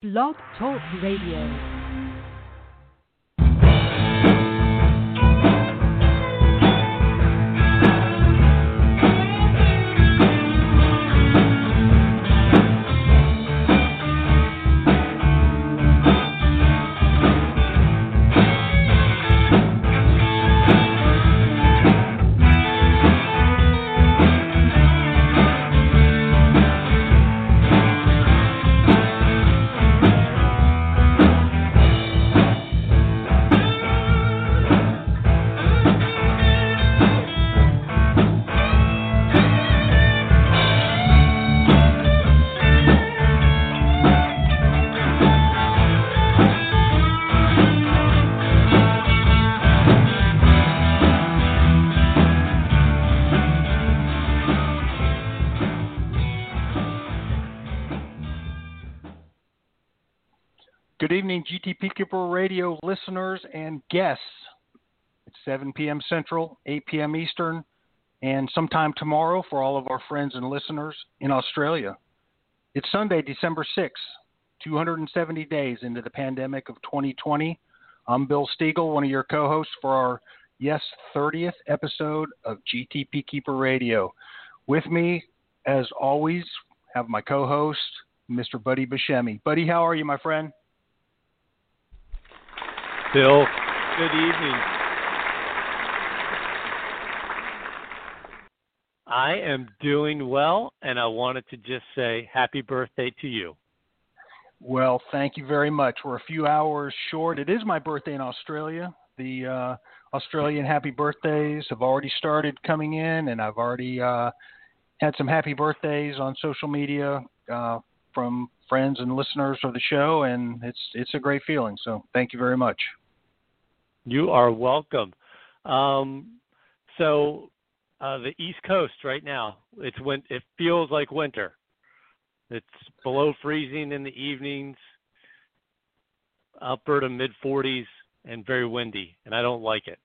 Blog Talk Radio. GTP Keeper Radio listeners and guests. It's 7 p.m. Central, 8 p.m. Eastern, and sometime tomorrow for all of our friends and listeners in Australia. It's Sunday, December 6th, 270 days into the pandemic of 2020. I'm Bill Stiegel, one of your co hosts for our, yes, 30th episode of GTP Keeper Radio. With me, as always, have my co host, Mr. Buddy Buscemi. Buddy, how are you, my friend? Bill, good evening. I am doing well, and I wanted to just say happy birthday to you. Well, thank you very much. We're a few hours short. It is my birthday in Australia. The uh, Australian happy birthdays have already started coming in, and I've already uh, had some happy birthdays on social media uh, from friends and listeners of the show, and it's it's a great feeling. So, thank you very much. You are welcome. Um, so uh, the East Coast right now, it's when it feels like winter. It's below freezing in the evenings, upper to mid 40s, and very windy, and I don't like it.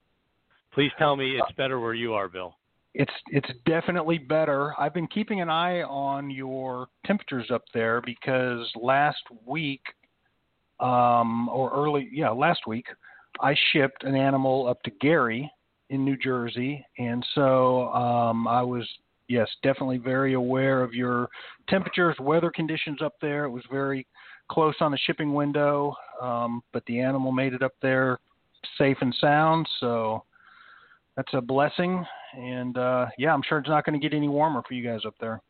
Please tell me it's better where you are, Bill. It's it's definitely better. I've been keeping an eye on your temperatures up there because last week, um, or early yeah last week, I shipped an animal up to Gary in New Jersey, and so um, I was yes definitely very aware of your temperatures, weather conditions up there. It was very close on the shipping window, um, but the animal made it up there safe and sound, so that's a blessing. And uh, yeah, I'm sure it's not going to get any warmer for you guys up there.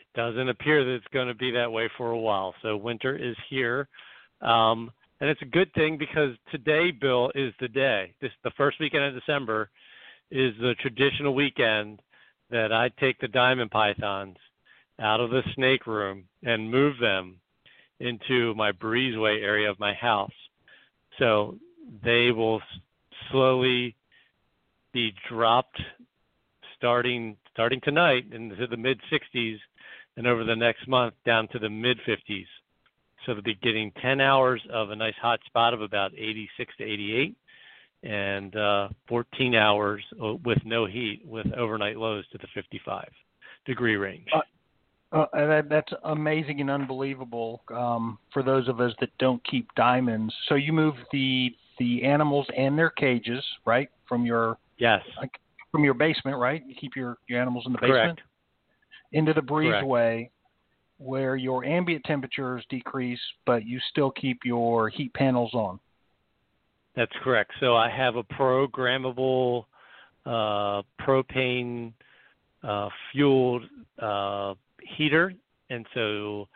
It doesn't appear that it's going to be that way for a while. So winter is here. Um, and it's a good thing because today, Bill, is the day. This the first weekend of December is the traditional weekend that I take the diamond pythons out of the snake room and move them into my breezeway area of my house. So they will slowly be dropped starting starting tonight into the mid 60s and over the next month down to the mid 50s. So they'll be getting 10 hours of a nice hot spot of about 86 to 88 and uh, 14 hours uh, with no heat with overnight lows to the 55 degree range. Uh, uh, that, that's amazing and unbelievable um, for those of us that don't keep diamonds. So you move the the animals and their cages, right, from your yes from your basement, right? You keep your, your animals in the basement Correct. into the breezeway, where your ambient temperatures decrease, but you still keep your heat panels on. That's correct. So I have a programmable uh, propane uh, fueled uh, heater, and so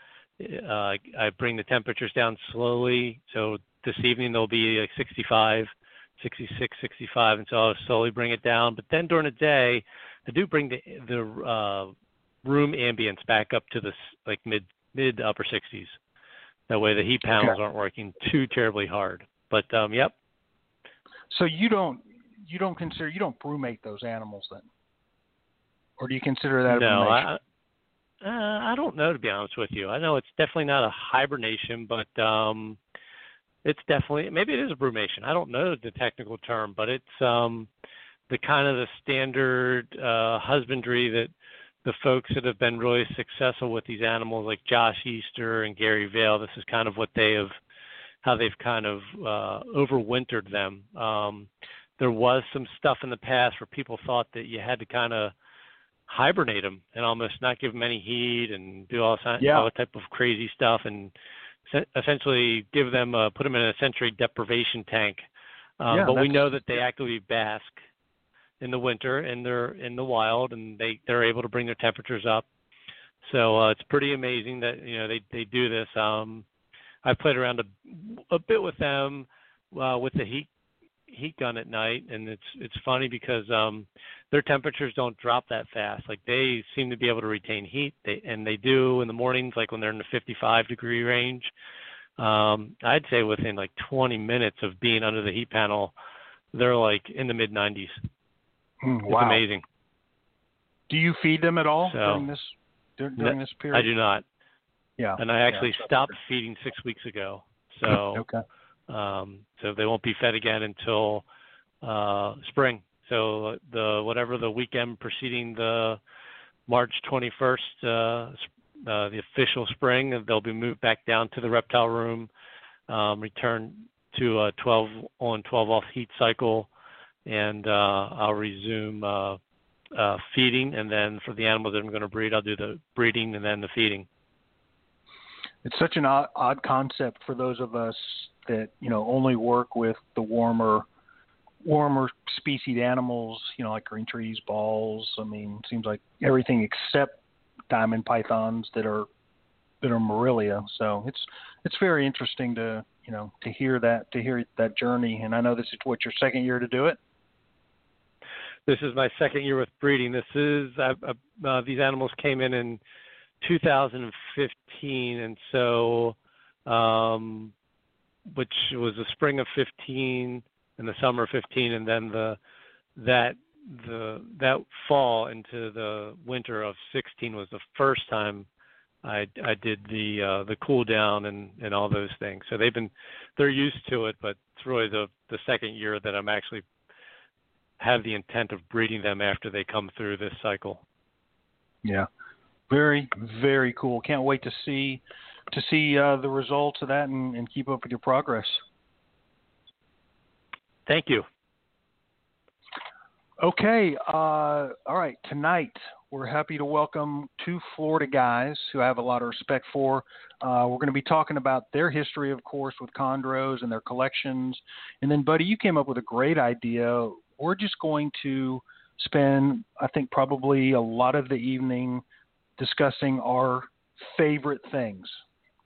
uh, I bring the temperatures down slowly. So this evening they'll be like 65, 66, 65, and so I'll slowly bring it down. But then during the day, I do bring the the uh, room ambience back up to the like mid mid upper 60s. That way the heat panels Okay. aren't working too terribly hard. But um, yep, So you don't you don't consider you don't brumate those animals then, or do you consider that a no? I, uh, I don't know to be honest with you. I know it's definitely not a hibernation, but um, it's definitely maybe it is a brumation. I don't know the technical term, but it's um, the kind of the standard uh, husbandry that the folks that have been really successful with these animals, like Josh Easter and Gary Vale, this is kind of what they have, how they've kind of uh, overwintered them. Um, there was some stuff in the past where people thought that you had to kind of hibernate them and almost not give them any heat and do all, yeah. all type of crazy stuff and essentially give them uh, put them in a sensory deprivation tank. Um, yeah, but we know that they actively bask in the winter and they're in the wild and they they're able to bring their temperatures up. So uh, it's pretty amazing that you know they they do this. Um, I've played around a, a bit with them uh, with the heat heat gun at night, and it's it's funny because um, their temperatures don't drop that fast. Like they seem to be able to retain heat, they, and they do in the mornings, like when they're in the 55 degree range. Um, I'd say within like 20 minutes of being under the heat panel, they're like in the mid 90s. Mm, it's amazing. Do you feed them at all So- during this during, during this period? I do not, Yeah. and I actually Yeah. stopped feeding six weeks ago. So Okay. um, so they won't be fed again until uh, spring. So the whatever the weekend preceding the March 21st, uh, uh, the official spring, they'll be moved back down to the reptile room, um, return to a 12 on 12 off heat cycle, and uh, I'll resume uh, uh, feeding. And then for the animals that I'm going to breed, I'll do the breeding and then the feeding. It's such an odd, odd concept for those of us that you know only work with the warmer, warmer species animals. You know, like green trees, balls. I mean, it seems like everything except diamond pythons that are that are Morelia. So it's it's very interesting to you know to hear that to hear that journey. And I know this is what your second year to do it. This is my second year with breeding. This is uh, uh, these animals came in in 2015, and so um, which was the spring of 15 and the summer of 15, and then the that the that fall into the winter of 16 was the first time I I did the uh, the cool down and and all those things. So they've been they're used to it, but it's really the the second year that I'm actually have the intent of breeding them after they come through this cycle. Yeah, very very cool. Can't wait to see to see uh, the results of that and, and keep up with your progress. Thank you. Okay, uh, all right. Tonight we're happy to welcome two Florida guys who I have a lot of respect for. Uh, we're going to be talking about their history, of course, with chondros and their collections. And then, Buddy, you came up with a great idea. We're just going to spend, I think, probably a lot of the evening discussing our favorite things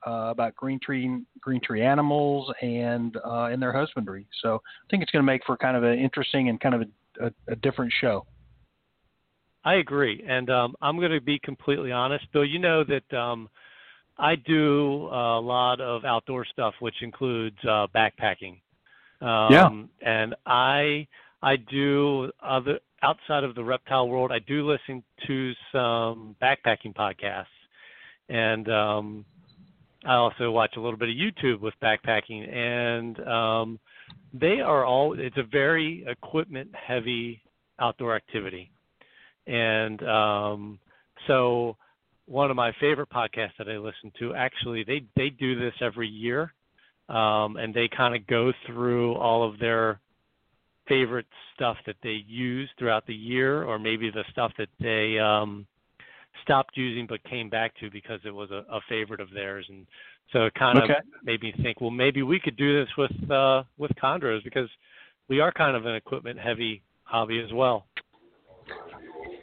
uh, about green tree green tree animals and uh, and their husbandry. So I think it's going to make for kind of an interesting and kind of a, a, a different show. I agree, and um, I'm going to be completely honest, Bill. You know that um, I do a lot of outdoor stuff, which includes uh, backpacking. Um, Yeah. And I I do other outside of the reptile world. I do listen to some backpacking podcasts, and um, I also watch a little bit of YouTube with backpacking, and um, they are all. It's a very equipment heavy outdoor activity, and um, so one of my favorite podcasts that I listen to actually they they do this every year, um, and they kind of go through all of their favorite stuff that they use throughout the year, or maybe the stuff that they um, stopped using but came back to because it was a, a favorite of theirs, and so it kind Okay. of made me think, well, maybe we could do this with uh, with chondros because we are kind of an equipment heavy hobby as well.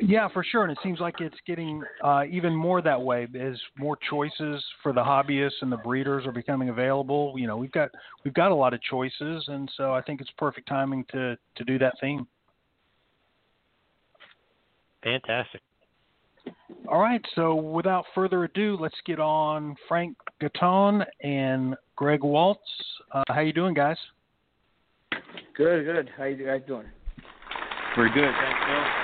Yeah, for sure, and it seems like it's getting uh, even more that way as more choices for the hobbyists and the breeders are becoming available. You know, we've got we've got a lot of choices, and so I think it's perfect timing to to do that theme. Fantastic. All right, so without further ado, let's get on Frank Gaton and Greg Waltz. Uh, how you doing, guys? Good, good. How you guys doing? Very good. Thanks, Bill.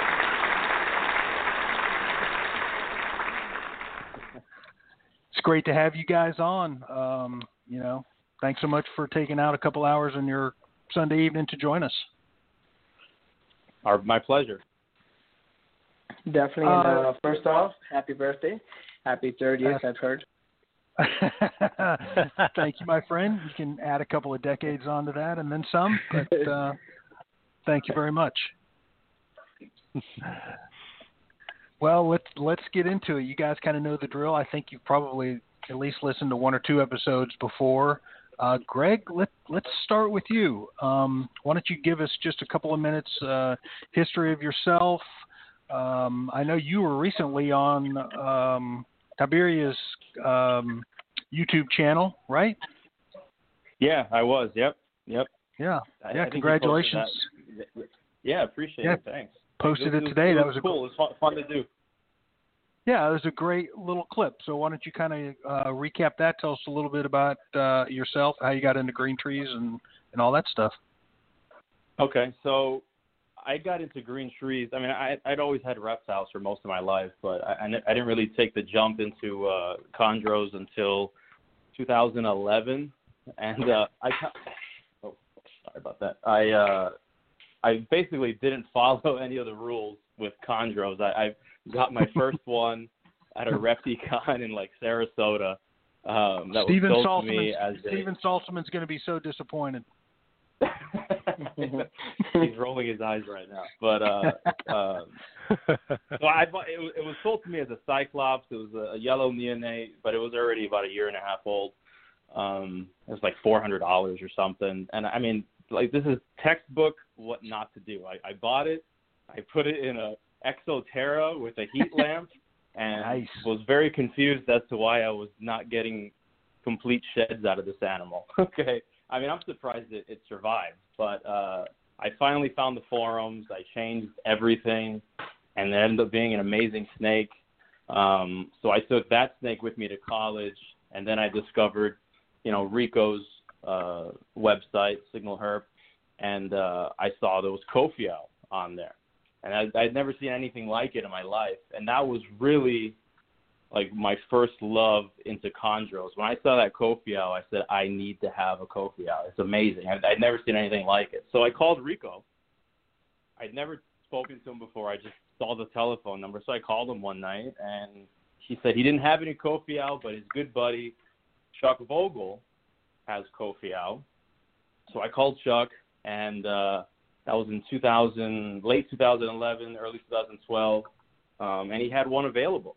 It's great to have you guys on. Um, you know, thanks so much for taking out a couple hours on your Sunday evening to join us. Our, my pleasure. Definitely. Uh, and uh, first off, happy birthday. Happy 30th, I've heard. Thank you, my friend. You can add a couple of decades onto that and then some, but uh, thank you very much. well, let's let's get into it. You guys kind of know the drill. I think you've probably at least listened to one or two episodes before. Uh, Greg, let let's start with you. Um, why don't you give us just a couple of minutes uh, history of yourself? Um, I know you were recently on um, Tiberia's um, YouTube channel, right? Yeah, I was. Yep. Yep. Yeah. I- yeah. I congratulations. Yeah, appreciate Yeah. it. Thanks. Posted it was- today. It That was was a cool. It fun, fun to do. Yeah, it was a great little clip. So why don't you kind of uh, recap that? Tell us a little bit about uh, yourself, how you got into green trees, and and all that stuff. Okay, so I got into green trees. I mean, I, I'd always had reptiles for most of my life, but I, I didn't really take the jump into uh, chondros until 2011. And uh, I, oh, sorry about that. I uh, I basically didn't follow any of the rules with chondros. I, I got my first one at a repticon in like Sarasota. Um, that Stephen was sold to me Saltzman's, as a, Saltzman's going to be so disappointed. He's rolling his eyes right now. But uh, um, so I bought, it, was- it was sold to me as a Cyclops. It was a, a yellow neonate, but it was already about a year and a half old. Um, it was like four hundred dollars or something. And I mean, like this is textbook what not to do. I, I bought it. I put it in a Exoterra with a heat lamp, and Nice. was very confused as to why I was not getting complete sheds out of this animal. okay. I mean, I'm surprised it, it survived, but uh, I finally found the forums. I changed everything, and it ended up being an amazing snake. Um, so I took that snake with me to college, and then I discovered, you know, Rico's uh, website, Signal Herp, and uh, I saw there was Kofiau on there, and I, I'd never seen anything like it in my life, and that was really like my first love into chondros. When I saw that Kofiau, I said, I need to have a Kofiau. It's amazing. I'd, I'd never seen anything like it. So I called Rico. I'd never spoken to him before. I just saw the telephone number. So I called him one night, and he said he didn't have any Kofiau, but his good buddy, Chuck Vogel, has Kofiau. So I called Chuck, and uh, that was in 2000, late 2011, early 2012, um, and he had one available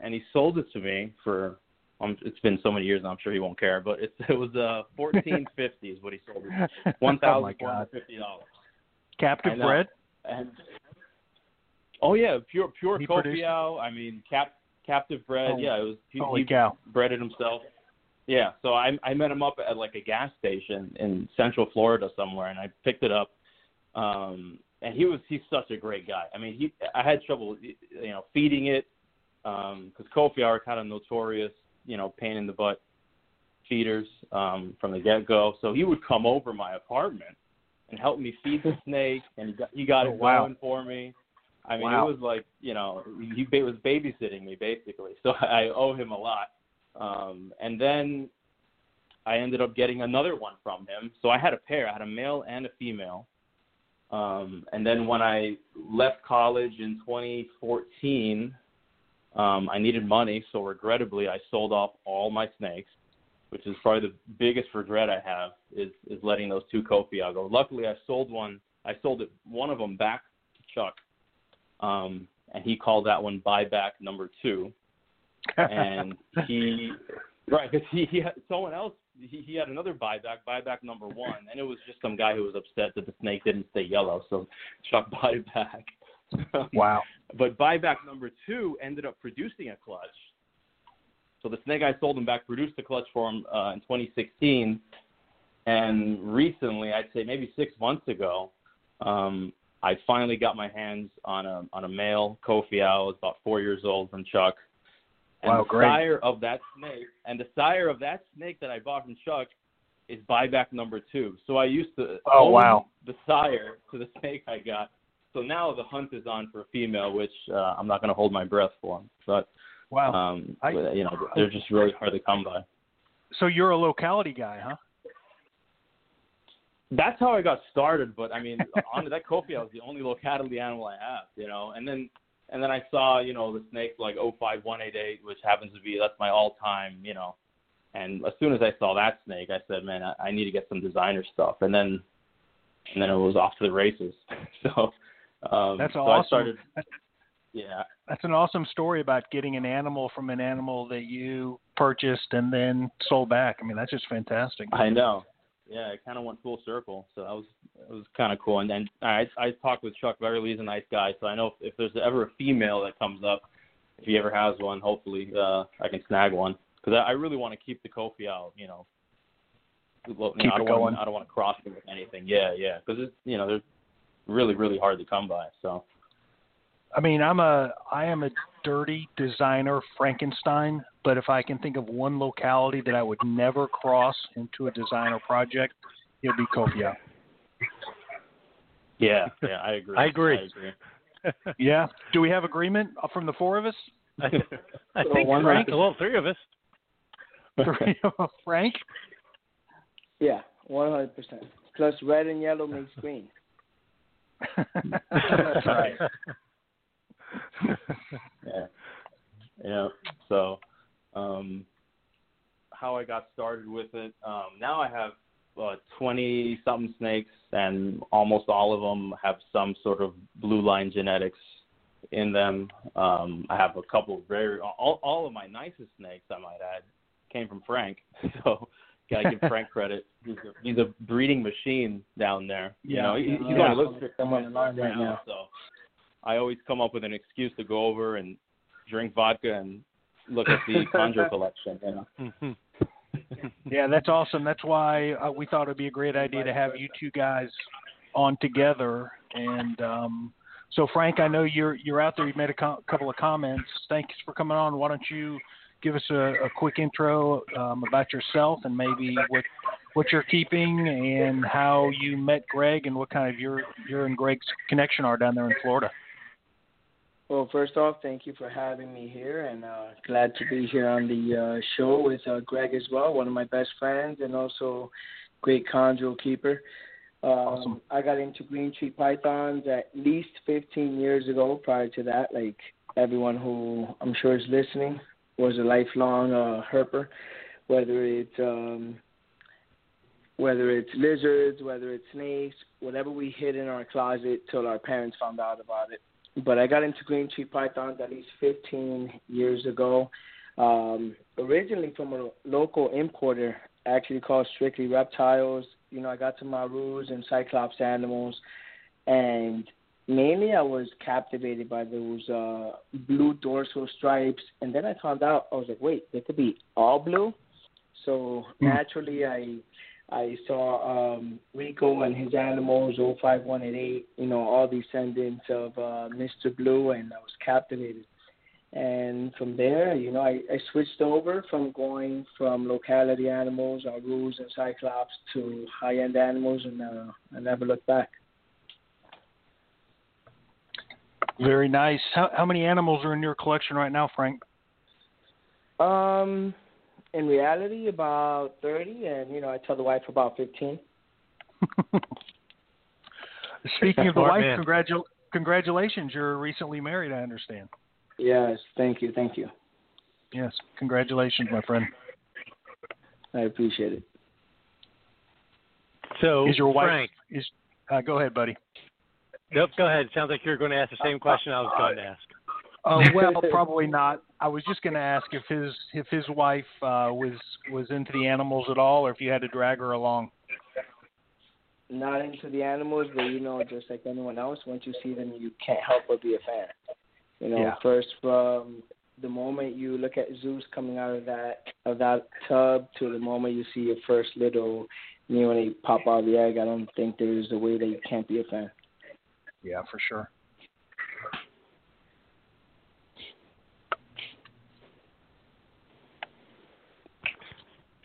and he sold it to me for um, it's been so many years now, I'm sure he won't care, but it's, it was uh fourteen fifty is what he sold it. One oh my God. hundred fifty dollars. Captive know. bred. And oh yeah, pure pure He produced it? I mean, cap captive bred. Oh, yeah, it was he, he cow! bred it himself. Yeah, so I I met him up at like a gas station in Central Florida somewhere, and I picked it up. Um, and he was he's such a great guy. I mean, he I had trouble you know feeding it because Kofi are kind of notorious, you know, pain in the butt feeders um, from the get go. So he would come over my apartment and help me feed the snake, and he got, he got Oh, it wow. going for me. I mean, Wow. it was like you know he ba- was babysitting me basically. So I owe him a lot. Um, and then I ended up getting another one from him. So I had a pair. I had a male and a female. Um, and then when I left college in 2014, um, I needed money, so regrettably, I sold off all my snakes, which is probably the biggest regret I have is is letting those two Kofiau go. Luckily, I sold one. I sold it one of them back to Chuck, um, and he called that one buyback number two. And he, right, because he, he had someone else. He, he had another buyback, buyback number one, and it was just some guy who was upset that the snake didn't stay yellow, so Chuck bought it back. wow. But buyback number two ended up producing a clutch. So the snake I sold him back produced a clutch for him uh, in 2016. And recently, I'd say maybe six months ago, um, I finally got my hands on a on a male Kofiau, was about four years old from Chuck. And Wow, the great. sire of that snake, and the sire of that snake that I bought from Chuck is buyback number two. So I used to Oh, wow. the sire to the snake I got. So now the hunt is on for a female, which uh, I'm not going to hold my breath for. But Wow. um, I- you know, they're just really hard to come by. so you're a locality guy, huh? That's how I got started. But I mean, on that Kofi, I was the only locality animal I have, you know. And then and then I saw, you know, the snake like 05188, which happens to be that's my all-time, you know. And as soon as I saw that snake, I said, man, I, I need to get some designer stuff. And then, and then it was off to the races. so um, That's so awesome. I started, yeah, That's an awesome story about getting an animal from an animal that you purchased and then sold back. I mean, that's just fantastic. I know. Yeah, it kind of went full circle, so that was it was kind of cool. And then I I talked with Chuck Beverly. He's a nice guy, so I know if, if there's ever a female that comes up, if he ever has one, hopefully uh, I can snag one because I, I really want to keep the Kofiau. You know, Well, you know, I don't going. Want, I don't want to cross them with anything. Yeah, yeah, because it's you know they're really really hard to come by. So I mean, I'm a I am a dirty designer Frankenstein, but if I can think of one locality that I would never cross into a designer project, it'd be Kofiau. yeah, yeah, I agree. I agree. I agree. Yeah. Do we have agreement from the four of us? I, I think one Frank, round. well, three of us. Three of us, Frank? Yeah, one hundred percent. Plus, red and yellow makes green. That's right. yeah. Yeah. So, um, how I got started with it. Um, now I have uh, 20 something snakes, and almost all of them have some sort of blue line genetics in them. Um, I have a couple of very all, all of my nicest snakes, I might add, came from Frank. So gotta give Frank credit. He's a, he's a breeding machine down there. You Yeah. know, he, he's Yeah. on lives for Someone alive right now. so I always come up with an excuse to go over and drink vodka and look at the chondro collection. You know. Mhm. Yeah, that's awesome. That's why uh, we thought it'd be a great idea to have you two guys on together. And um, so, Frank, I know you're you're out there. You made a co- couple of comments. Thanks for coming on. Why don't you give us a, a quick intro um, about yourself and maybe what what you're keeping and how you met Greg and what kind of your your and Greg's connection are down there in Florida. Well, first off, thank you for having me here, and uh, glad to be here on the uh, show with uh, Greg as well, one of my best friends, and also great chondro keeper. Um, Awesome. I got into green tree pythons at least 15 years ago. Prior to that, like everyone who I'm sure is listening, was a lifelong uh, herper, whether it's um, whether it's lizards, whether it's snakes, whatever we hid in our closet till our parents found out about it but I got into green tree pythons at least 15 years ago. Um, originally from a local importer, actually called Strictly Reptiles. You know, I got to Marus and Cyclops animals, and mainly I was captivated by those uh, blue dorsal stripes. And then I found out I was like, wait, they could be all blue. So naturally, I I saw um, Rico and his animals, 05188, you know, all descendants of uh, Mr. Blue, and I was captivated. And from there, you know, I, I switched over from going from locality animals, Arus and Cyclops, to high-end animals, and uh, I never looked back. Very nice. How, how many animals are in your collection right now, Frank? Um, in reality, about 30, and, you know, I tell the wife about 15. Speaking of the wife, congratu- congratulations. You're recently married, I understand. Yes, thank you, thank you. Yes, congratulations, my friend. I appreciate it. So, Is your wife Frank, is? Uh, go ahead, buddy. nope, go ahead. Sounds like you're going to ask the same question I was going to ask. Uh, well, probably not. I was just going to ask if his if his wife uh, was was into the animals at all, or if you had to drag her along. not into the animals, but you know, just like anyone else, once you see them, you can't help but be a fan. You know, Yeah. first from the moment you look at Zeus coming out of that of that tub to the moment you see your first little neonate pop out of the egg, I don't think there's a way that you can't be a fan. Yeah, for sure.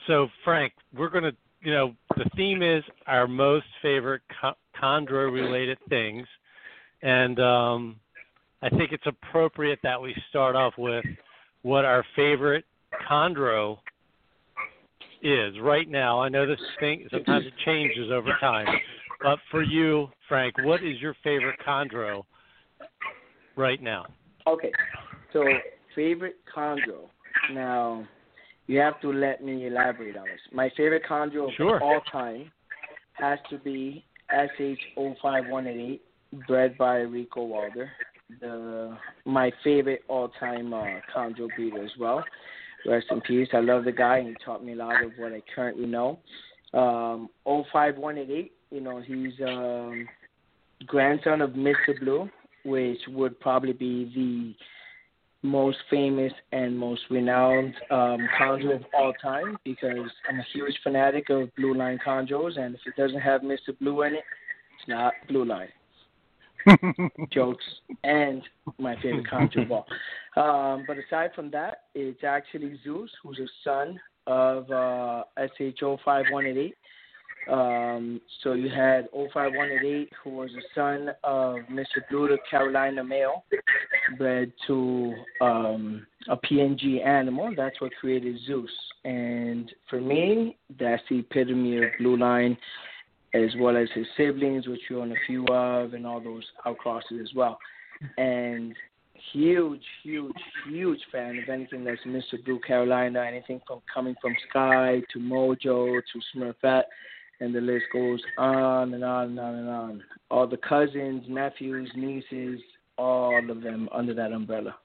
So, Frank, we're going to, you know, the theme is our most favorite co- chondro related things. And um, I think it's appropriate that we start off with what our favorite chondro is right now. I know this thing sometimes it changes over time, but for you, Frank, what is your favorite chondro right now? Okay, so favorite chondro. Now, you have to let me elaborate on this. My favorite chondro Sure. of all time has to be SH05188, bred by Rico Walder. The my favorite all-time uh, chondro breeder as well. Rest in peace. I love the guy, and he taught me a lot of what I currently know. Um, 05188, you know, he's um, grandson of Mr. Blue, which would probably be the most famous and most renowned um, chondro of all time because I'm a huge fanatic of Blue Line chondros, and if it doesn't have Mr. Blue in it, it's not Blue Line. Jokes and my favorite chondro of all. Um, but aside from that, it's actually Zeus, who's a son of uh, SH05188. Um, so you had 05188, who was a son of Mr. Blue, Carolina male, bred to um, a PNG animal. That's what created Zeus. And for me, that's the epitome of Blue Line, as well as his siblings, which you own a few of, and all those outcrosses as well. And huge, huge, huge fan of anything that's Mr. Blue Carolina, anything from coming from Sky to Mojo to Smurfette, and the list goes on and on and on and on. All the cousins, nephews, nieces, all of them under that umbrella.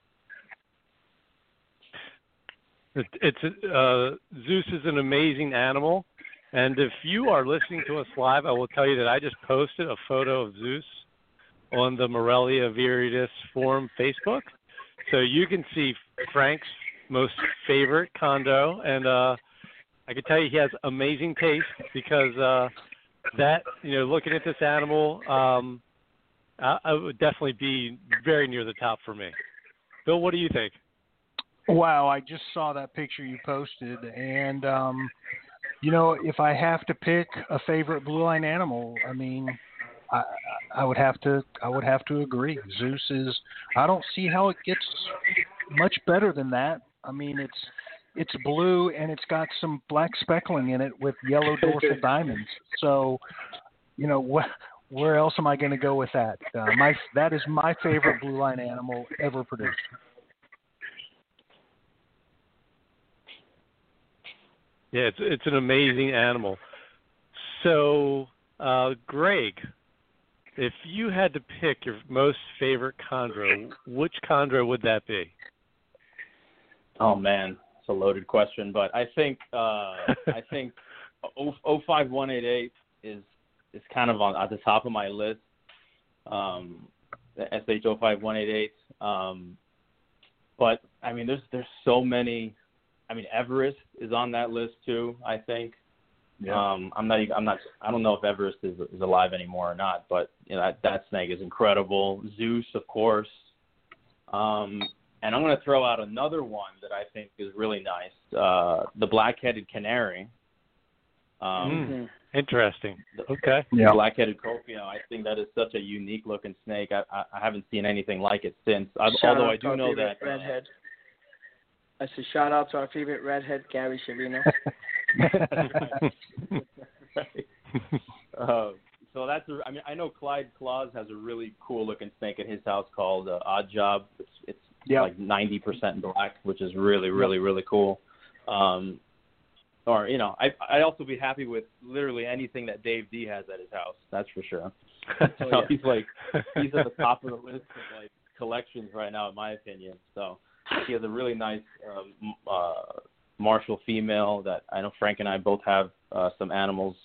It, it's uh, Zeus is an amazing animal, and if you are listening to us live, I will tell you that I just posted a photo of Zeus on the Morelia Viridis Forum Facebook, so you can see Frank's most favorite chondro, and uh, I can tell you he has amazing taste because uh, that you know looking at this animal, um, I, I would definitely be very near the top for me. Bill, what do you think? Wow, I just saw that picture you posted, and um, you know, if I have to pick a favorite blue line animal, I mean, I, I would have to, I would have to agree. Zeus is. I don't see how it gets much better than that. I mean, it's it's blue and it's got some black speckling in it with yellow dorsal diamonds. So, you know, what where else am I going to go with that? Uh, my that is my favorite blue line animal ever produced. Yeah, it's it's an amazing animal. So, uh, Greg, if you had to pick your most favorite chondro, which chondro would that be? Oh man, it's a loaded question, but I think uh, I think 05188 is is kind of on at the top of my list. Um, the SH05188. Um, but I mean, there's there's so many. I mean, Everest is on that list too. I think. Um, I'm not. I'm not. I don't know if Everest is is alive anymore or not. But you know that that snake is incredible. Zeus, of course. Um, and I'm going to throw out another one that I think is really nice. Uh, the black-headed canary. Um, Mm. Interesting. Okay. Yeah. Black-headed Kofiau. I think that is such a unique-looking snake. I, I, I haven't seen anything like it since. I, although I do know favorite that. uh, redhead. I said shout out to our favorite redhead, Gary Shavino. right. Uh, so that's. A, I mean, I know Clyde Claus has a really cool-looking snake at his house called uh, Odd Job. It's, it's Yeah. like 90% black, which is really, really, really cool. Um, or you know, I I'd also be happy with literally anything that Dave D has at his house. That's for sure. Oh, So yeah. he's like he's at the top of the list of like collections right now, in my opinion. So he has a really nice um, uh, Marshall female that I know Frank and I both have uh, some animals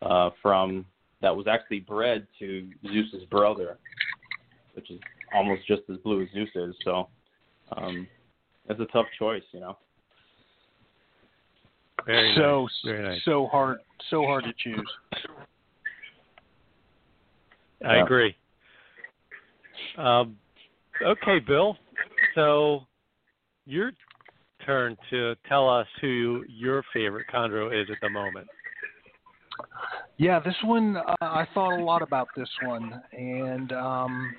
uh, from that was actually bred to Zeus's brother, which is almost just as blue as Zeus is. So um, it's a tough choice, you know. Very so nice. Very nice. so hard so hard to choose. I Yeah. agree. Um, okay, Bill. So your turn to tell us who your favorite chondro is at the moment. Yeah, this one uh, I thought a lot about this one, and um,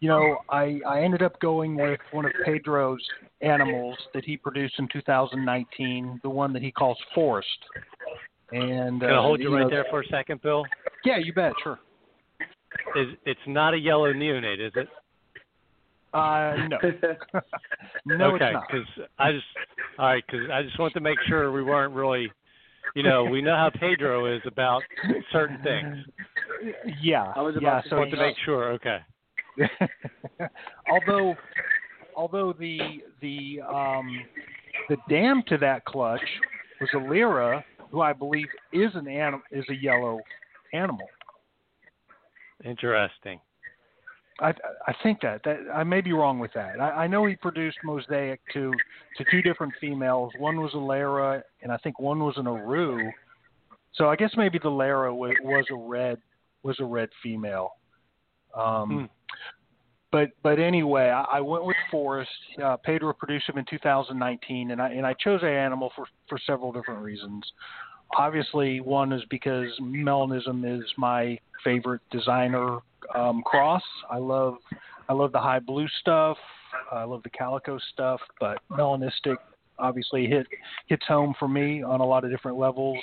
you know I I ended up going with one of Pedro's animals that he produced in 2019, the one that he calls Forest. And Can I uh, hold you right know, there for a second, Bill? Yeah, you bet, sure. Is it's not a yellow neonate, is it? Uh, no. no, okay, because I just all right, because I just want to make sure we weren't really, you know, we know how Pedro is about certain things. Yeah, I was yeah. about to So I want to make sure. Okay. although, although the the um, the dam to that clutch was a Lyra, who I believe is an anim- is a yellow animal. Interesting. I I think that that I may be wrong with that. I, I know he produced Mosaic to to two different females. One was a Lara, and I think one was an Aru. So I guess maybe the Lara was, was a red was a red female. Um, Hmm. But but anyway, I, I went with Forrest. Uh, Pedro produced him in 2019, and I and I chose that animal for for several different reasons. Obviously, one is because Melanism is my favorite designer um, cross. I love I love the high blue stuff. I love the calico stuff, but melanistic obviously hit hits home for me on a lot of different levels.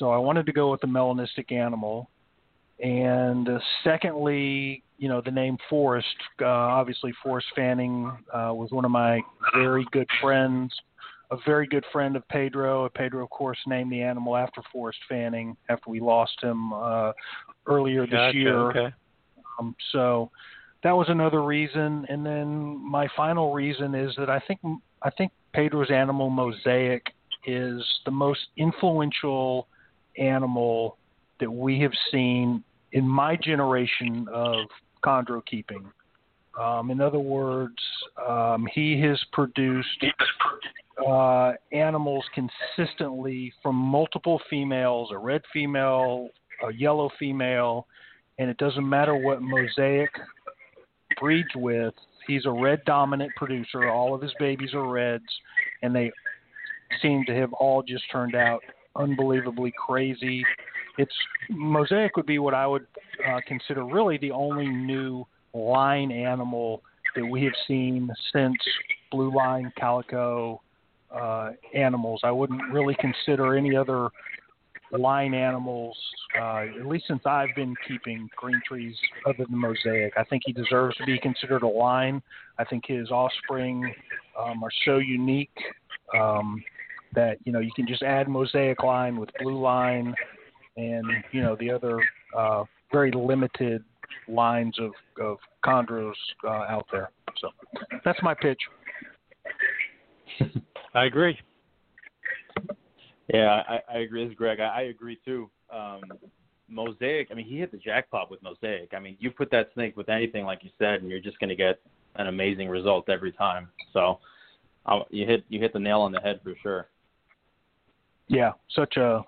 So I wanted to go with the melanistic animal. And uh, secondly, you know, the name Forrest. Uh, obviously, Forrest Fanning uh, was one of my very good friends, a very good friend of Pedro. Pedro, of course, named the animal after Forrest Fanning after we lost him uh, earlier this Gotcha, year. Okay. Um, so that was another reason, and then my final reason is that I think I think Pedro's animal mosaic is the most influential animal that we have seen in my generation of chondro keeping. Um, in other words, um, he has produced uh, animals consistently from multiple females, a red female, a yellow female, and it doesn't matter what Mosaic breeds with. He's a red dominant producer. All of his babies are reds, and they seem to have all just turned out unbelievably crazy. It's Mosaic would be what I would uh, consider really the only new line animal that we have seen since blue line calico uh, animals. I wouldn't really consider any other line animals, uh, at least since I've been keeping green trees other than Mosaic. I think he deserves to be considered a line. I think his offspring um, are so unique um, that you know you can just add Mosaic line with blue line, and you know the other uh, very limited lines of of chondros uh, out there. So that's my pitch. I agree. Yeah, I, I agree. This is Greg. I, I agree too. Um, Mosaic. I mean, he hit the jackpot with Mosaic. I mean, you put that snake with anything, like you said, and you're just going to get an amazing result every time. So, uh, you hit you hit the nail on the head for sure. Yeah, such a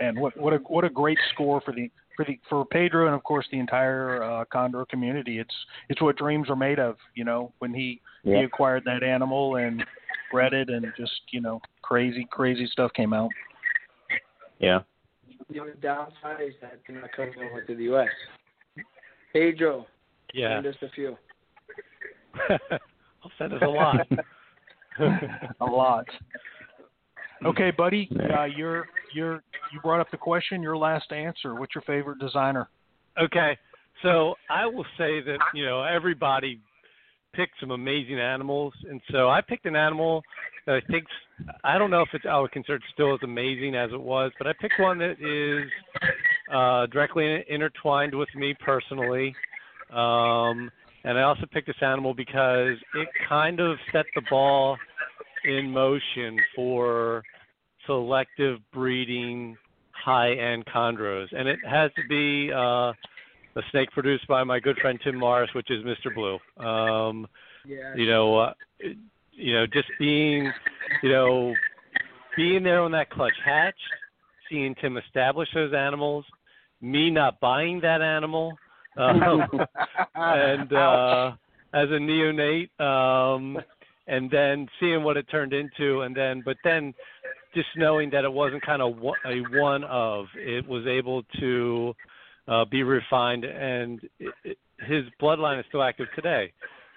and what what a what a great score for the for the for Pedro and of course the entire uh, chondro community. It's it's what dreams are made of. You know, when he Yeah. he acquired that animal and bred it, and just you know crazy crazy stuff came out. Yeah. The only downside is that they're not coming over to the U.S. Pedro, Yeah. send us a few. I'll send us a lot. a lot. Okay, buddy, uh, you're you're you brought up the question. Your last answer. What's your favorite designer? Okay, so I will say that you know everybody picked some amazing animals, and so I picked an animal that I think I don't know if it's I would consider it still as amazing as it was, but I picked one that is uh, directly intertwined with me personally. Um, and I also picked this animal because it kind of set the ball in motion for selective breeding high-end chondros, and it has to be uh, a snake produced by my good friend Tim Morris, which is Mr. Blue. Um, Yeah. you know, uh, you know, just being, you know, being there on that clutch hatch, seeing Tim establish those animals, me not buying that animal, um, and uh, as a neonate, um, and then seeing what it turned into, and then, but then just knowing that it wasn't kind of a one of, it was able to uh, be refined, and it, it, his bloodline is still active today,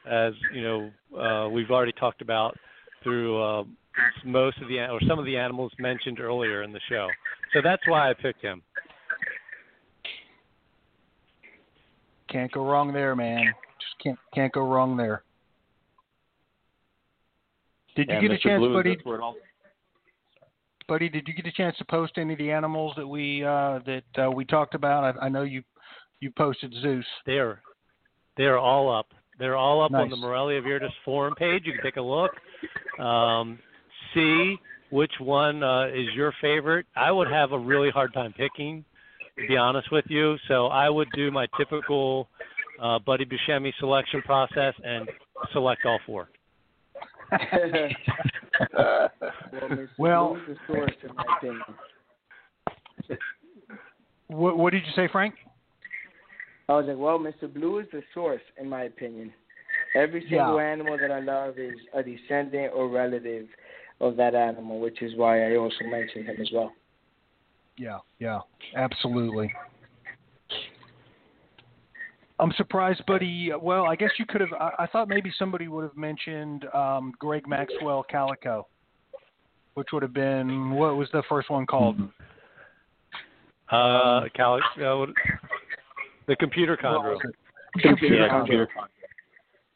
as you know uh, we've already talked about through uh, most of the or some of the animals mentioned earlier in the show. So that's why I picked him. Can't go wrong there, man. Just can't can't go wrong there. Did you get Mr. a chance, Blues, buddy? That's where it all, Buddy, did you get a chance to post any of the animals that we uh, that uh, we talked about? I, I know you you posted Zeus. They are they are all up. They're all up on the Morelia Viridis forum page. You can take a look. Um, see which one uh, is your favorite. I would have a really hard time picking, to be honest with you. So I would do my typical uh, Buddy Buscemi selection process and select all four. well, Well- source, in my opinion. What, what did you say, Frank? I was like, well, Mr. Blue is the source, in my opinion. Every single Yeah. animal that I love is a descendant or relative of that animal, which is why I also mentioned him as well. Yeah, yeah, absolutely. I'm surprised, buddy. Well, I guess you could have. I, I thought maybe somebody would have mentioned um, Greg Maxwell Calico, which would have been what was the first one called? Uh, Cal- uh, what- the computer What chondro. was it? Computer yeah, chondro. computer.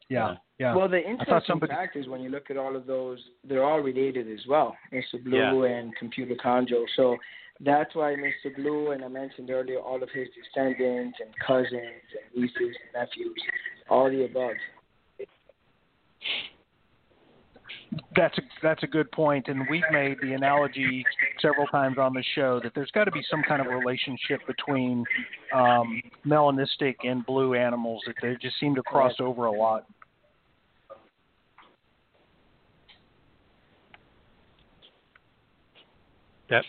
Yeah, yeah. Well, the thought interesting somebody- fact is when you look at all of those, they're all related as well. Mr. Blue and Computer chondro. So that's why Mr. Blue, and I mentioned earlier, all of his descendants and cousins and nieces and nephews, all the above. That's a that's a good point, and we've made the analogy several times on the show that there's got to be some kind of relationship between um, melanistic and blue animals that they just seem to cross over a lot.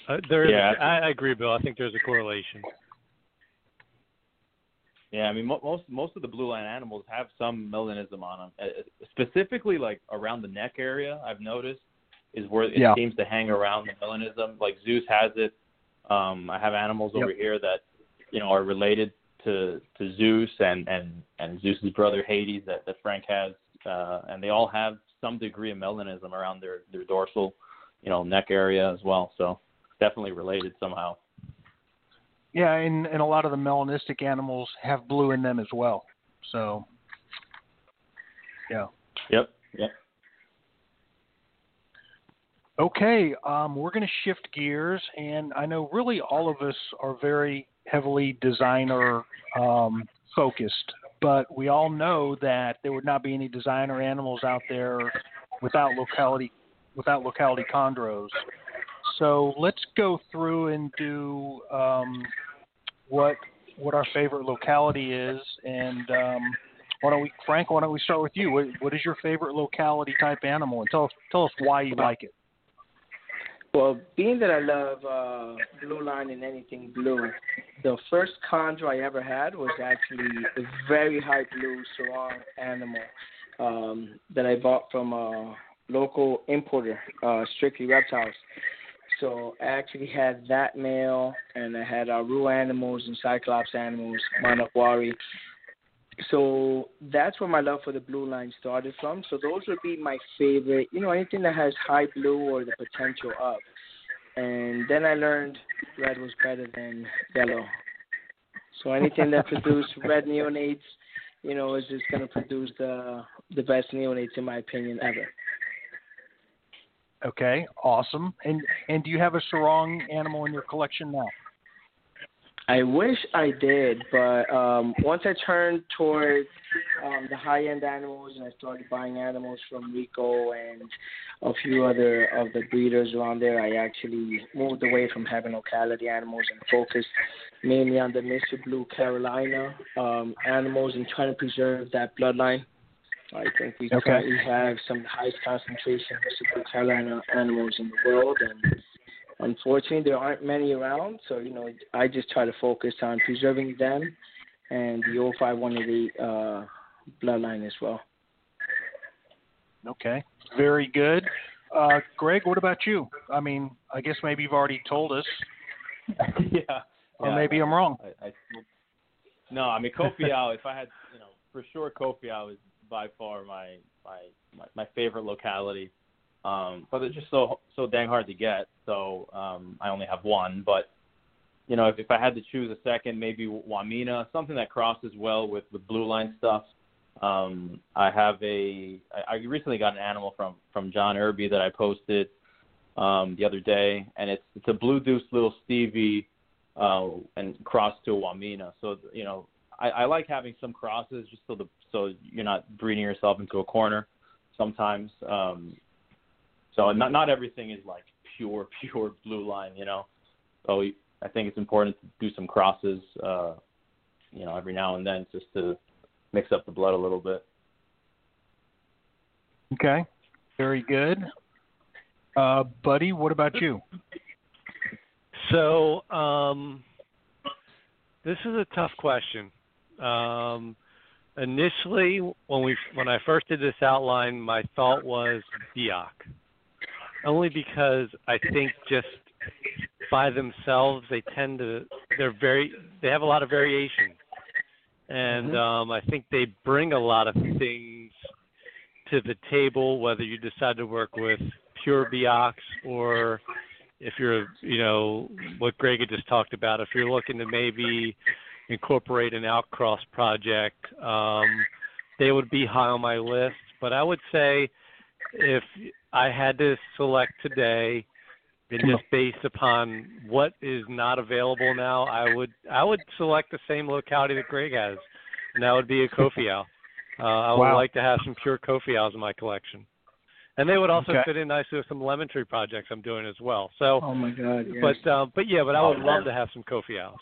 That, uh, there is. Yeah. I, I agree, Bill. I think there's a correlation. Yeah, I mean mo- most most of the blue line animals have some melanism on them. Uh, specifically, like around the neck area, I've noticed is where it Yeah. seems to hang around the melanism. Like Zeus has it. Um, I have animals Yep. over here that you know are related to to Zeus and and and Zeus's brother Hades that that Frank has, uh, and they all have some degree of melanism around their their dorsal, you know, neck area as well. So definitely related somehow. Yeah, and, and a lot of the melanistic animals have blue in them as well. So, yeah. Yep. Yep. Okay, um, we're going to shift gears, and I know really all of us are very heavily designer um, focused, but we all know that there would not be any designer animals out there without locality without locality chondros. So let's go through and do um, what what our favorite locality is, and um, why don't we, Frank? Why don't we start with you? What, what is your favorite locality type animal, and tell us tell us why you like it. Well, being that I love uh, blue line and anything blue, the first chondro I ever had was actually a very high blue Sorong animal um, that I bought from a local importer, uh, Strictly Reptiles. So I actually had that male, and I had Aru animals and Cyclops animals, Manokwari. So that's where my love for the blue line started from. So those would be my favorite. You know, anything that has high blue or the potential of. And then I learned red was better than yellow. So anything that produced red neonates, you know, is just going to produce the the best neonates in my opinion ever. Okay, awesome. And and do you have a Sorong animal in your collection now? I wish I did, but um, once I turned towards um, the high end animals and I started buying animals from Rico and a few other of the breeders around there, I actually moved away from having locality animals and focused mainly on the Mr. Blue Carolina um, animals and trying to preserve that bloodline. I think we Okay. currently have some of the highest concentration of Mr. Carolina animals in the world, and unfortunately there aren't many around so you know i just try to focus on preserving them and the 05188 uh bloodline as well Okay, very good. Uh, Greg, what about you? I mean, I guess maybe you've already told us, yeah. or yeah. maybe I'm wrong. I, I no, I mean Kofiau. if I had, you know, for sure Kofiau is by far my my my, my favorite locality. Um, but it's just so so dang hard to get. So um, I only have one. But you know, if, if I had to choose a second, maybe Wamena, something that crosses well with with blue line stuff. Um, I have a. I I recently got an animal from from John Irby that I posted um, the other day, and it's it's a blue deuce little Stevie uh, and crossed to Wamena. So you know, I, I like having some crosses just so the so you're not breeding yourself into a corner sometimes. Um, so not not everything is like pure pure blue line, you know. So I think it's important to do some crosses, uh, you know, every now and then just to mix up the blood a little bit. Okay, very good. Uh, buddy, what about you? So um, this is a tough question. Um, initially, when we when I first did this outline, my thought was Biak, only because I think just by themselves they tend to they're very they have a lot of variation, and Mhm. um, I think they bring a lot of things to the table. Whether you decide to work with pure Biaks or if you're, you know, what Greg had just talked about, if you're looking to maybe incorporate an outcross project, um, they would be high on my list. But I would say if I had to select today, and just based upon what is not available now, I would I would select the same locality that Greg has, and that would be a Kofiau. Uh, I would Wow. like to have some pure Kofiaus in my collection, and they would also Okay. fit in nicely with some lemon tree projects I'm doing as well. So, Oh my God! Yes. but uh, but yeah, but I would love to have some Kofiaus.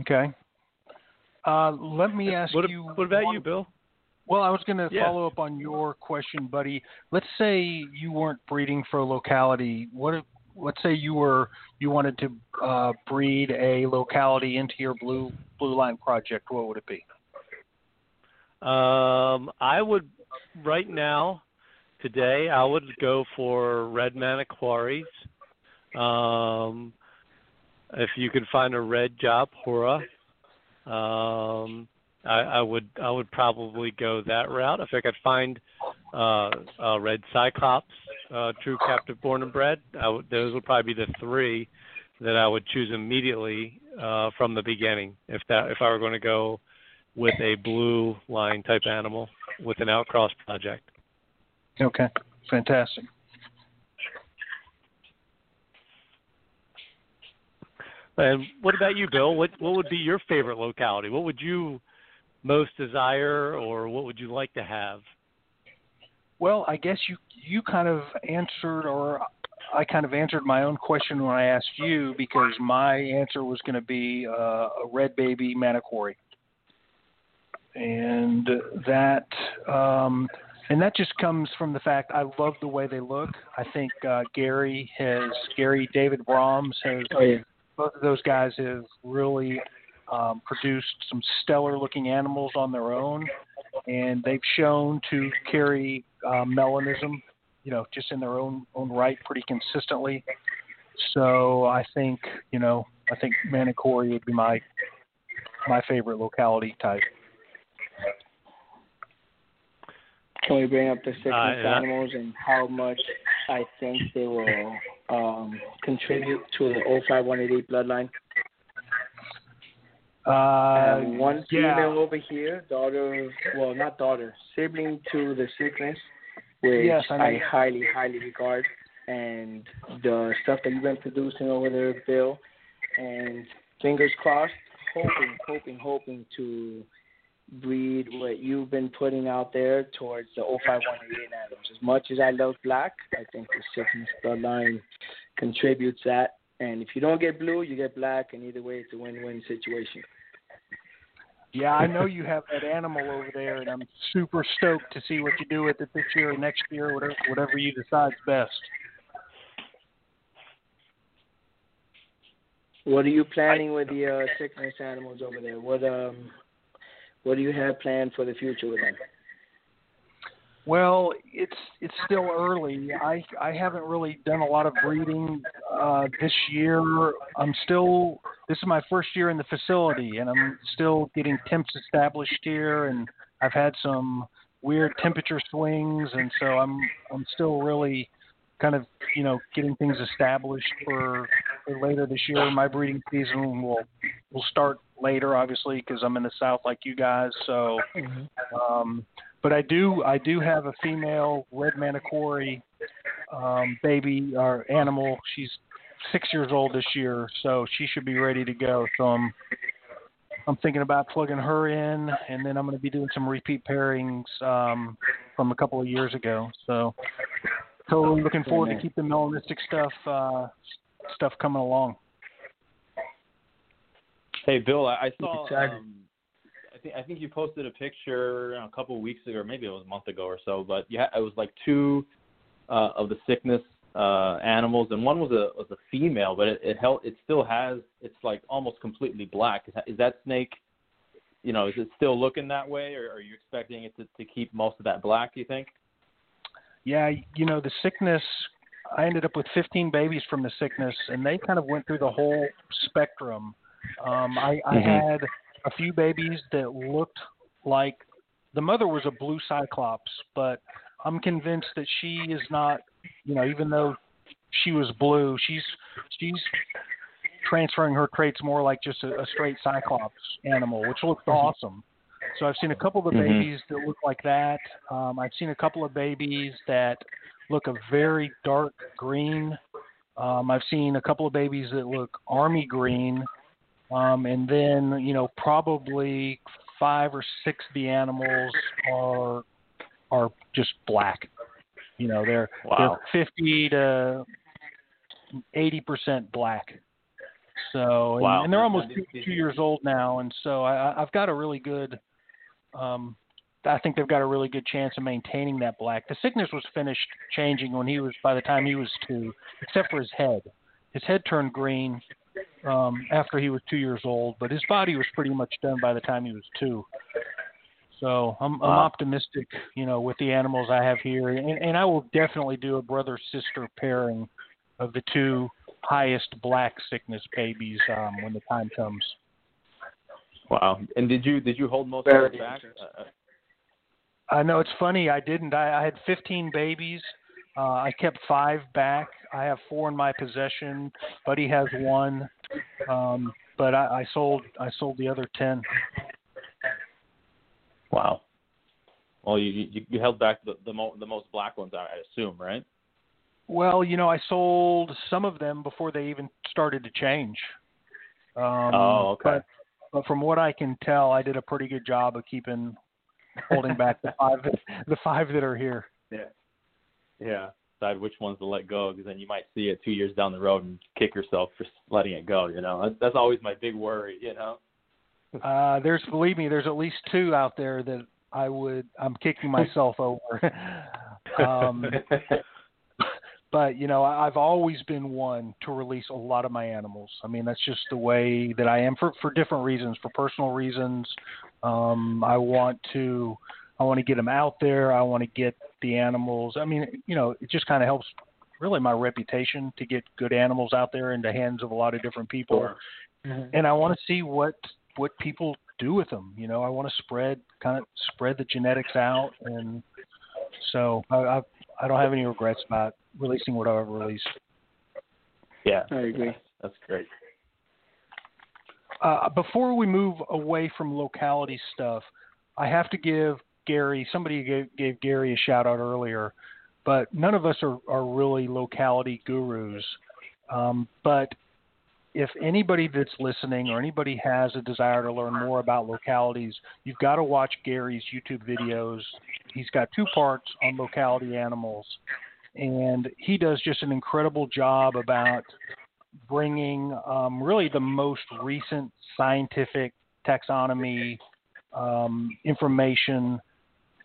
Okay. Uh, let me ask What, you. what about one- you, Bill? Well, I was going to Yeah. follow up on your question, buddy. Let's say you weren't breeding for a locality. What? if- Let's say you were you wanted to uh, breed a locality into your blue blue line project. What would it be? Um, I would right now, today, I would go for red Manokwaris. Um, if you could find a red job hora, um, I, I would I would probably go that route. If I could find uh, a red cyclops, uh, true captive born and bred, I would, those would probably be the three that I would choose immediately uh, from the beginning. If that if I were going to go with a blue line type animal with an outcross project. Okay, fantastic. And what about you, Bill? What what would be your favorite locality? What would you most desire, or what would you like to have? Well, I guess you you kind of answered, or I kind of answered my own question when I asked you because my answer was going to be uh, a red baby Manokwari, and that um, and that just comes from the fact I love the way they look. I think uh, Gary has Gary David Brahms has oh yeah. Both of those guys have really um, produced some stellar looking animals on their own, and they've shown to carry uh, melanism, you know, just in their own own right pretty consistently. So I think, you know, I think Manokwari would be my my favorite locality type. Can we bring up the sickness Uh, yeah. animals and how much I think they will um, contribute to the 05188 bloodline? Uh, one yeah. female over here, daughter, well, not daughter, sibling to the sickness, which Yes, I know. I highly, highly regard. And the stuff that you've been producing over there, Bill, and fingers crossed, hoping, hoping, hoping to breed what you've been putting out there towards the 05188 animals. As much as I love black, I think the sickness bloodline contributes that. And if you don't get blue, you get black, and either way, it's a win-win situation. Yeah, I know you have that animal over there, and I'm super stoked to see what you do with it this year or next year, whatever whatever you decide's best. What are you planning with the uh, sickness animals over there? What um, what do you have planned for the future with them? Well, it's it's still early. I I haven't really done a lot of breeding uh, this year. I'm still this is my first year in the facility, and I'm still getting temps established here, and I've had some weird temperature swings, and so I'm I'm still really kind of you know getting things established for, for later this year. My breeding season will will start later, obviously, because I'm in the South like you guys. So, Mm-hmm. um, but I do I do have a female red Manokwari um, baby or animal. She's six years old this year, so she should be ready to go. So I'm I'm thinking about plugging her in, and then I'm going to be doing some repeat pairings um, from a couple of years ago. So totally looking forward to keep the melanistic stuff uh, stuff coming along. Hey, Bill, I, I saw. Um, I think I think you posted a picture you know, a couple of weeks ago, or maybe it was a month ago or so. But yeah, it was like two uh, of the sickness uh, animals, and one was a was a female, but it it, held, it still has it's like almost completely black. Is that, is that snake? You know, is it still looking that way, or are you expecting it to, to keep most of that black? Do you think? Yeah, you know the sickness. I ended up with 15 babies from the sickness, and they kind of went through the whole spectrum. Um, I, I Mhm. had a few babies that looked like the mother was a blue cyclops, but I'm convinced that she is not. You know, even though she was blue, she's she's transferring her traits more like just a, a straight cyclops animal, which looks awesome. So I've seen a couple of the Mhm. babies that look like that. Um, I've seen a couple of babies that look a very dark green. Um, I've seen a couple of babies that look army green, um, and then you know probably five or six of the animals are are just black. You know they're Wow. they're 50 to 80 percent black. So and, Wow. and they're almost two, two years old now, and so I- I've got a really good. Um, I think they've got a really good chance of maintaining that black. The sickness was finished changing when he was by the time he was two, except for his head. His head turned green um, after he was two years old, but his body was pretty much done by the time he was two. So I'm, I'm Wow. optimistic, you know, with the animals I have here, and, and I will definitely do a brother sister pairing of the two highest black sickness babies um, when the time comes. Wow. And did you did you hold most Very of it back? interesting. I know it's funny. I didn't. I, I had 15 babies. Uh, I kept five back. I have four in my possession. Buddy has one, um, but I, I sold. I sold the other 10. wow. Well, you you, you held back the the, mo- the most black ones, I I assume, right? Well, you know, I sold some of them before they even started to change. Um, Oh, okay. But, but from what I can tell, I did a pretty good job of keeping holding back the five the five that are here. Yeah. Yeah. Decide which ones to let go, because then you might see it two years down the road and kick yourself for letting it go. You know, that's, that's always my big worry. You know. Uh, there's believe me, there's at least two out there that I would I'm kicking myself over. um, but you know, I've always been one to release a lot of my animals. I mean, that's just the way that I am for for different reasons, for personal reasons. Um, I want to I want to get them out there. I want to get the animals. I mean, you know, it just kind of helps really my reputation to get good animals out there in the hands of a lot of different people Mhm. and I want to see what what people do with them. You know, I want to spread kind of spread the genetics out, and so I I, I don't have any regrets about releasing what I've released. Yeah. I agree. That's great. Uh, before we move away from locality stuff, I have to give Gary. Somebody gave, gave Gary a shout out earlier, but none of us are, are really locality gurus. Um, but if anybody that's listening or anybody has a desire to learn more about localities, you've got to watch Gary's YouTube videos. He's got two parts on locality animals, and he does just an incredible job about bringing um, really the most recent scientific taxonomy um, information,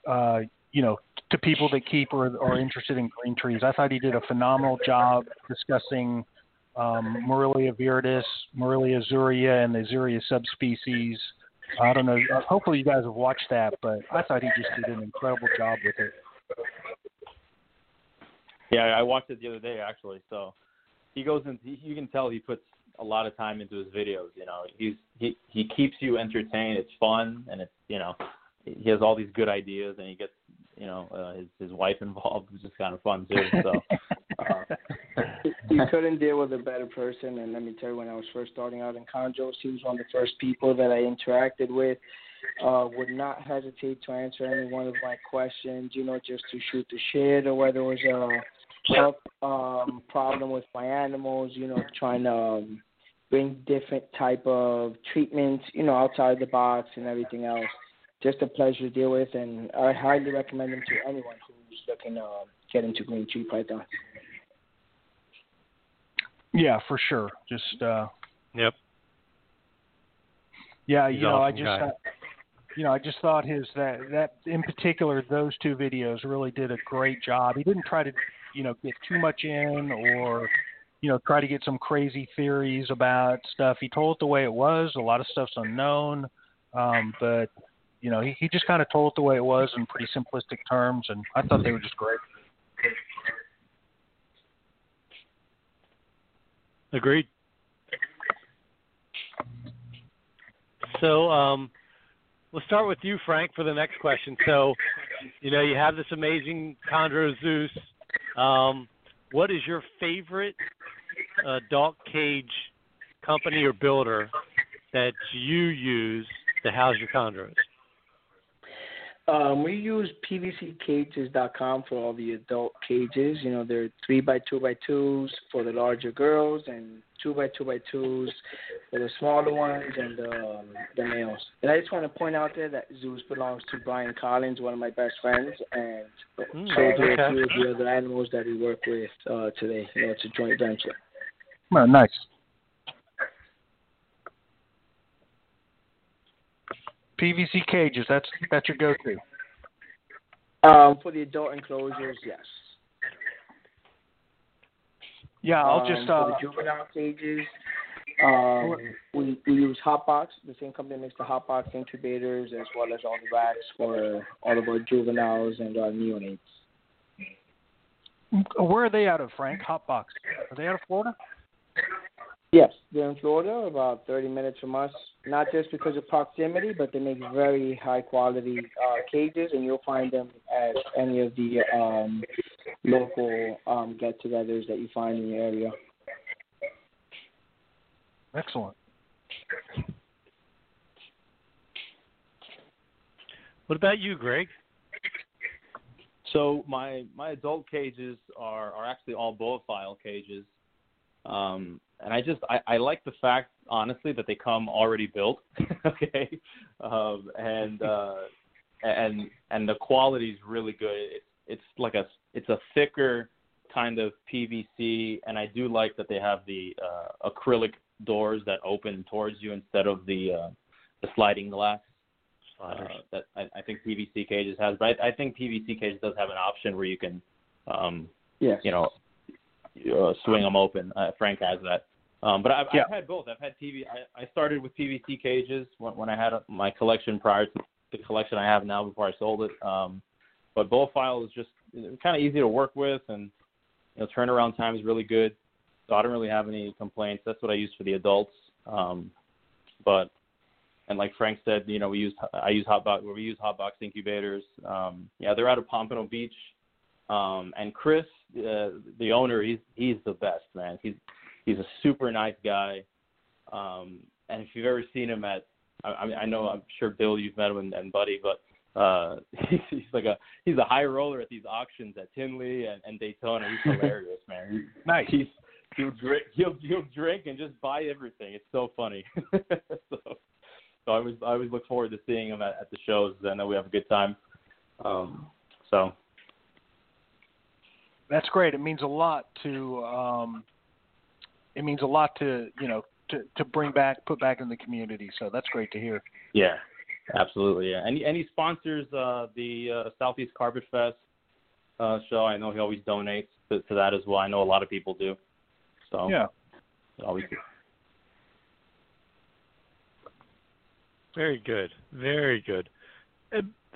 uh, you know, to people that keep or are interested in green trees. I thought he did a phenomenal job discussing um, Morelia viridis, Morelia azurea, and the azurea subspecies. I don't know. uh, Hopefully, you guys have watched that, but I thought he just did an incredible job with it. Yeah, I watched it the other day actually. So he goes into you can tell he puts a lot of time into his videos. You know, he's he he keeps you entertained. It's fun and it's you know he has all these good ideas and he gets you know uh, his his wife involved, which is kind of fun too. So Uh, you couldn't deal with a better person, and let me tell you, when I was first starting out in chondros, he was one of the first people that I interacted with. Uh, would not hesitate to answer any one of my questions, you know, just to shoot the shit, or whether it was a health um, problem with my animals, you know, trying to um, bring different type of treatments, you know, outside the box and everything else. Just a pleasure to deal with, and I highly recommend him to anyone who's looking to uh, get into green tree python. Yeah, for sure. Just uh Yep. yeah, He's you know, I just guy. uh, you know, I just thought his that that in particular those two videos really did a great job. He didn't try to, you know, get too much in or you know, try to get some crazy theories about stuff. He told it the way it was. A lot of stuff's unknown. Um, but you know, he, he just kind of told it the way it was in pretty simplistic terms, and I thought they were just great. Agreed. So, um, we'll start with you, Frank, for the next question. So, you know, you have this amazing Chondro Zeus. Um, what is your favorite uh, dog cage company or builder that you use to house your chondros? Um, we use PVCcages.com for all the adult cages. You know, they're three by two by twos for the larger girls, and two by two by twos for the smaller ones and um, the males. And I just want to point out there that Zeus belongs to Brian Collins, one of my best friends, and Hmm, so do okay. a few of the other animals that we work with uh, today. You know, it's a joint venture. Well, nice. PVC cages. That's that's your go-to. Um, for the adult enclosures, yes. Yeah, I'll Um, just for uh, the juvenile cages. Um, we, we use Hotbox, the same company makes the Hotbox incubators as well as all the racks for all of our juveniles and our neonates. where are they out of, Frank? Hotbox. Are they out of Florida? Yes, they're in Florida, about 30 minutes from us. Not just because of proximity, but they make very high quality uh, cages, and you'll find them at any of the um, local um, get-togethers that you find in your area. Excellent. What about you, Greg? So my my adult cages are are actually all file cages, um, and I just I, I like the fact honestly that they come already built, okay, um, and uh, and and the quality is really good. It's it's like a it's a thicker kind of PVC, and I do like that they have the uh, acrylic doors that open towards you instead of the uh, the sliding glass uh, that I, I think PVC cages has. But I, I think PVC cages does have an option where you can, um, Yes. you know, uh, swing them open. Uh, Frank has that. Um, but I've, Yeah. I've had both. I've had PV. I, I started with PVC cages when, when I had a, my collection prior to the collection I have now before I sold it. Um, but Boaphile is just kind of easy to work with, and you know, turnaround time is really good. So I don't really have any complaints. That's what I use for the adults. Um, but and like Frank said, you know, we use I use hot hotbox we use hotbox incubators. Um, yeah, they're out of Pompano Beach. Um, and Chris, uh, the owner, he's he's the best man. He's he's a super nice guy. Um, and if you've ever seen him at, I, I mean, I know I'm sure Bill, you've met him and, and Buddy, but uh, he's, he's like a he's a high roller at these auctions at Tinley and, and Daytona. He's hilarious, man. Nice. He's he'll drink he'll he'll drink and just buy everything. It's so funny. so so I always I always look forward to seeing him at, at the shows. I know we have a good time. Um, so That's great. It means a lot to um, it means a lot to you know to to bring back put back in the community. So that's great to hear. yeah, absolutely. Yeah. Any any sponsors uh, the uh, Southeast Carpet Fest uh, show? I know he always donates to, to that as well. I know a lot of people do. So Yeah. always Very good. Very good.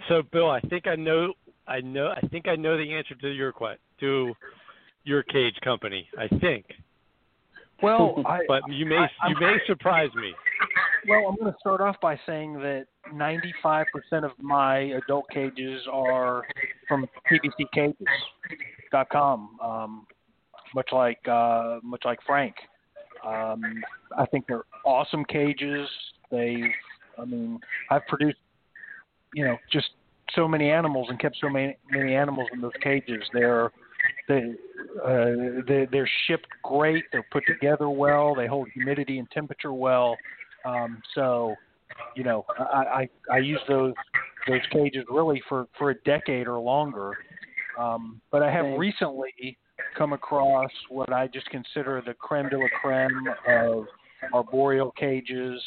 So, Bill, I think I know. I know. I think I know the answer to your que- to your cage company. I think, Well, I but you may I- you may surprise me. well I'm going to start off by saying that 95% of my adult cages are from PVCcages.com. Um, much like uh, much like Frank. Um, I think they're awesome cages. They, I mean, I've produced, you know, just so many animals and kept so many many animals in those cages. They're they, uh, they they're shipped great. They're put together well. They hold humidity and temperature well. Um, so, you know, I, I I use those those cages really for for a decade or longer. Um, but I have recently come across what I just consider the creme de la creme of arboreal cages.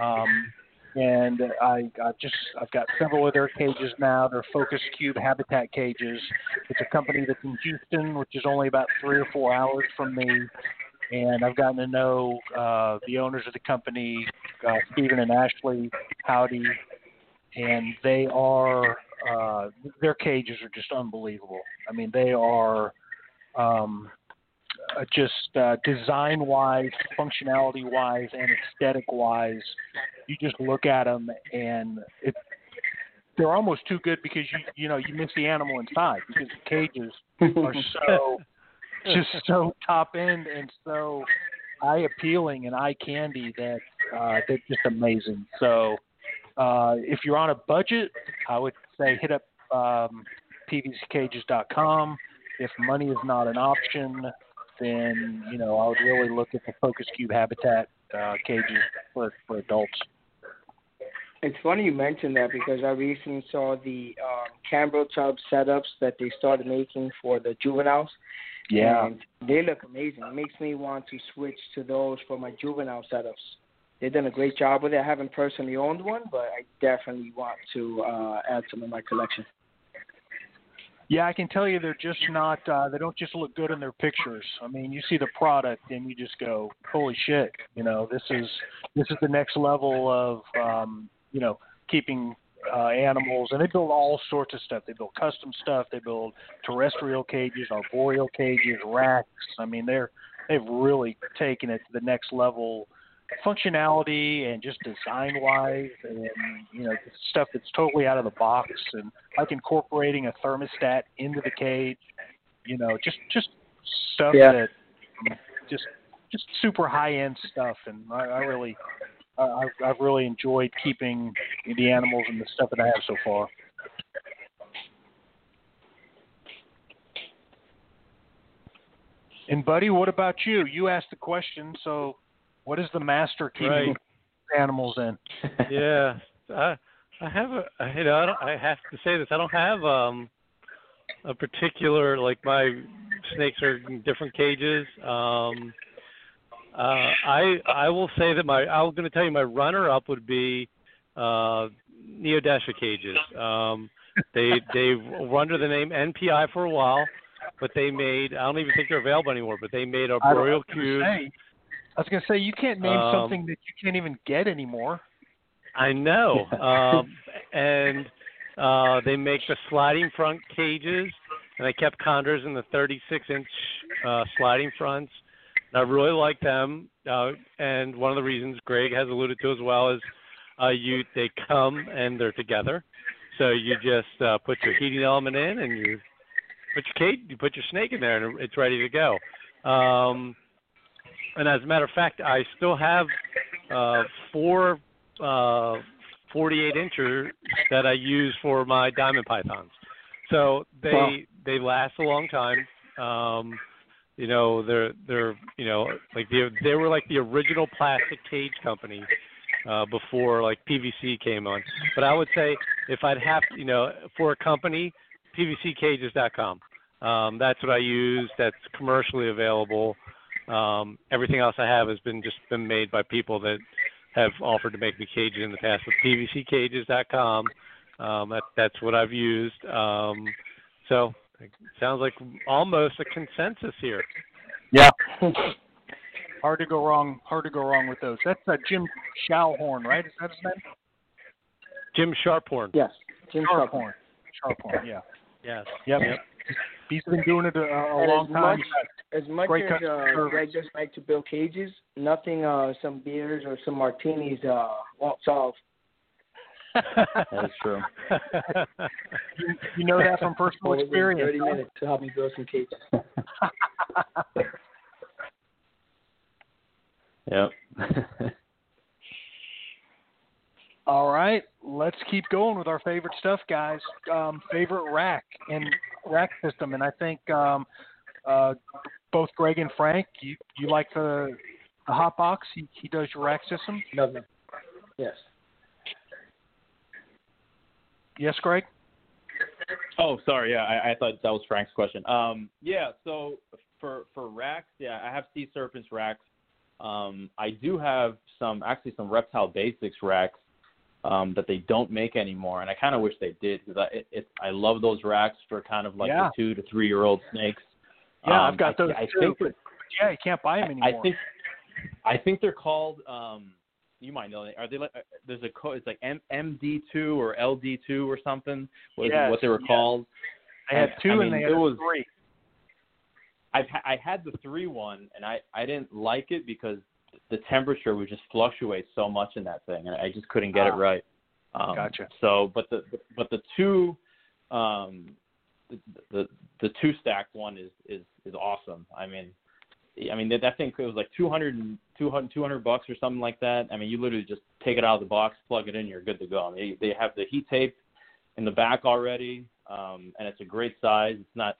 Um, and I, I just I've got several of their cages now. They're Focus Cube Habitat cages. It's a company that's in Houston, which is only about three or four hours from me. And I've gotten to know uh, the owners of the company, uh, Stephen and Ashley Howdy, and they are uh, their cages are just unbelievable. I mean, they are um, uh, just uh, design wise, functionality wise, and aesthetic wise. You just look at them and it, they're almost too good because you you know you miss the animal inside because the cages are so just so top end and so eye appealing and eye candy that uh, they're just amazing. So uh, if you're on a budget, I would say hit up um, pvccages.com. If money is not an option, then you know I would really look at the Focus Cube Habitat uh, cages for for adults. It's funny you mentioned that because I recently saw the um, Campbell tub setups that they started making for the juveniles. Yeah. And they look amazing. It makes me want to switch to those for my juvenile setups. They've done a great job with it. I haven't personally owned one, but I definitely want to uh, add some in my collection. Yeah, I can tell you they're just not. Uh, they don't just look good in their pictures. I mean, you see the product and you just go, "Holy shit!" You know, this is this is the next level of um, you know keeping uh, animals. And they build all sorts of stuff. They build custom stuff. They build terrestrial cages, arboreal cages, racks. I mean, they're they've really taken it to the next level functionality and just design wise and you know stuff that's totally out of the box and like incorporating a thermostat into the cage you know just just stuff Yeah. that just just super high end stuff and I, I really I've, I've really enjoyed keeping the animals and the stuff that I have so far. And buddy, what about you? You asked the question, so what is the master keeping Right. animals in? yeah, I I have a I- you know I, don't, I have to say this I don't have um a particular like my snakes are in different cages. Um, uh, I I will say that my I'm going to tell you my runner up would be uh, Neodesha cages. Um, they they've were under the name NPI for a while, but they made I don't even think they're available anymore. But they made arboreal cubes. say- I was gonna say you can't name Um, something that you can't even get anymore. I know. um, and uh, they make the sliding front cages, and they kept chondros in the 36 inch uh, sliding fronts. And I really like them. Uh, and one of the reasons Greg has alluded to as well is uh, you they come and they're together. So you just uh, put your heating element in, and you put your cage, you put your snake in there, and it's ready to go. Um, and as a matter of fact, I still have uh, four uh, 48 incher that I use for my diamond pythons. So they Wow. they last a long time. Um, you know, they're they're you know like they they were like the original plastic cage company uh, before like PVC came on. But I would say if I'd have you know for a company, PVCcages.com. Um, that's what I use. That's commercially available. Um, everything else I have has been just been made by people that have offered to make me cages in the past. But PVCcages.com. Um, that, that's what I've used. Um, so it sounds like almost a consensus here. Yeah. hard to go wrong. Hard to go wrong with those. That's uh, Jim Schauhorn, right? Is that his name? Jim Sharphorn. Yes, Jim Sharp. Sharphorn. Sharphorn. Yeah. Yes. Yep. Yep. He's been doing it a, a And long as time. much- As much Great as customer uh. Greg just like to build cages, nothing uh, some beers or some martinis uh, won't solve. That is true. You, you know that from personal Over experience. Thirty huh? minutes to help me build some cages. yep. All right, let's keep going with our favorite stuff, guys. Um, favorite rack and rack system, and I think um, uh, both Greg and Frank, you you like the the hot box? He he does your rack system. No, no. Yes. Yes, Greg. Oh, sorry. Yeah, I, I thought that was Frank's question. Um, yeah. So for for racks, yeah, I have sea serpents racks. Um, I do have some actually some reptile basics racks um, that they don't make anymore, and I kind of wish they did because I it, it, I love those racks for kind of like Yeah. the two to three year old snakes. Yeah, Um, I've got I, those I too. think yeah, you can't buy them anymore. I think I think they're called. Um, you might know. Are they like? uh, There's a code. It's like M- MD2 or LD2 or something. Was Yes, what they were yes. called. I had two I and they had was- three. I've ha- I had the three one, and I I didn't like it because the temperature would just fluctuate so much in that thing, and I just couldn't get Ah. it right. Um, Gotcha. So, but the but the two, um, the the, the two stacked one is is is awesome. I mean, I mean that, that thing it was like 200, 200 200 bucks or something like that. I mean, you literally just take it out of the box, plug it in, you're good to go. I mean, they they have the heat tape in the back already, um, and it's a great size. It's not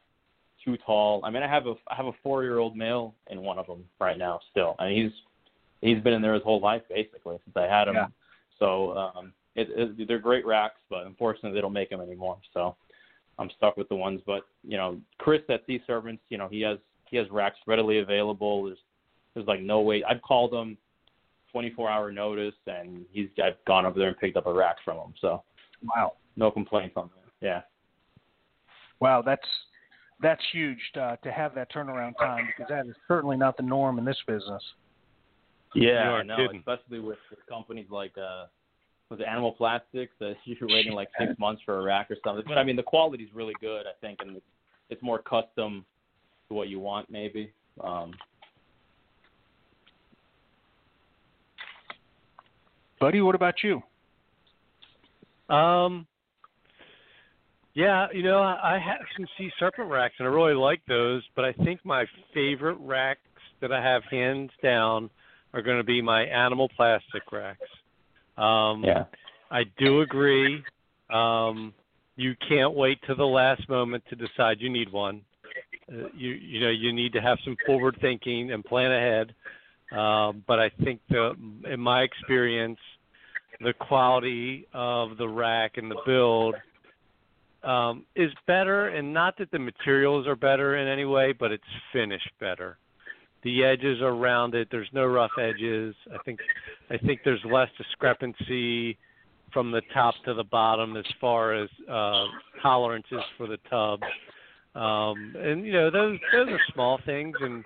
too tall. I mean, I have a I have a four year old male in one of them right now still, and he's he's been in there his whole life basically since I had him. Yeah. So um, it, it, they're great racks, but unfortunately they don't make them anymore. So I'm stuck with the ones. But you know, Chris at Sea Serpents, you know, he has he has racks readily available. There's there's like no way. I've called him 24 hour notice, and he's I've gone over there and picked up a rack from him. So Wow, no complaints on that. Yeah. wow, that's that's huge uh, to have that turnaround time because that is certainly not the norm in this business. Yeah, You I know, kidding. especially with, with companies like uh was it Animal Plastics that you're waiting like six months for a rack or something. But I mean the quality's really good, I think, and it's, it's more custom to what you want maybe. Um Buddy, what about you? Um, yeah, you know, I I have some sea serpent racks, and I really like those. But I think my favorite racks that I have hands down are going to be my animal plastic racks. Um, yeah. I do agree. Um, you can't wait to the last moment to decide you need one. Uh, you you know you need to have some forward thinking and plan ahead. Um, but I think the in my experience, the quality of the rack and the build um, is better, and not that the materials are better in any way, but it's finished better. The edges are rounded. There's no rough edges. I think I think there's less discrepancy from the top to the bottom as far as uh, tolerances for the tub. Um, and you know those those are small things. And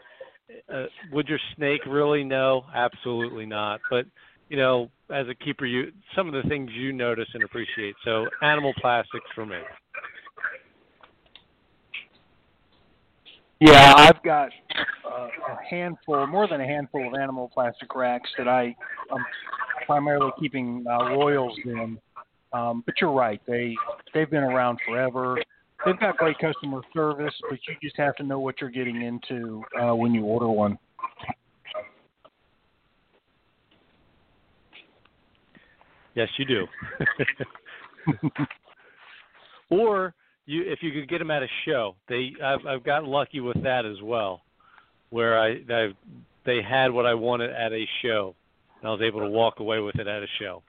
uh, would your snake really know? Absolutely not. But you know, as a keeper, you some of the things you notice and appreciate. So animal plastics for me. Yeah, I've got a handful, more than a handful of animal plastic racks that I am primarily keeping uh, royals in. Um, but you're right; they they've been around forever. They've got great customer service, but you just have to know what you're getting into uh, when you order one. Yes, you do. or you, if you could get them at a show, they I've, I've gotten lucky with that as well, where I I they had what I wanted at a show, and I was able to walk away with it at a show.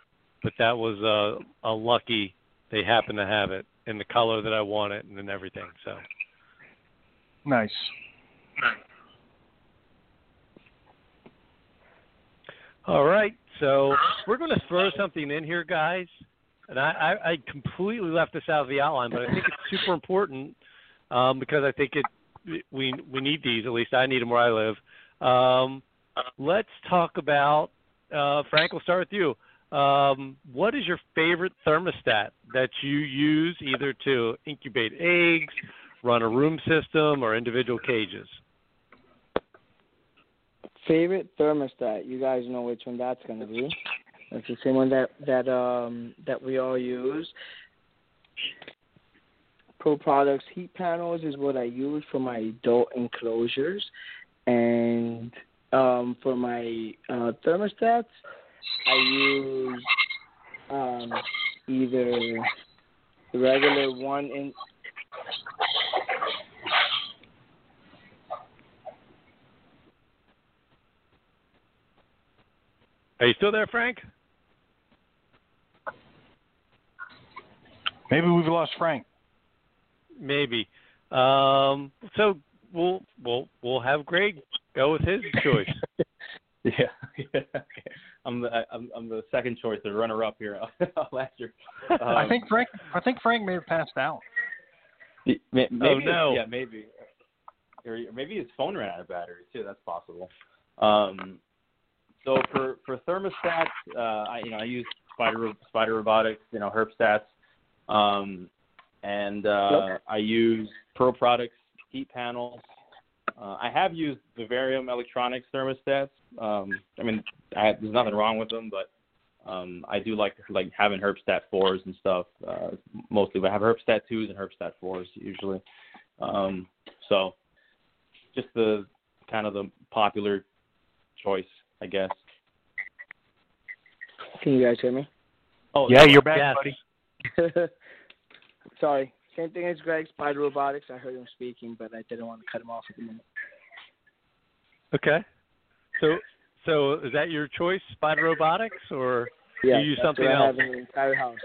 But that was uh, a lucky they happened to have it in the color that I wanted and everything. So Nice. All right, so we're going to throw something in here, guys. And I, I, I completely left this out of the outline, but I think it's super important um, because I think it we we need these. At least I need them where I live. Um, let's talk about uh, Frank. We'll start with you. Um, what is your favorite thermostat that you use either to incubate eggs, run a room system, or individual cages? Favorite thermostat. You guys know which one that's gonna be. It's the same one that that um that we all use. Pro Products heat panels is what I use for my adult enclosures, and um, for my uh, thermostats, I use um, either the regular one in. Are you still there, Frank? Maybe we've lost Frank. Maybe. Um, so we'll we'll we'll have Greg go with his choice. yeah, yeah. I'm the I'm, I'm the second choice, the runner up here last year. Um, I think Frank. I think Frank may have passed out. Maybe, oh no! Yeah, maybe. Or maybe his phone ran out of battery too. That's possible. Um, so for for thermostats, uh, I you know I use Spider Spider Robotics, you know Herpstats, um, and uh, Yep. I use Pro Products heat panels. Uh, I have used Vivarium Electronics thermostats. Um, I mean, I, there's nothing wrong with them, but um, I do like like having Herpstat fours and stuff. Uh, mostly, but I have Herpstat twos and Herpstat fours usually. Um, so, just the kind of the popular choice, I guess. Can you guys hear me? Oh Yeah, you're back, Yes. buddy. Sorry. Same thing as Greg, Spider Robotics. I heard him speaking, but I didn't want to cut him off at the moment. Okay. So so is that your choice, Spider Robotics, or Yeah, you use something I else? have the entire house.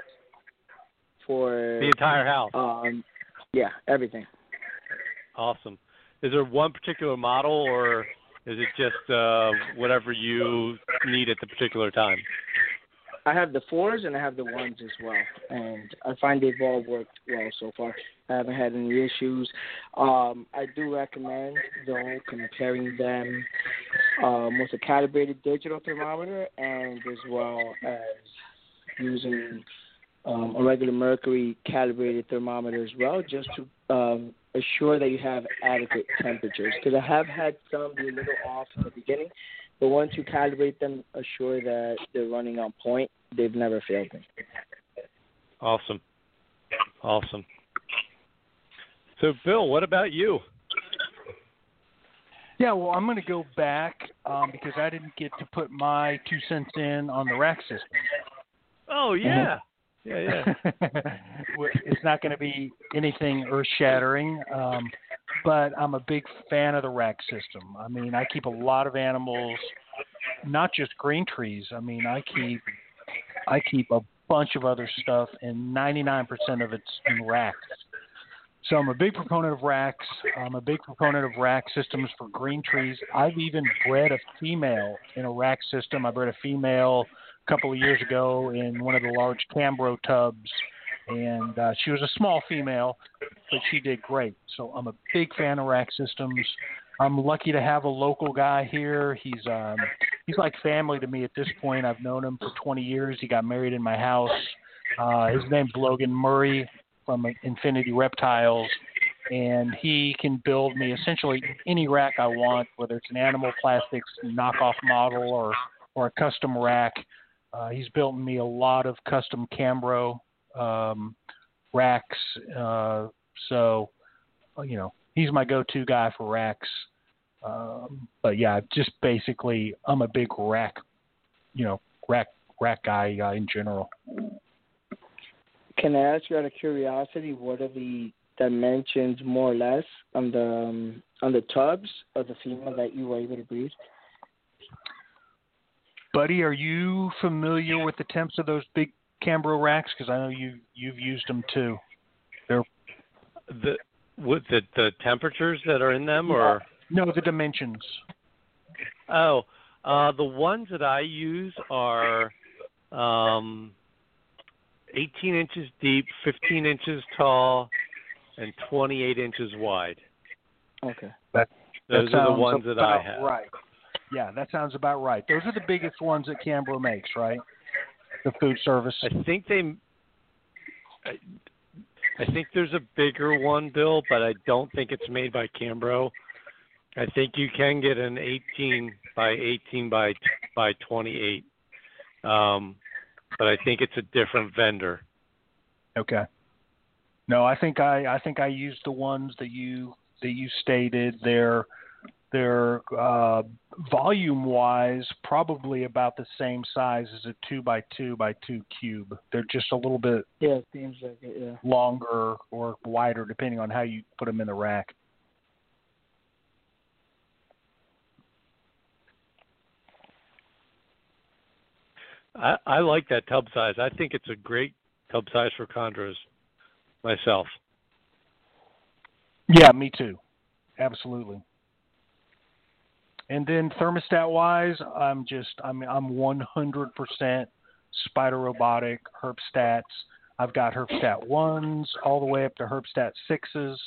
For the entire house? um, yeah, everything. Awesome. Is there one particular model, or is it just uh, whatever you need at the particular time? I have the fours and I have the ones as well, and I find they've all worked well so far. I haven't had any issues. Um, I do recommend though comparing them um, with a calibrated digital thermometer and as well as using um, a regular mercury calibrated thermometer as well, just to um, assure that you have adequate temperatures. Because I have had some be a little off in the beginning, but once you calibrate them, assure that they're running on point. They've never failed me. Awesome. Awesome. So, Bill, what about you? Yeah, well, I'm going to go back um, because I didn't get to put my two cents in on the rack system. Oh yeah, yeah, yeah. it's not going to be anything earth-shattering, um, but I'm a big fan of the rack system. I mean, I keep a lot of animals, not just green trees. I mean, I keep I keep a bunch of other stuff, and 99% of it's in racks. So I'm a big proponent of racks. I'm a big proponent of rack systems for green trees. I've even bred a female in a rack system. I bred a female a couple of years ago in one of the large Cambro tubs, and uh, she was a small female, but she did great. So I'm a big fan of rack systems. I'm lucky to have a local guy here. He's um, he's like family to me at this point. I've known him for 20 years. He got married in my house. Uh, his name's Logan Murray from Infinity Reptiles, and he can build me essentially any rack I want, whether it's an animal plastics knockoff model or or a custom rack. Uh, he's built me a lot of custom Cambro um, racks. Uh, so, uh, you know, he's my go-to guy for racks. Um, but yeah, just basically, I'm a big rack, you know, rack rack guy uh, in general. Can I ask you out of curiosity, what are the dimensions more or less on the um, on the tubs of the female that you were able to breed? Buddy, are you familiar with the temps of those big Cambro racks? Because I know you you've used them too. They're The with the the temperatures that are in them, or no the dimensions. oh, uh, the ones that I use are um, 18 inches deep, 15 inches tall, and 28 inches wide. Okay. Those that are the ones that I have. Right. Yeah, that sounds about right. Those are the biggest ones that Cambro makes, right? The food service. I think they. I, think there's a bigger one, Bill, but I don't think it's made by Cambro. I think you can get an 18 by 18 by by 28, um, but I think it's a different vendor. Okay. No, I think I I think I used the ones that you that you stated. They're they're uh, volume wise probably about the same size as a two by two by two cube. They're just a little bit Yeah, it seems like it. Yeah. longer or wider depending on how you put them in the rack. I, I like that tub size. I think it's a great tub size for chondros myself. Yeah, me too. Absolutely. And then thermostat wise, I'm just I'm I'm 100% Spider Robotic Herpstats. I've got Herpstat ones all the way up to Herpstat sixes,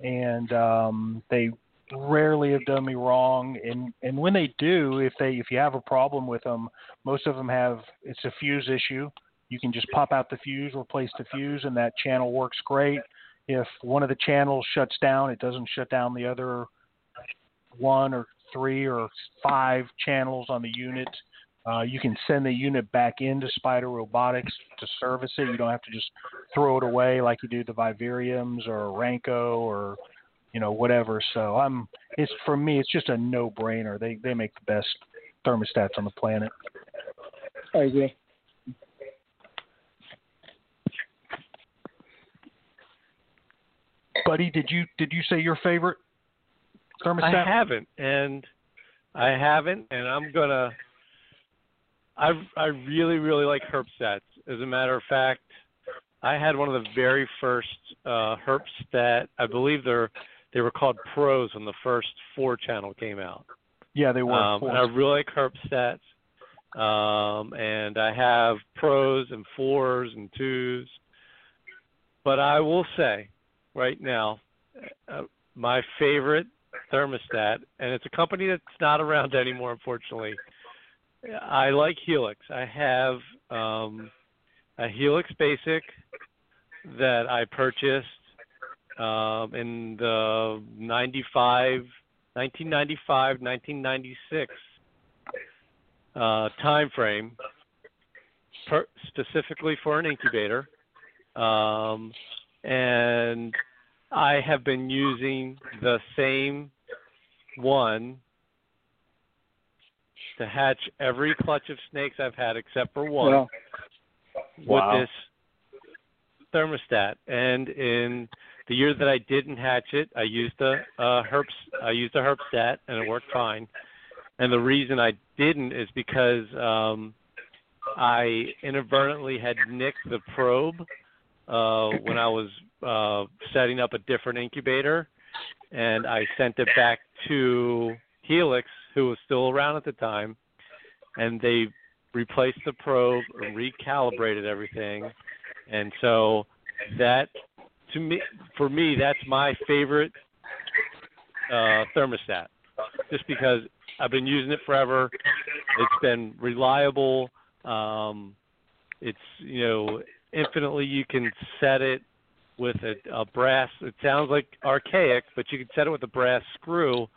and um, they rarely have done me wrong. And and when they do, if they if you have a problem with them, most of them have it's a fuse issue. You can just pop out the fuse, replace the fuse, and that channel works great. If one of the channels shuts down, it doesn't shut down the other one or three or five channels on the unit. Uh, you can send the unit back into Spider Robotics to service it. You don't have to just throw it away like you do the Vivariums or Ranco or you know whatever. So I'm it's for me it's just a no brainer. They they make the best thermostats on the planet. I agree. Buddy, did you did you say your favorite thermostat? I haven't, and I haven't, and I'm gonna. I I really really like Herpstats. As a matter of fact, I had one of the very first uh, Herpstat. I believe they're they were called Pros when the first four channel came out. Yeah, they were. Um, and I really like Herpstats. Um, and I have pros and fours and twos. But I will say, right now, uh, my favorite thermostat, and it's a company that's not around anymore, unfortunately. I like Helix. I have um, a Helix Basic that I purchased um, in the 95, 1995, 1996 uh, time frame, per, specifically for an incubator. Um, and I have been using the same one to hatch every clutch of snakes I've had except for one Well, with Wow. this thermostat. And in the year that I didn't hatch it, I used a, a herps I used a herpstat and it worked fine. And the reason I didn't is because um I inadvertently had nicked the probe uh when I was uh setting up a different incubator and I sent it back to Helix who was still around at the time and they replaced the probe, recalibrated everything, and so that to me for me that's my favorite uh, thermostat, just because I've been using it forever. It's been reliable. Um, it's you know infinitely you can set it with a, a brass. It sounds like archaic, but you can set it with a brass screw,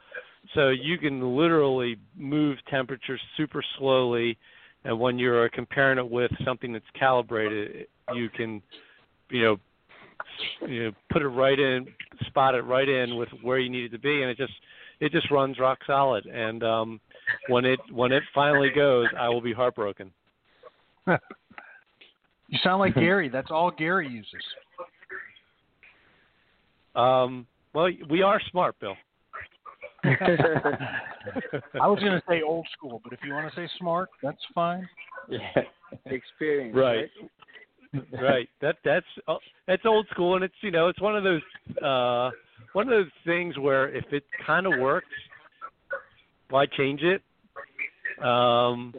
so you can literally move temperature super slowly. And when you're comparing it with something that's calibrated, you can, you know, you know, put it right in, spot it right in with where you need it to be, and it just it just runs rock solid. And um, when it when it finally goes, I will be heartbroken. You sound like Gary. That's all Gary uses. Um, well, we are smart, Bill. I was going to say old school, but if you want to say smart, that's fine. Yeah. experience. Right. right. That that's uh, that's old school, and it's you know it's one of those uh, one of those things where if it kind of works, why change it? Um,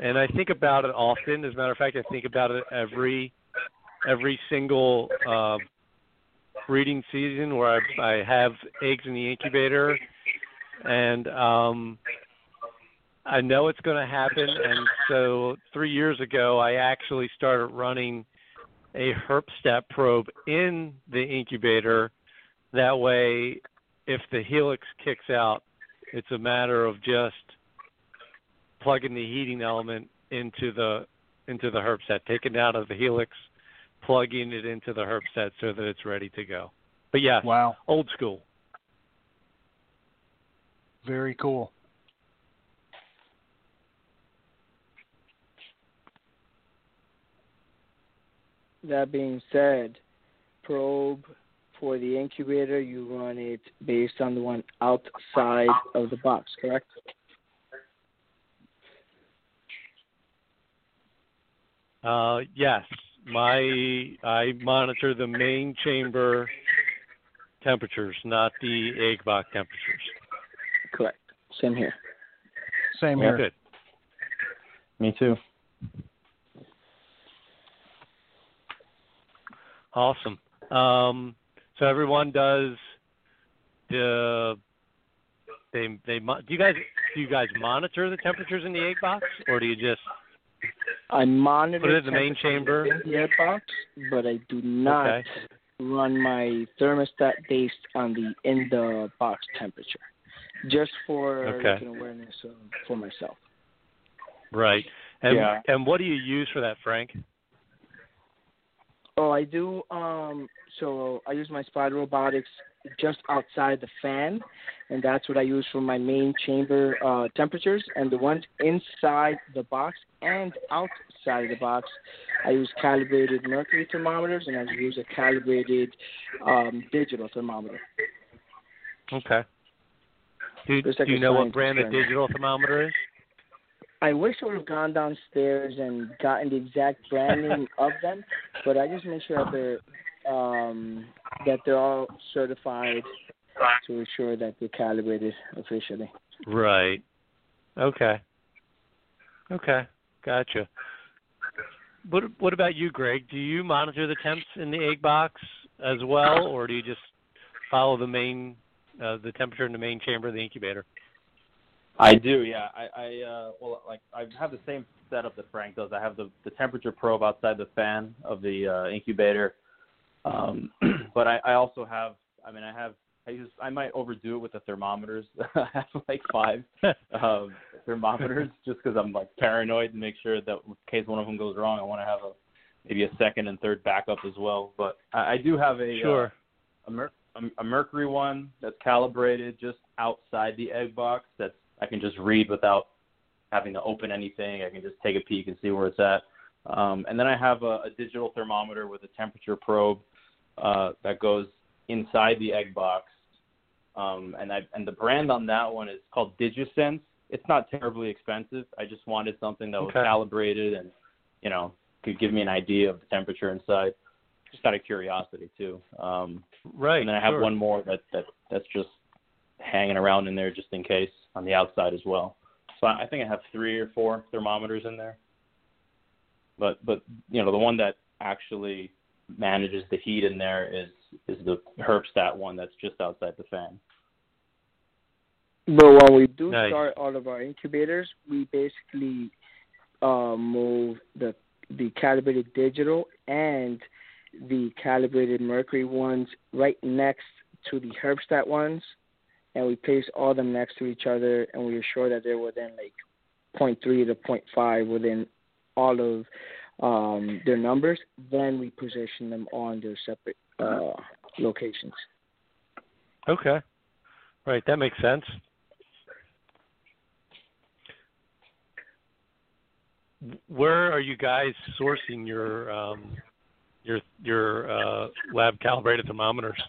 and I think about it often. As a matter of fact, I think about it every every single uh, breeding season where I, I have eggs in the incubator, and um, I know it's going to happen. And so three years ago, I actually started running a Herpstat probe in the incubator. That way, if the helix kicks out, it's a matter of just plugging the heating element into the into the Herpstat, taking it out of the helix, plugging it into the herb set so that it's ready to go. But yeah, Wow, old school. very cool. That being said, probe for the incubator, you run it based on the one outside of the box, correct? Uh, yes, my I monitor the main chamber temperatures, not the egg box temperatures. Correct. Same here. Same Yeah. here. Good. Me too. Awesome. Um, so everyone does the they they do you guys do you guys monitor the temperatures in the egg box or do you just I monitor Put it in the main chamber. in the air box, but I do not okay run my thermostat based on the in the box temperature, just for Okay. like, an awareness of, for myself. right and Yeah. and what do you use for that Frank? Oh, I do. Um, so I use my Spider Robotics just outside the fan, and that's what I use for my main chamber uh, temperatures. And the ones inside the box and outside the box, I use calibrated mercury thermometers, and I use a calibrated um, digital thermometer. Okay. Do, like do you know what brand the digital thermometer is? I wish I would have gone downstairs and gotten the exact branding of them, but I just make sure that they're um, that they're all certified to ensure that they're calibrated officially. Right. Okay. Okay. Gotcha. What What about you, Greg? Do you monitor the temps in the egg box as well, or do you just follow the main uh, the temperature in the main chamber of the incubator? I do, yeah. I, I uh well like I have the same setup that Frank does. I have the the temperature probe outside the fan of the uh incubator. Um but I, I also have I mean I have I use I might overdo it with the thermometers. I have like five um thermometers just because I'm like paranoid and make sure that in case one of them goes wrong I want to have a maybe a second and third backup as well. But I, I do have a uh, Sure. a, mer- a, a mercury one that's calibrated just outside the egg box. That's I can just read without having to open anything. I can just take a peek and see where it's at. Um, and then I have a, a digital thermometer with a temperature probe uh, that goes inside the egg box. Um, and I and the brand on that one is called DigiSense. It's not terribly expensive. I just wanted something that was Okay. calibrated and you know could give me an idea of the temperature inside, just out of curiosity too. Um, Right. and then I have sure. one more that that that's just hanging around in there just in case on the outside as well. So I I think I have three or four thermometers in there. But but you know the one that actually manages the heat in there is is the Herpstat one that's just outside the fan. But when we do Nice. start all of our incubators, we basically uh, move the the calibrated digital and the calibrated mercury ones right next to the Herpstat ones, and we place all them next to each other, and we assure that they're within like 0.3 to 0.5 within all of um, their numbers. Then we position them on their separate uh, locations. Okay. Right. That makes sense. Where are you guys sourcing your um, your your uh, lab calibrated thermometers?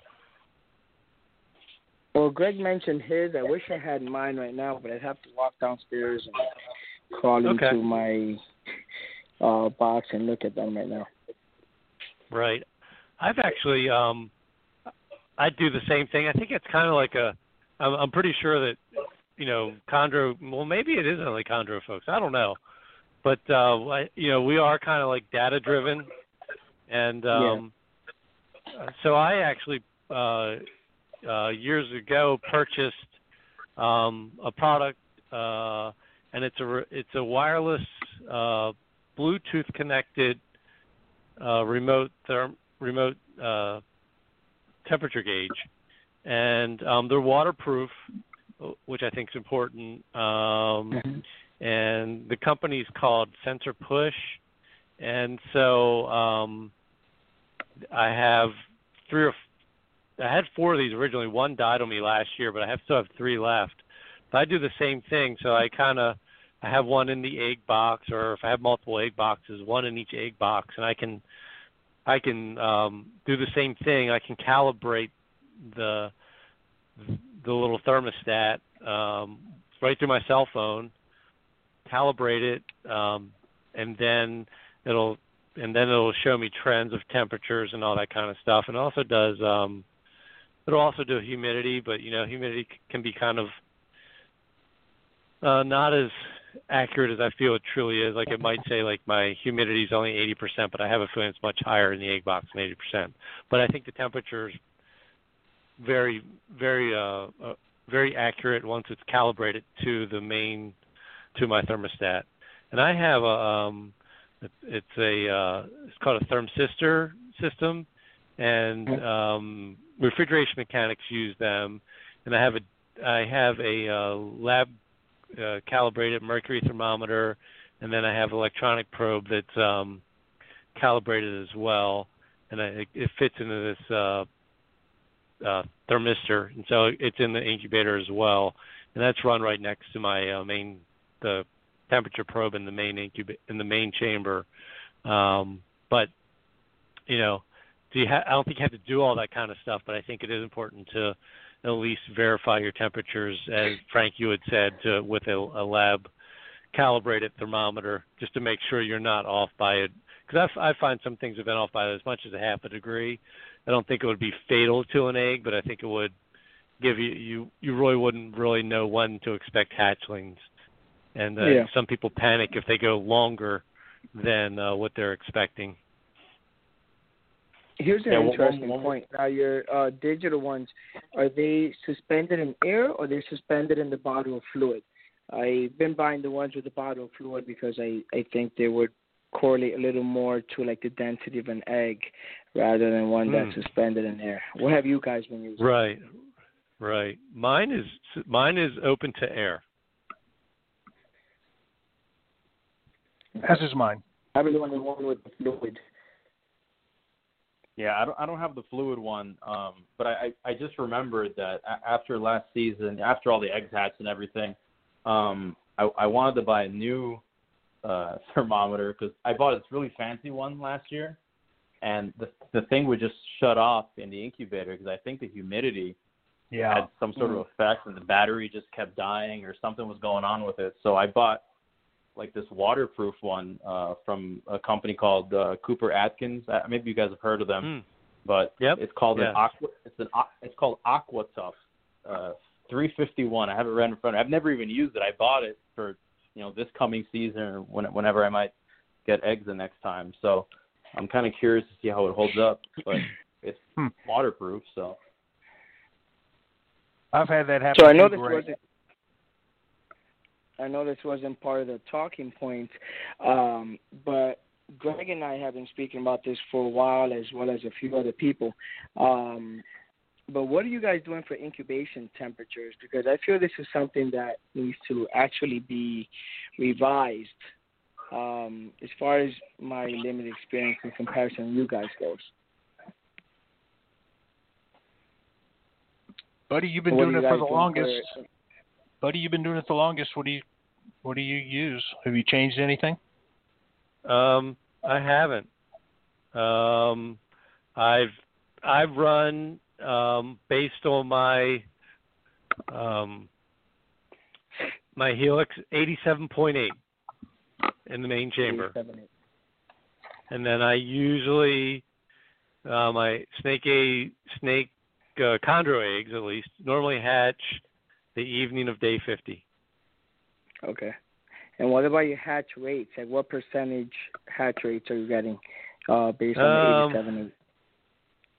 Well, Greg mentioned his. I wish I had mine right now, but I'd have to walk downstairs and crawl Okay. into my uh, box and look at them right now. Right. I've actually um I do the same thing. I think it's kind of like a I'm, I'm pretty sure that you know chondro well maybe it isn't only chondro folks. I don't know. But uh I, you know, we are kind of like data driven and um so I actually uh uh years ago purchased um a product uh and it's a it's a wireless uh Bluetooth connected uh, remote therm- remote uh, temperature gauge, and um, they're waterproof, which I think is important. Um, and the company's called SensorPush, and so um, I have three or f- I had four of these originally. One died on me last year, but I have still have three left. But I do the same thing, so I kind of I have one in the egg box, or if I have multiple egg boxes, one in each egg box, and I can I can um, do the same thing. I can calibrate the the little thermostat um, right through my cell phone, calibrate it, um, and then it'll and then it'll show me trends of temperatures and all that kind of stuff. And it also does um, it'll also do humidity, but you know humidity can be kind of uh, not as accurate as I feel it truly is. Like it might say like my humidity is only 80%, but I have a feeling it's much higher in the egg box than 80%. But I think the temperature is very, very, uh, uh, very accurate once it's calibrated to the main, to my thermostat. And I have a, um, it, it's a, uh, it's called a thermistor system, and um, refrigeration mechanics use them. And I have a, I have a uh, lab uh, calibrated mercury thermometer, and then I have electronic probe that's um, calibrated as well, and I, it, it fits into this uh, uh, thermistor, and so it's in the incubator as well, and that's run right next to my uh, main the temperature probe in the main incub- in the main chamber. Um, but you know, do you ha- I don't think you have to do all that kind of stuff, but I think it is important to at least verify your temperatures, as Frank you had said, to, with a, a lab calibrated thermometer, just to make sure you're not off by it. Because I, I find some things have been off by as much as a half a degree. I don't think it would be fatal to an egg, but I think it would give you you you really wouldn't really know when to expect hatchlings. And uh, Yeah. some people panic if they go longer than uh, what they're expecting. Here's an Yeah, interesting one- point. Now, your uh, digital ones, are they suspended in air or they're suspended in the bottle of fluid? I've been buying the ones with the bottle of fluid because I, I think they would correlate a little more to like the density of an egg rather than one that's Hmm. suspended in air. What have you guys been using? Right, right. Mine is mine is open to air. As is mine. I've been doing the one with the fluid. Yeah, I don't I don't have the fluid one, um, but I, I just remembered that after last season, after all the eggs hatched and everything, um, I I wanted to buy a new uh, thermometer because I bought this really fancy one last year, and the the thing would just shut off in the incubator because I think the humidity Yeah. had some sort of effect and the battery just kept dying or something was going on with it. So I bought like this waterproof one uh from a company called uh, Cooper Atkins. Uh, maybe you guys have heard of them, Hmm. but Yep. it's called Yeah. an aqua it's an Aqu- it's called Aqua Tough uh 351. I have it right in front. of me. I've never even used it. I bought it for, you know, this coming season or when, whenever I might get eggs the next time. So I'm kind of curious to see how it holds up, but it's Hmm. waterproof, so I've had that happen. So I know this wasn't. I know this wasn't part of the talking point, um, but Greg and I have been speaking about this for a while, as well as a few other people. Um, but what are you guys doing for incubation temperatures? Because I feel this is something that needs to actually be revised. Um, as far as my limited experience in comparison, to you guys goes. Buddy, you've been What doing it for the longest. for- Buddy, you've been doing it the longest. What do you what do you use? Have you changed anything? Um, I haven't. Um, I've I've run um, based on my um, my Helix 87.8 in the main chamber, and then I usually uh, my snake a snake uh, chondro eggs at least normally hatch the evening of day 50. Okay. And what about your hatch rates? Like, what percentage hatch rates are you getting uh, based on Um, the 87?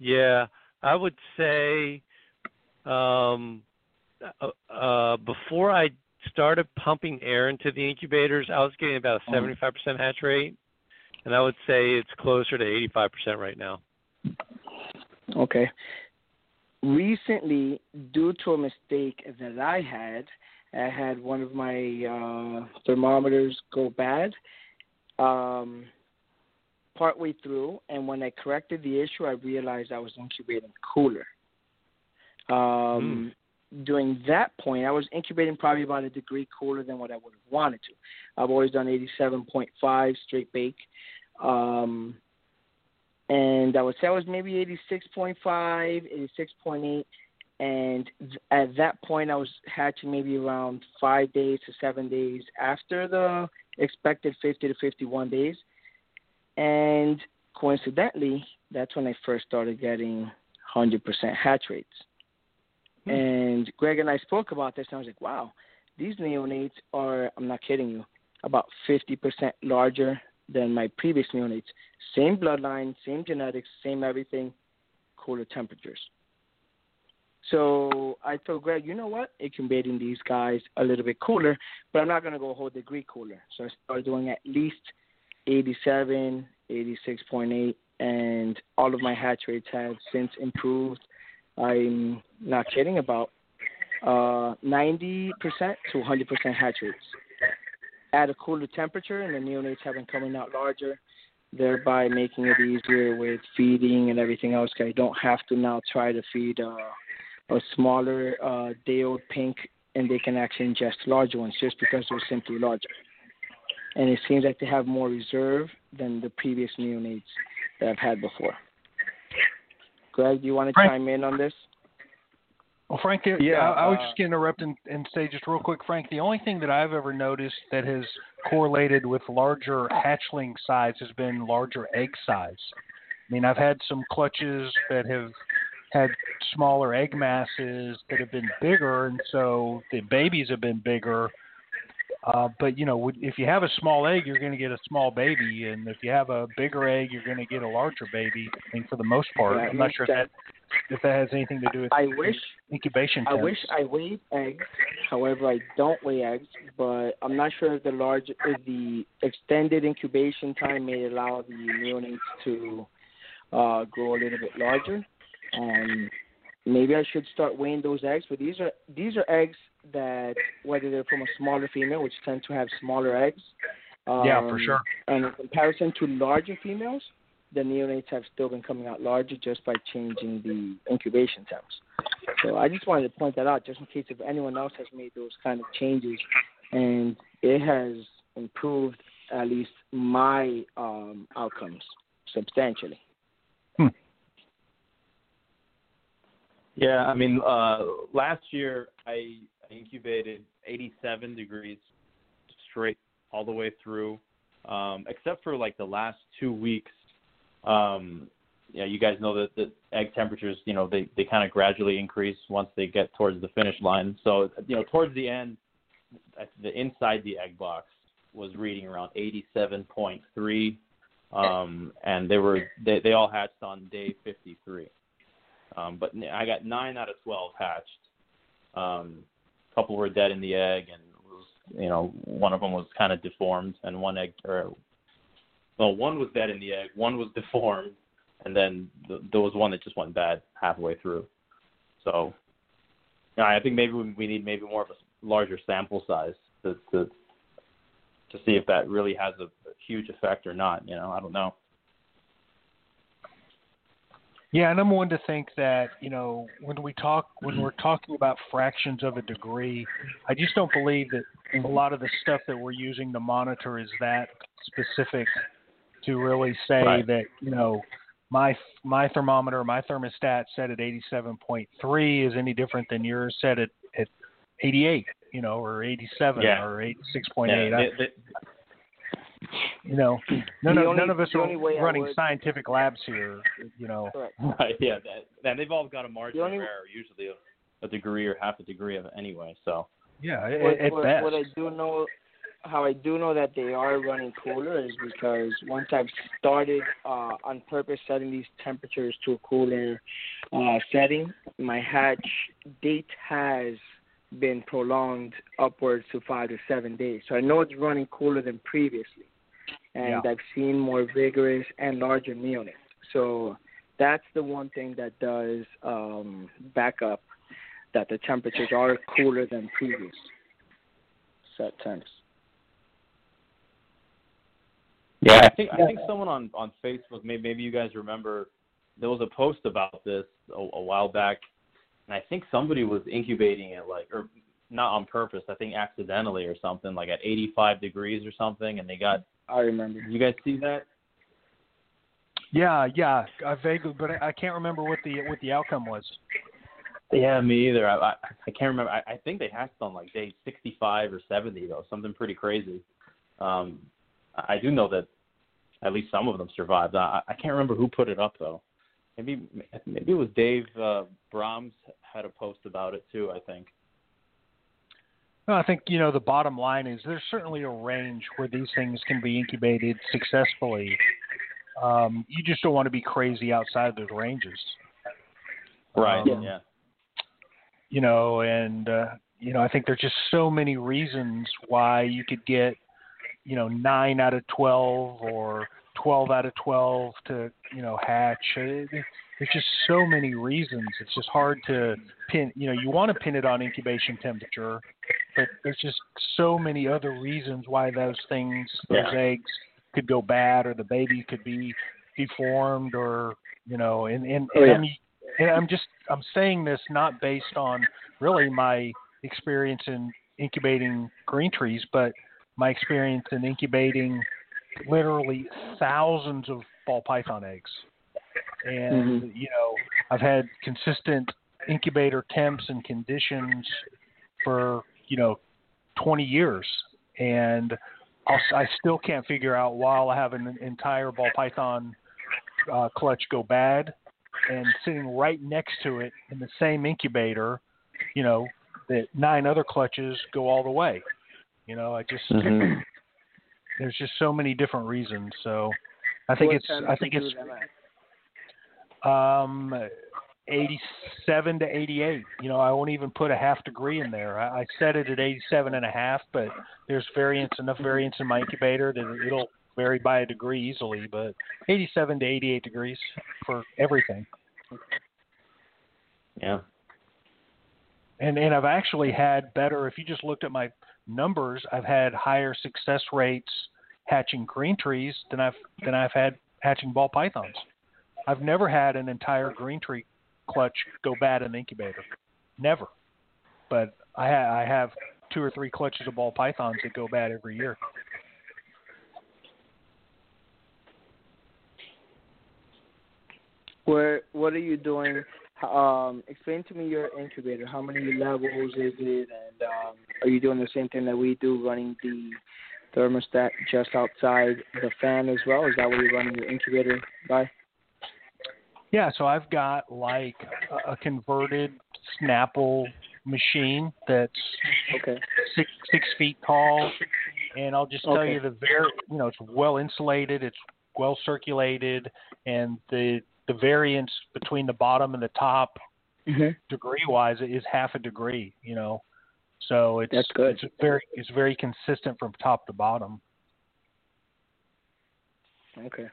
Yeah, I would say um, uh, uh, before I started pumping air into the incubators, I was getting about a 75% hatch rate, and I would say it's closer to 85% right now. Okay. Recently, due to a mistake that I had, I had one of my uh, thermometers go bad. Um, partway through, and when I corrected the issue, I realized I was incubating cooler. Um, During that point, I was incubating probably about a degree cooler than what I would have wanted to. I've always done 87.5 straight bake. Um, and I would say I was maybe 86.5, 86.8, and at that point I was hatching maybe around five days to seven days after the expected 50 to 51 days, and coincidentally, that's when I first started getting 100% hatch rates. Hmm. And Greg and I spoke about this, and I was like, wow, these neonates are, I'm not kidding you, about 50% larger than my previous neonates. Same bloodline, same genetics, same everything, cooler temperatures. So I told Greg, you know what? Incubating these guys a little bit cooler, but I'm not going to go a whole degree cooler. So I started doing at least 87, 86.8, and all of my hatch rates have since improved. I'm not kidding about uh, 90% to 100% hatch rates at a cooler temperature, and the neonates have been coming out larger, thereby making it easier with feeding and everything else. Cause I don't have to now try to feed uh, a smaller uh, day-old pink, and they can actually ingest larger ones just because they're simply larger. And it seems like they have more reserve than the previous neonates that I've had before. Greg, do you want to Frank- chime in on this? Well, Frank, yeah, I, I was uh, just going to interrupt and, and say just real quick, Frank. The only thing that I've ever noticed that has correlated with larger hatchling size has been larger egg size. I mean, I've had some clutches that have had smaller egg masses that have been bigger, and so the babies have been bigger. Uh, but you know, if you have a small egg, you're going to get a small baby, and if you have a bigger egg, you're going to get a larger baby. I for the most part, Yeah, I'm not sure if that. If that has anything to do with I wish incubation I wish I weighed eggs. However, I don't weigh eggs, but I'm not sure if the large, if the extended incubation time may allow the neonates to uh, grow a little bit larger. Um, maybe I should start weighing those eggs. But these are these are eggs that whether they're from a smaller female, which tend to have smaller eggs. Um, Yeah, for sure. And in comparison to larger females, the neonates have still been coming out larger just by changing the incubation temps. So I just wanted to point that out just in case if anyone else has made those kind of changes and it has improved at least my um, outcomes substantially. Yeah, I mean, uh, last year I incubated 87 degrees straight all the way through, um, except for like the last two weeks. Um, yeah, you guys know that the egg temperatures, you know, they they kind of gradually increase once they get towards the finish line. So, you know, towards the end, the inside the egg box was reading around 87.3, um, and they were they they all hatched on day 53. Um, but I got nine out of twelve hatched. Um, a couple were dead in the egg, and was, you know one of them was kind of deformed, and one egg or well, one was dead in the egg, one was deformed, and then th- there was one that just went bad halfway through. So, you know, I think maybe we need maybe more of a larger sample size to to to see if that really has a, a huge effect or not. You know, I don't know. Yeah, and I'm one to think that you know when we talk when we're talking about fractions of a degree, I just don't believe that a lot of the stuff that we're using to monitor is that specific to really say Right. that you know my my thermometer, my thermostat set at 87.3 is any different than yours set at at 88, you know, or 87 Yeah. or 86.8. Yeah, I- they- they- you know, none The of only- none of us are only way I running would- scientific labs here, you know. Correct. Right. Yeah. That, and they've all got a margin The of error, usually of a degree or half a degree of it anyway. So. Yeah, at, what, at what, best. what I do know, how I do know that they are running cooler is because once I've started uh, on purpose setting these temperatures to a cooler uh, setting, my hatch date has been prolonged upwards to five to seven days. So I know it's running cooler than previously, and Yeah. I've seen more vigorous and larger neonates. So that's the one thing that does um, back up that the temperatures are cooler than previous set temps. Yeah, I think I think someone on on Facebook, maybe maybe you guys remember, there was a post about this a, a while back, and I think somebody was incubating it like, or not on purpose, I think accidentally or something, like at 85 degrees or something, and they got. I remember. You guys see that? Yeah, yeah, I vaguely, but I, I can't remember what the what the outcome was. Yeah, me either. I I, I can't remember. I, I think they hatched on like day 65 or 70 though, something pretty crazy. Um, I do know that at least some of them survived. I, I can't remember who put it up though. Maybe maybe it was Dave uh, Brahms had a post about it too. I think. Well, I think you know the bottom line is there's certainly a range where these things can be incubated successfully. Um, you just don't want to be crazy outside of those ranges. Right. Um, yeah. You know, and uh, you know I think there's just so many reasons why you could get you know nine out of twelve or twelve out of twelve to you know hatch. It, there's just so many reasons. It's just hard to pin. You know, you want to pin it on incubation temperature, but there's just so many other reasons why those things, those Yeah. eggs, could go bad, or the baby could be deformed, or you know, and and, Oh, and yeah. I'm and I'm just I'm saying this not based on really my experience in incubating green trees, but my experience in incubating literally thousands of ball python eggs. And Mhm. you know, I've had consistent incubator temps and conditions for you know 20 years, and I'll, I still can't figure out why I have an entire ball python uh, clutch go bad, and sitting right next to it in the same incubator, you know, that nine other clutches go all the way. You know, I just Mhm. there's just so many different reasons. So I think What it's I think it's do them at? um, 87 to 88. You know, I won't even put a half degree in there. I, I set it at 87 and a half, but there's variance enough variance in my incubator that it'll vary by a degree easily. But 87 to 88 degrees for everything. Yeah. And and I've actually had better. If you just looked at my numbers, I've had higher success rates hatching green trees than I've than I've had hatching ball pythons. I've never had an entire green tree clutch go bad in the incubator. Never. But I ha- I have two or three clutches of ball pythons that go bad every year. Where what are you doing? Um, explain to me your incubator. How many levels is it, and um, are you doing the same thing that we do, running the thermostat just outside the fan as well? Is that what you're running your incubator by? Yeah, so I've got like a, converted Snapple machine that's Okay. six six feet tall, and I'll just tell Okay. you the very you know it's well insulated, it's well circulated, and the the variance between the bottom and the top Mm-hmm. degree wise is half a degree. You know, so it's That's good. It's very it's very consistent from top to bottom. Okay.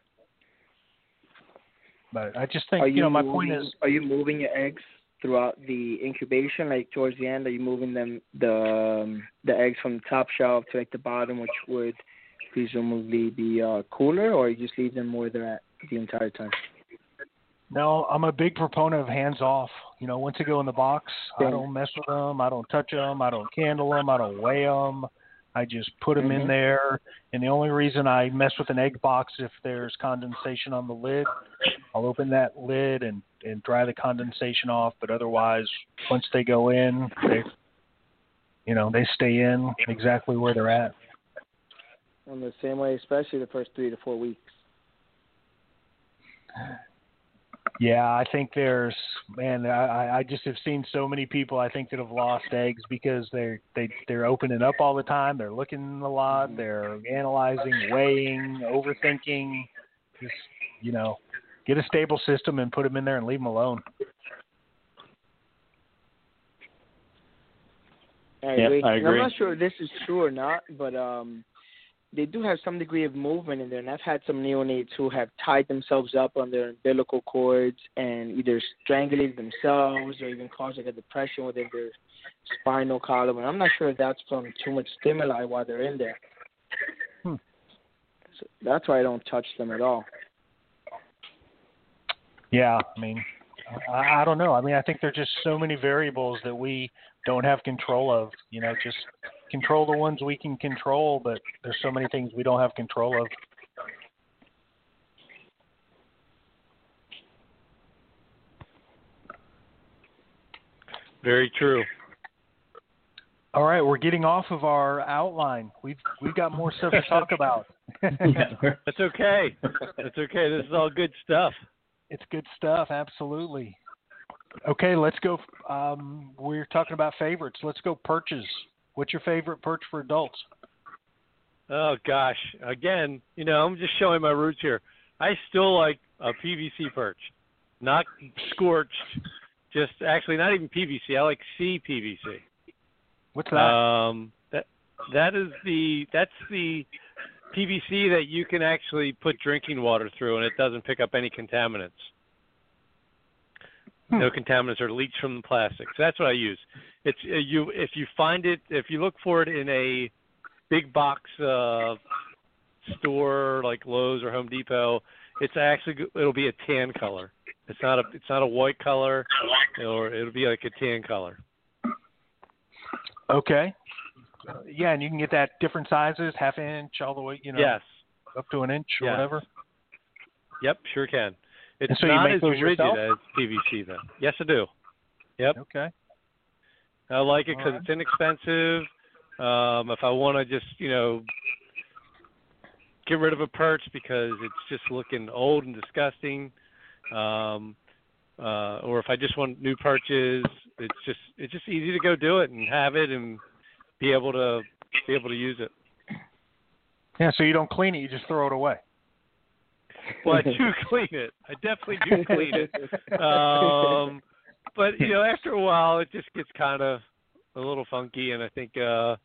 But I just think you, you know my moving, point is are you moving your eggs throughout the incubation, like towards the end? Are you moving them the um, the eggs from the top shelf to like the bottom, which would presumably be uh, cooler, or you just leave them where they're at the entire time? No, I'm a big proponent of hands off. You know, once they go in the box, I don't mess with them. I don't touch them. I don't candle them. I don't weigh them. I just put them in Mhm. there. And the only reason I mess with an egg box if there's condensation on the lid, I'll open that lid and and dry the condensation off. But otherwise, once they go in, they, you know, they stay in exactly where they're at. In the same way, especially the first three to four weeks. Yeah, I think there's man. I I just have seen so many people I think that have lost eggs because they're they they're opening up all the time. They're looking a lot. They're analyzing, weighing, overthinking. Just you know, get a stable system and put them in there and leave them alone. I Yeah, agree. I And I'm not sure if this is true or not, but um, they do have some degree of movement in there. And I've had some neonates who have tied themselves up on their umbilical cords and either strangulated themselves or even caused like a depression within their spinal column. And I'm not sure if that's from too much stimuli while they're in there. Hmm. So that's why I don't touch them at all. Yeah, I mean, I, I don't know. I mean, I think there's just so many variables that we don't have control of. You know, just control the ones we can control, but there's so many things we don't have control of. Very true. All right, we're getting off of our outline. We've we've got more stuff to talk about. That's okay. That's okay. This is all good stuff. It's good stuff, absolutely. Okay, let's go. Um, we're talking about favorites. Let's go perches. What's your favorite perch for adults? Oh gosh, again, you know, I'm just showing my roots here. I still like a PVC perch, not scorched. Just actually, not even PVC. I like CPVC. What's that? Um, that that is the that's the PVC that you can actually put drinking water through, and it doesn't pick up any contaminants. Hmm. No contaminants are leached from the plastic. So that's what I use. It's uh, you if you find it if you look for it in a big box uh, store like Lowe's or Home Depot, it's actually it'll be a tan color. It's not a it's not a white color, or it'll be like a tan color. Okay. Yeah, and you can get that different sizes, half inch, all the way, you know, Yes. up to an inch or Yes. whatever. Yep, sure can. It's And so not as rigid yourself? as PVC though. Yes, I do. Yep. Okay. I like it because Alright. it's inexpensive. Um, if I want to just, you know, get rid of a perch because it's just looking old and disgusting, um, uh, or if I just want new perches, it's just it's just easy to go do it and have it and be able to be able to use it. Yeah, so you don't clean it, you just throw it away. Well, I do clean it. I definitely do clean it. Um, but you know, after a while, it just gets kind of a little funky, and I think, uh,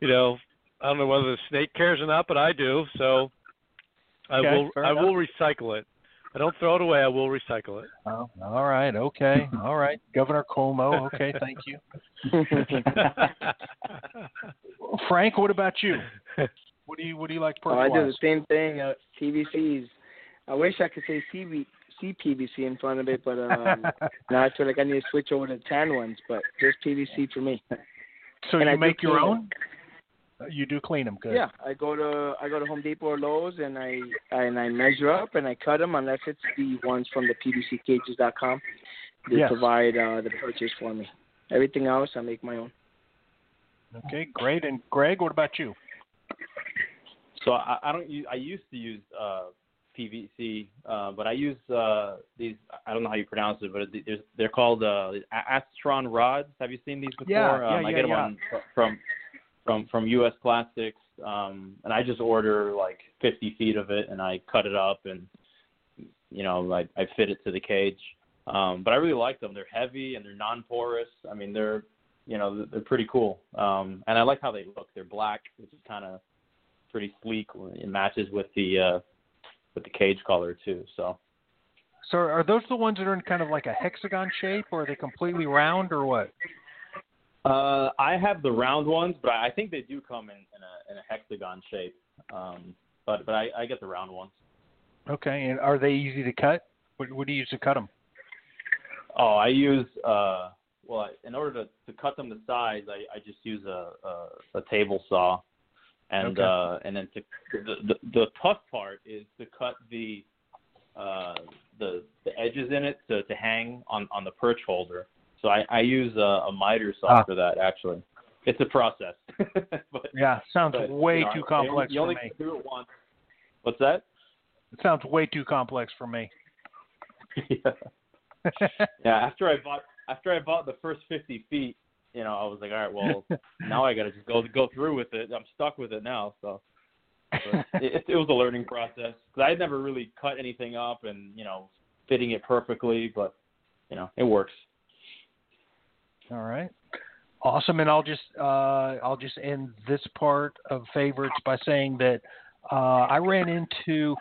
you know, I don't know whether the snake cares or not, but I do. So I Okay, will. I enough. will recycle it. I don't throw it away. I will recycle it. Oh, all right, okay, all right, Governor Cuomo. Okay, thank you. Frank, what about you? What do you what do you like Oh, I do the same thing. Uh, PVCs. I wish I could say CB, CPVC in front of it, but um, now I feel like I need to switch over to tan ones. But just PVC for me. So and you I make your own? Uh, You do clean them, good. Yeah, I go to I go to Home Depot or Lowe's and I and I measure up and I cut them unless it's the ones from the PVCcages.com. They Yes. provide uh, the purchase for me. Everything else I make my own. Okay, great. And Greg, what about you? So I, I don't use. I used to use uh, PVC, uh, but I use uh, these. I don't know how you pronounce it, but there's, they're called uh, Astron rods. Have you seen these before? Yeah, yeah, um, I yeah, get them yeah. on from from from U.S. Plastics, um, and I just order like 50 feet of it, and I cut it up, and you know, I, I fit it to the cage. Um, but I really like them. They're heavy and they're non-porous. I mean, they're you know they're pretty cool, um, and I like how they look. They're black, which is kind of pretty sleek. It matches with the uh, with the cage color too. So So are those the ones that are in kind of like a hexagon shape, or are they completely round, or what? uh, I have the round ones, but I think they do come in, in a in a hexagon shape. Um, but but I, I get the round ones. Okay, and are they easy to cut? What, what do you use to cut them? Oh, I use uh, well in order to, to cut them to size, I, I just use a, a a table saw, and Okay. uh, and then to the, the the tough part is to cut the uh, the the edges in it to, to hang on on the perch holder. So I, I use a, a miter saw Ah. for that actually. It's a process. but, Yeah, sounds but, way you know, too you complex only for me. do it once. What's that? It sounds way too complex for me. yeah. yeah, after I bought after I bought the first fifty feet, you know, I was like, all right, well, now I got to just go go through with it. I'm stuck with it now, so it, it was a learning process because I had never really cut anything up and you know fitting it perfectly, but you know, it works. All right. Awesome, and I'll just uh, I'll just end this part of favorites by saying that uh, I ran into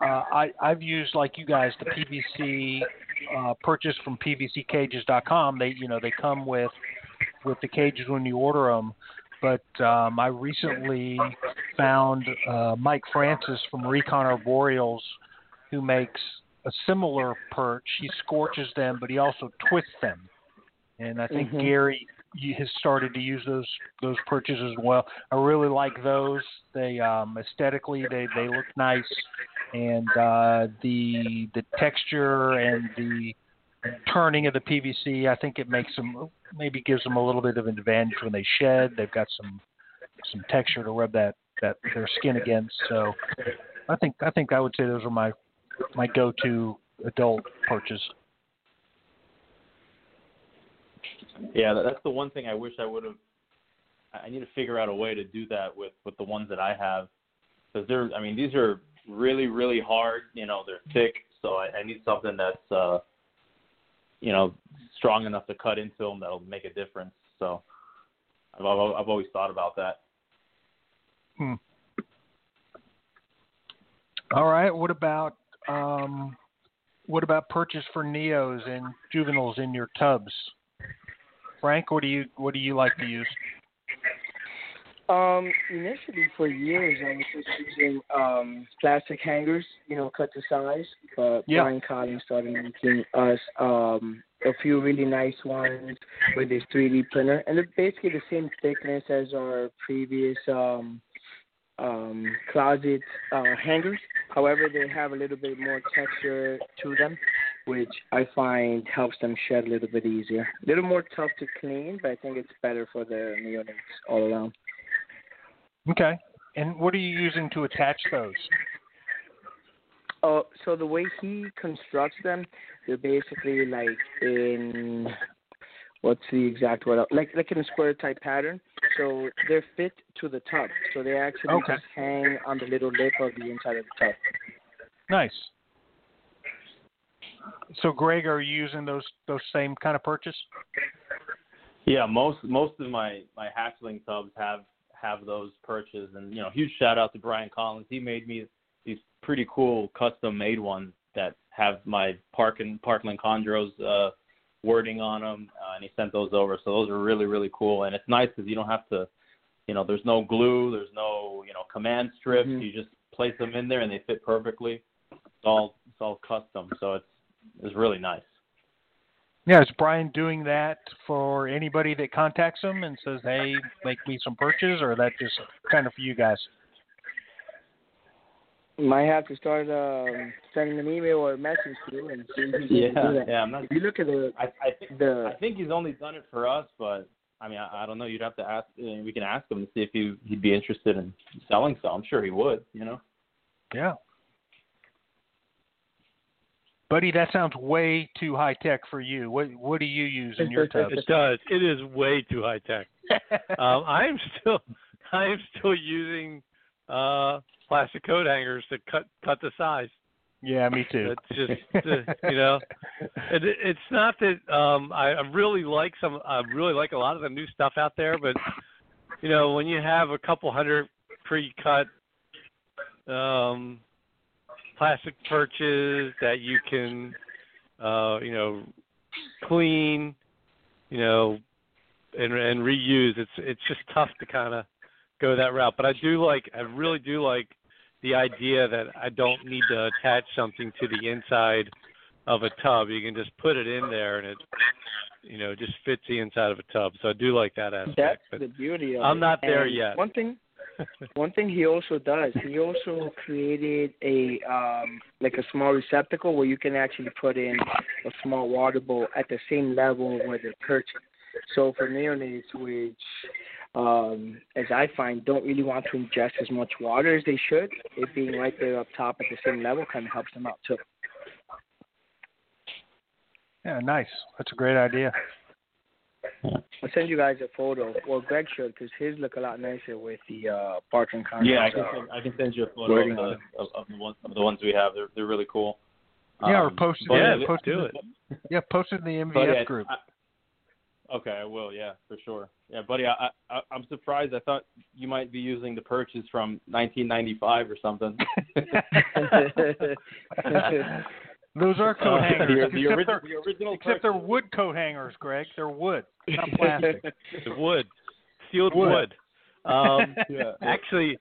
uh, I I've used like you guys the PVC uh, purchase from PVCcages.com. They you know they come with with the cages when you order them, but um, I recently found uh, Mike Francis from Recon Arboreals, who makes a similar perch. He scorches them, but he also twists them. And I think Mhm. Gary has started to use those those perches as well. I really like those. They um, aesthetically they they look nice, and uh, the the texture and the turning of the PVC. I think it makes them maybe gives them a little bit of an advantage when they shed. They've got some some texture to rub that that their skin against. So I think I think I would say those are my my go-to adult perches. Yeah, that's the one thing I wish I would have. I I need to figure out a way to do that with with the ones that I have, because they're. I mean, these are really really hard. You know, they're thick, so I, I need something that's, uh, you know, strong enough to cut into them that'll make a difference. So, I've I've, always thought about that. Hmm. All right. What about um, what about purchase for neos and juveniles in your tubs? Frank, what do you what do you like to use? Um, initially for years I was just using um plastic hangers, you know, cut to size. But Yeah. Brian Collins started making us um a few really nice ones with his 3D printer, and they're basically the same thickness as our previous um um closet uh hangers. However, they have a little bit more texture to them, which I find helps them shed a little bit easier. A little more tough to clean, but I think it's better for the neonates all around. Okay. And what are you using to attach those? Oh, so the way he constructs them, they're basically like in what's the exact word? Like like in a square type pattern. So they're fit to the tub. So they actually Okay. just hang on the little lip of the inside of the tub. Nice. So, Greg, are you using those those same kind of purchase? Yeah, most most of my my hatchling tubs have have those perches, and you know, huge shout out to Brian Collins. He made me these pretty cool custom made ones that have my Park and Parkland Chondros uh, wording on them, uh, and he sent those over. So those are really really cool, and it's nice because you don't have to, you know, there's no glue, there's no you know command strips. Mhm. You just place them in there and they fit perfectly. It's all it's all custom, so it's it's really nice. Yeah, is Brian doing that for anybody that contacts him and says, "Hey, make me some perches," or that just kind of for you guys? Might have to start um, sending an email or a message to him and see if he can do that. yeah. I'm not If you look at the I, I think the, I think he's only done it for us, but I mean, I, I don't know. You'd have to ask. uh, We can ask him to see if he he'd be interested in selling some. I'm sure he would. You know. Yeah. Buddy, that sounds way too high tech for you. What what do you use in your tubs? It does. It is way too high tech. Um, I am still, I am still using uh, plastic coat hangers to cut cut the size. yeah, me too. It's just, uh, you know, it, it's not that um, I, I really like some. I really like a lot of the new stuff out there, but you know, when you have a couple hundred pre-cut um, plastic perches that you can, uh, you know, clean, you know, and and reuse, it's it's just tough to kind of go that route. But I do like, I really do like the idea that I don't need to attach something to the inside of a tub. You can just put it in there and it you know just fits the inside of a tub. So I do like that aspect. That's the beauty of I'm it. not there And yet. One thing, one thing he also does, he also created a um like a small receptacle where you can actually put in a small water bowl at the same level where they're perching. So for neonates, which um, as I find, don't really want to ingest as much water as they should, it being right there up top at the same level kind of helps them out too. Yeah, nice. That's a great idea. I'll send you guys a photo. Well, Greg should, because his look a lot nicer with the uh, Parkland Chondros. Yeah, I can send, I can send you a photo of the, of, of the ones of the ones we have. They're they're really cool. Yeah, or Um, post it. Yeah, yeah, post do it. it. Yeah, post it in the Buddy, MVF I- group. I- okay, I will. Yeah, for sure. Yeah, buddy, I, I I'm surprised. I thought you might be using the purchase from 1995 or something. Those are coat Uh, hangers. the, the, except original, they're, the original except they're wood coat hangers, Greg. They're wood, not plastic. Wood, sealed Wood. wood. Um, Yeah. actually,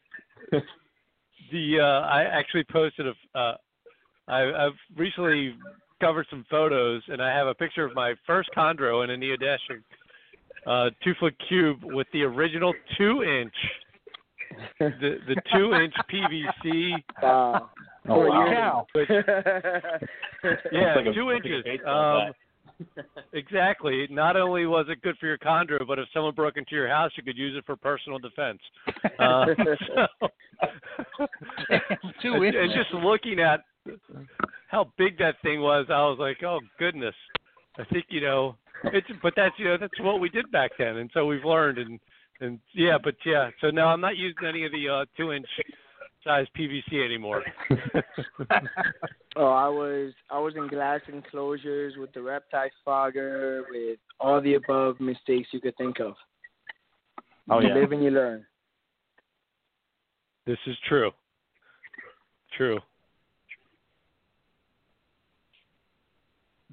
the uh, I actually posted a. Uh, I, I've recently covered some photos, and I have a picture of my first chondro in a Neodesha uh, two foot cube with the original two inch, the the two inch PVC. Wow. Oh, For wow. you. Yeah, Like two a inches. baseball Um, exactly. Not only was it good for your chondro, but if someone broke into your house, you could use it for personal defense. Uh, so, Two inches. And just looking at how big that thing was, I was like, oh goodness. I think you know it's, but that's you know that's what we did back then, and so we've learned and and yeah, but yeah. So now I'm not using any of the uh, two inch size PVC anymore. Oh, I was I was in glass enclosures with the reptile fogger, with all the above mistakes you could think of. Oh you yeah. live and you learn. this is true. True.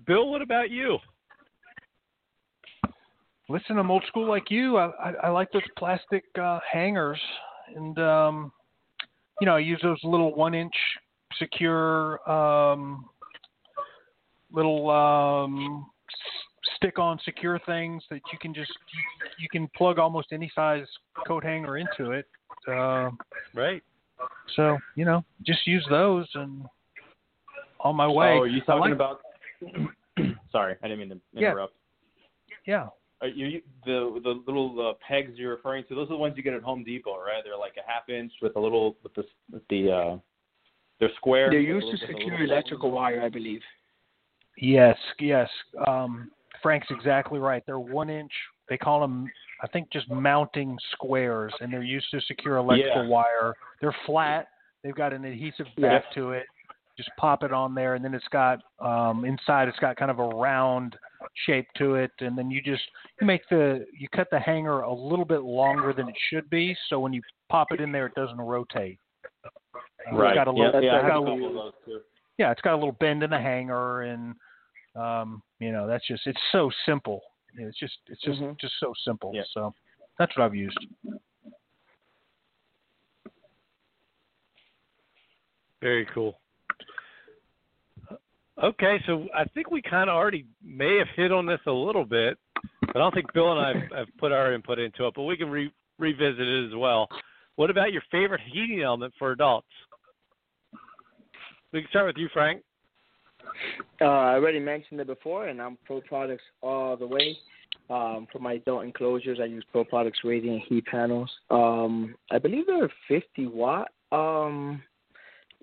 Bill, what about you? Listen, I'm old school like you. I, I, I like those plastic uh, hangers, and um, you know, I use those little one-inch secure um, little um, stick-on secure things that you can just you can plug almost any size coat hanger into it. Uh, Right. so you know, just use those and on my way. Oh, are you talking like- about? Sorry, I didn't mean to interrupt. Yeah. Are you, you the the little uh, pegs you're referring to? Those are the ones you get at Home Depot, right? They're like a half inch with a little with the with the uh, they're square. They're used to little- with a secure little- electrical wire, I believe. Yes, yes. Um, Frank's exactly right. They're one inch. They call them, I think, just mounting squares, and they're used to secure electrical Yeah. wire. They're flat. They've got an adhesive Yeah. back to it. Just pop it on there, and then it's got um, inside. It's got kind of a round shape to it, and then you just you make the you cut the hanger a little bit longer than it should be, so when you pop it in there, it doesn't rotate. Uh, Right. It's got a little, yeah, yeah, it's got a a little couple of those too. yeah, it's got a little bend in the hanger, and um, you know that's just it's so simple. It's just it's just Mhm. just so simple. Yeah. So that's what I've used. Very cool. Okay, so I think we kind of already may have hit on this a little bit, but I don't think Bill and I have, have put our input into it. But we can re- revisit it as well. What about your favorite heating element for adults? We can start with you, Frank. Uh, I already mentioned it before, and I'm Pro Products all the way. Um, for my adult enclosures, I use Pro Products radiant heat panels. Um, I believe they're 50 watt um,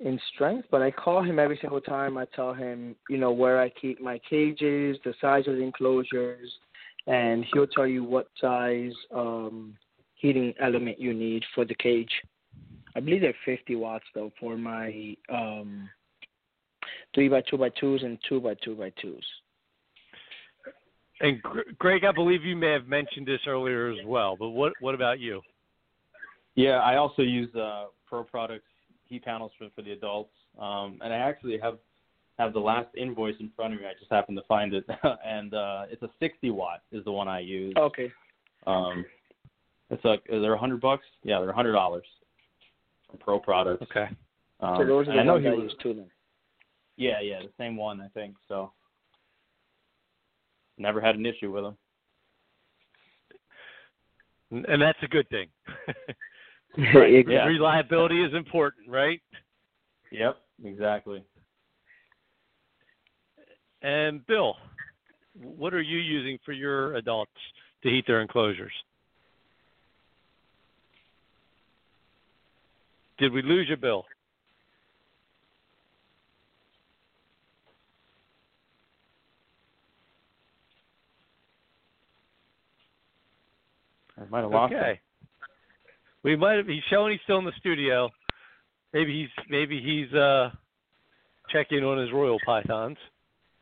in strength, but I call him every single time. I tell him, you know, where I keep my cages, the size of the enclosures, and he'll tell you what size um, heating element you need for the cage. I believe they're 50 watts though for my um, three by two by twos and two by two by twos. And Greg, I believe you may have mentioned this earlier as well. But what what about you? Yeah, I also use uh, Pro Products heat panels for for the adults, um, and I actually have have the last invoice in front of me. I just happened to find it, and uh, it's a 60 watt is the one I use. Okay. Um, it's like is there a hundred bucks? Yeah, they're a hundred dollars from Pro Products. Okay. Um, so those are the I know ones he I was, use too then. yeah, yeah, the same one I think. So never had an issue with them. And and that's a good thing. Exactly. Yeah. Reliability is important, right? Yep, exactly. And Bill, what are you using for your adults to heat their enclosures? Did we lose you, Bill? I might have lost Okay. We might have. He's showing he's still in the studio. Maybe he's maybe he's uh checking on his royal pythons.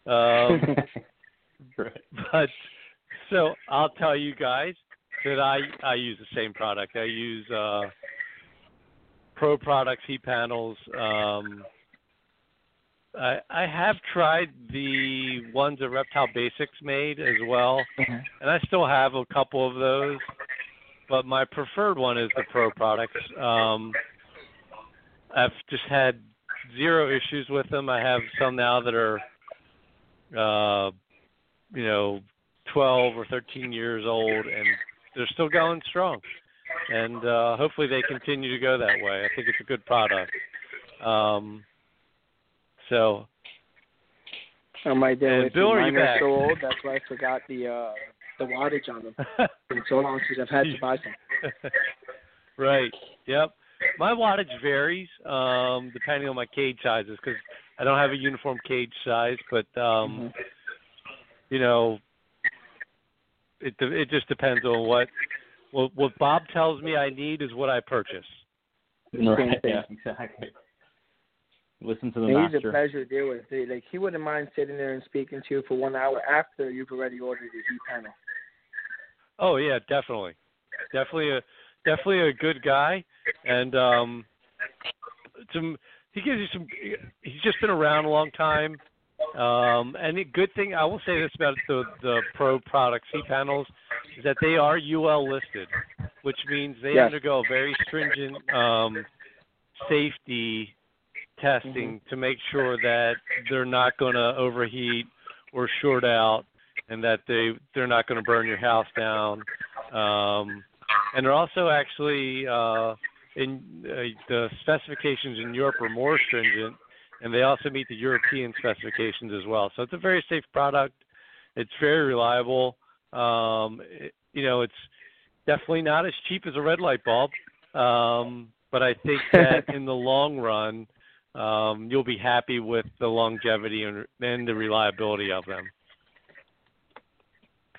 Um, right. but so I'll tell you guys that I I use the same product. I use uh Pro Products heat panels. Um I I have tried the ones that Reptile Basics made as well, Mhm. and I still have a couple of those. But my preferred one is the Pro Products. Um I've just had zero issues with them. I have some now that are, uh, you know, 12 or 13 years old, and they're still going strong. And uh, hopefully they continue to go that way. I think it's a good product. Um, so. I'm right there Bill, are you back? so old, that's why I forgot the uh the wattage on them. It's so long since I've had to buy some. right. Yep. My wattage varies um, depending on my cage sizes because I don't have a uniform cage size, but um, Mhm. you know, it it just depends on what what what Bob tells me I need is what I purchase. Same Right. Yeah, exactly. Listen to the And he's a pleasure to deal with. Like he wouldn't mind sitting there and speaking to you for one hour after you've already ordered your heat panel. Oh yeah, definitely, definitely a definitely a good guy, and um, some he gives you some. He's just been around a long time, um, and the good thing I will say this about the the Pro products heat panels is that they are UL listed, which means they Yes. undergo very stringent um, safety testing to make sure that they're not going to overheat or short out and that they they're not going to burn your house down. Um, and they're also actually uh, in uh, the specifications in Europe are more stringent, and they also meet the European specifications as well. So it's a very safe product. It's very reliable. Um, it, you know, it's definitely not as cheap as a red light bulb, um, but I think that in the long run, um, you'll be happy with the longevity and, and the reliability of them.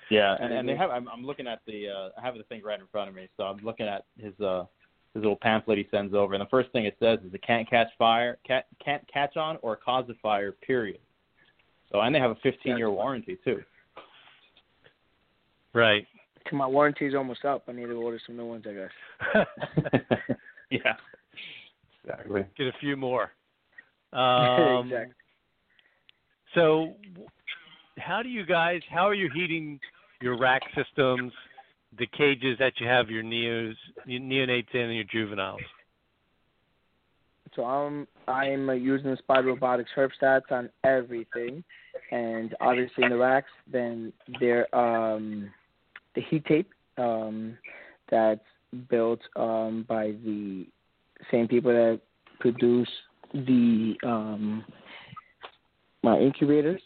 Yeah, and, and they have. I'm, I'm looking at the. Uh, I have the thing right in front of me, so I'm looking at his uh his little pamphlet he sends over, and the first thing it says is it can't catch fire, can't can't catch on or cause a fire. Period. So and they have a 15 year warranty too. Right. My warranty's almost up. I need to order some new ones, I guess. yeah. Exactly. Get a few more. Um, exactly. So, how do you guys? How are you heating your rack systems, the cages that you have your neos, your neonates in, and your juveniles? So I'm I'm uh, using the Spyder Robotics Herpstats on everything, and obviously in the racks, then they're um, the heat tape um, that's built um, by the same people that produce the um, my incubators.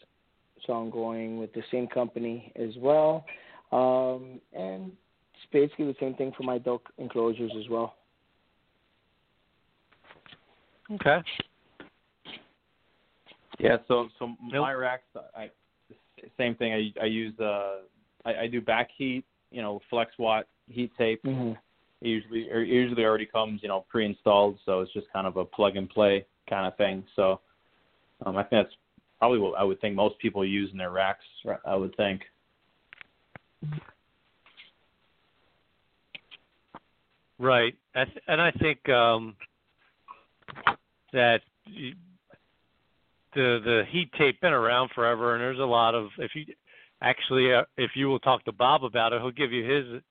So I'm going with the same company as well, um, and it's basically the same thing for my duck enclosures as well. Okay. Yeah. So so Nope. my racks, I same thing. I I use uh I, I do back heat, you know, FlexWatt heat tape. Mm-hmm. It usually or it usually already comes you know pre-installed, so it's just kind of a plug and play kind of thing. So um, I think that's probably what I would think most people use in their racks. I would think. Right. I th- and I think um, that y- the the heat tape been around forever, and there's a lot of if you actually uh, if you will talk to Bob about it, he'll give you his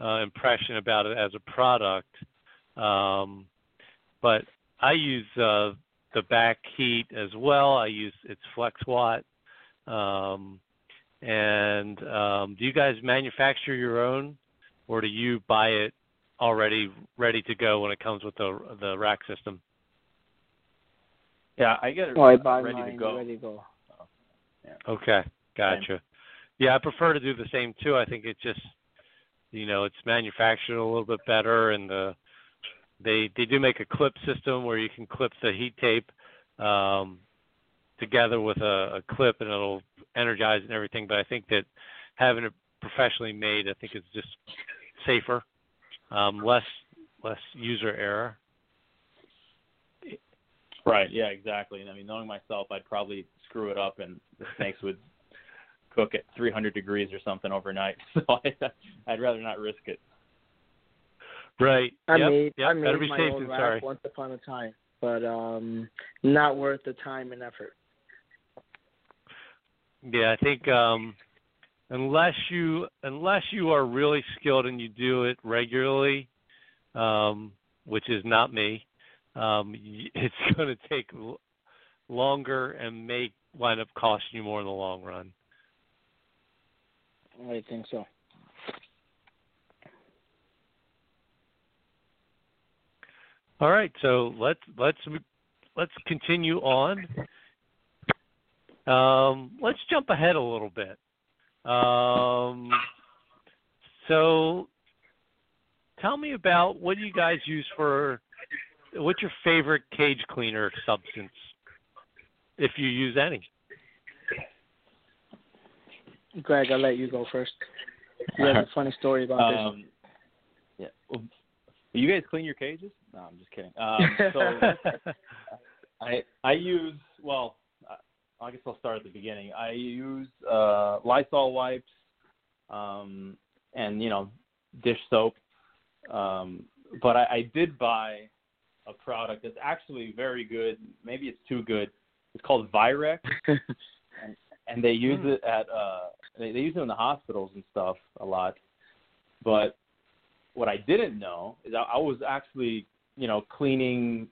uh, impression about it as a product. Um, but I use uh, the back heat as well. I use it's FlexWatt. Um, and um, do you guys manufacture your own, or do you buy it already ready to go when it comes with the the rack system? Yeah, I get it Oh, I buy ready mine to go. ready to go. Okay, gotcha. Yeah, I prefer to do the same too. I think it just, you know, it's manufactured a little bit better, and the they they do make a clip system where you can clip the heat tape um, together with a, a clip, and it'll energize and everything. But I think that having it professionally made, I think is just safer, um, less less user error. Right. Yeah. Exactly. And I mean, knowing myself, I'd probably screw it up, and the snakes would cook at 300 degrees or something overnight. So I, I'd rather not risk it. Right. I yep. made yep. I made be my safe own sorry. once upon a time, but um, not worth the time and effort. Yeah, I think um unless you unless you are really skilled and you do it regularly, um, which is not me, um, it's going to take longer and may wind up costing you more in the long run. I think so. All right, so let's let's let's continue on. Um, let's jump ahead a little bit. Um, so, tell me about what do you guys use for? What's your favorite cage cleaner substance, if you use any? Greg, I'll let you go first. You have a funny story about um, this. Yeah. You guys clean your cages? No, I'm just kidding. Um, so I I use well, I guess I'll start at the beginning. I use uh, Lysol wipes, um, and you know, dish soap. Um, but I, I did buy a product that's actually very good. Maybe it's too good. It's called Virex, and, and they use it at uh, they, they use it in the hospitals and stuff a lot. But what I didn't know is I, I was actually you know cleaning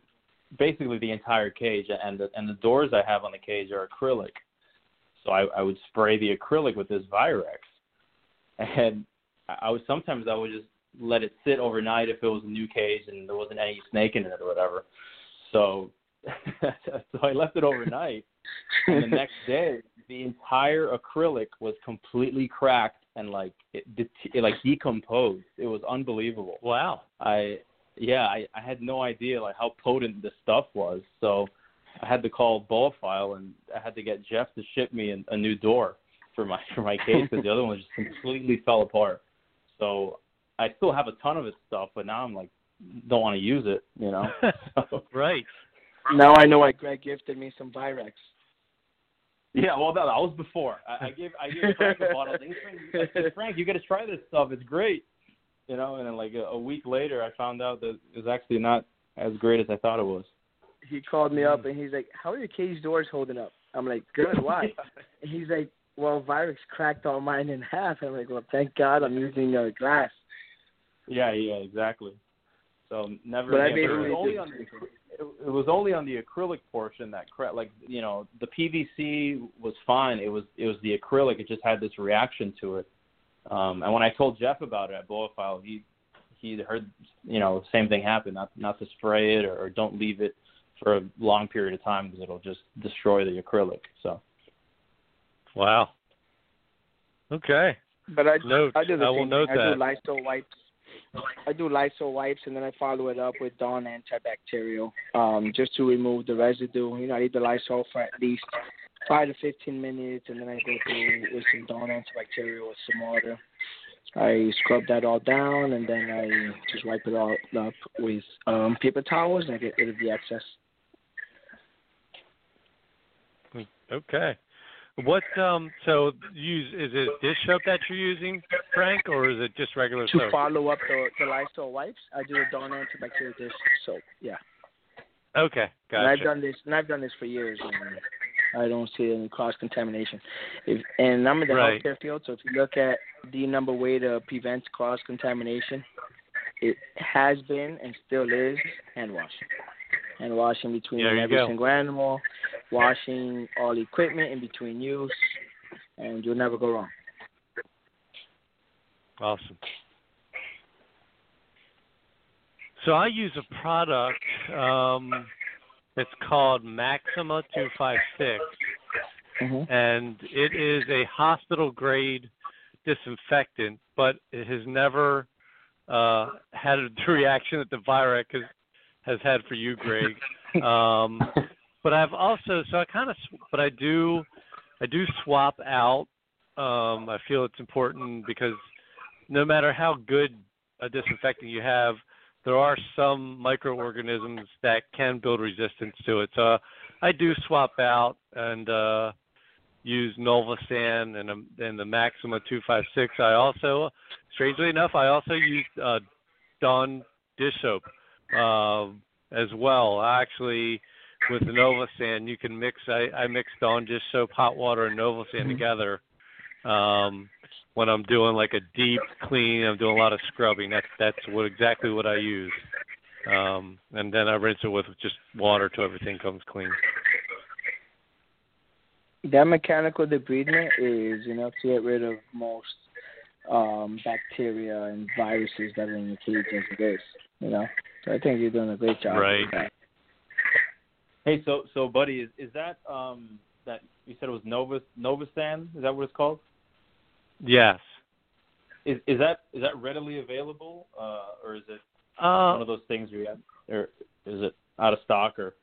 basically the entire cage, and the and the doors I have on the cage are acrylic. So I, I would spray the acrylic with this Virex, and I was sometimes I would just let it sit overnight if it was a new cage and there wasn't any snake in it or whatever. So so I left it overnight, and the next day the entire acrylic was completely cracked and like it, it like decomposed. It was unbelievable. Wow. I yeah, I, I had no idea like how potent this stuff was. So I had to call Boaphile and I had to get Jeff to ship me a, a new door for my for my case because the other one just completely fell apart. So I still have a ton of his stuff, but now I'm like don't want to use it, you know. so, right. Now I know why Greg gifted me some Virex. Yeah, well, that, that was before. I, I gave I gave Frank a bottle. I said, Frank, you got to try this stuff. It's great you know, and then like a, a week later, I found out that it was actually not as great as I thought it was. He called me up and he's like, "How are your cage doors holding up?" I'm like, "Good. Why?" and he's like, "Well, Virex cracked all mine in half." I'm like, "Well, thank God I'm using uh, glass." Yeah, yeah, exactly. So never. But again. I mean, it was only on the, it, it was only on the acrylic portion that cracked. Like you know, the PVC was fine. It was it was the acrylic. It just had this reaction to it. Um, and when I told Jeff about it at Boaphile, he he heard you know same thing happen. Not not to spray it or, or don't leave it for a long period of time because it'll just destroy the acrylic. So. Wow. Okay. But I note. I do the I same will note thing. that. I do Lysol wipes. I do Lysol wipes and then I follow it up with Dawn antibacterial, um, just to remove the residue. You know, I need the Lysol for at least five to fifteen minutes, and then I go through with some Dawn antibacterial with some water. I scrub that all down, and then I just wipe it all up with um, paper towels, and I get rid of the excess. Okay. What um so use is it dish soap that you're using, Frank, or is it just regular to soap? To follow up the the Lysol wipes, I do the Dawn antibacterial dish soap. Yeah. Okay, gotcha. And I've done this, and I've done this for years, and I don't see any cross contamination. If and I'm in the Right. healthcare field, so if you look at the number way to prevent cross contamination, it has been and still is hand washing. Hand washing between every go. single animal, washing all equipment in between use, and you'll never go wrong. Awesome. So I use a product um, it's called Maxima 256, Mm-hmm. and it is a hospital grade disinfectant, but it has never uh, had the reaction that the Virex has, had for you, Greg. Um, but I've also so I kind of but I do I do swap out. Um, I feel it's important because no matter how good a disinfectant you have, there are some microorganisms that can build resistance to it. So I do swap out and uh, use Novasan and um, and the Maxima 256. I also, strangely enough, I also use uh, Dawn dish soap uh, as well. Actually, with the Novasan, you can mix. I, I mix Dawn dish soap, hot water, and Novasan together. Um, when I'm doing like a deep clean, I'm doing a lot of scrubbing. That's that's what exactly what I use. Um, and then I rinse it with just water till everything comes clean. That mechanical debridement is enough to get rid of most um, bacteria and viruses that are in your cage as it is. You know, so I think you're doing a great job. Right. Hey, so so buddy, is is that um that you said it was Nova Novosan? Is that what it's called? Yes. Is is that is that readily available, uh, or is it Uh, one of those things where you have, or is it out of stock or?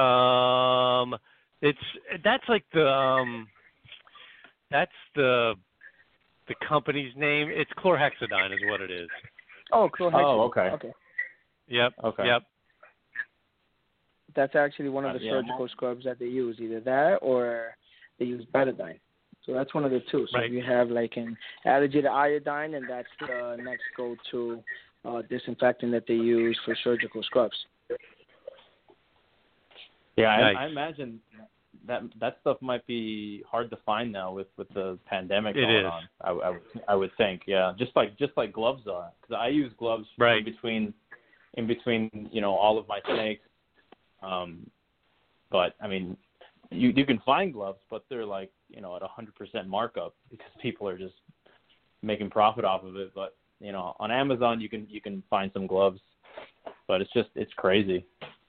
Um, it's that's like the um, that's the the company's name. It's chlorhexidine, is what it is. Oh, cool. Oh, okay. Okay. Yep. Okay. Yep. That's actually one of Uh, the yeah, surgical scrubs that they use, either that or they use betadine. So that's one of the two. So Right. if you have like an allergy to iodine, and that's the next go-to uh, disinfectant that they use for surgical scrubs. Yeah, Nice. I, I imagine that that stuff might be hard to find now with with the pandemic It going is. on. I, I would I would think, yeah, just like just like gloves are, because I use gloves Right. in between in between you know all of my snakes. Um, but I mean, you you can find gloves, but they're like you know at a hundred percent markup because people are just making profit off of it. But you know on Amazon you can you can find some gloves, but it's just it's crazy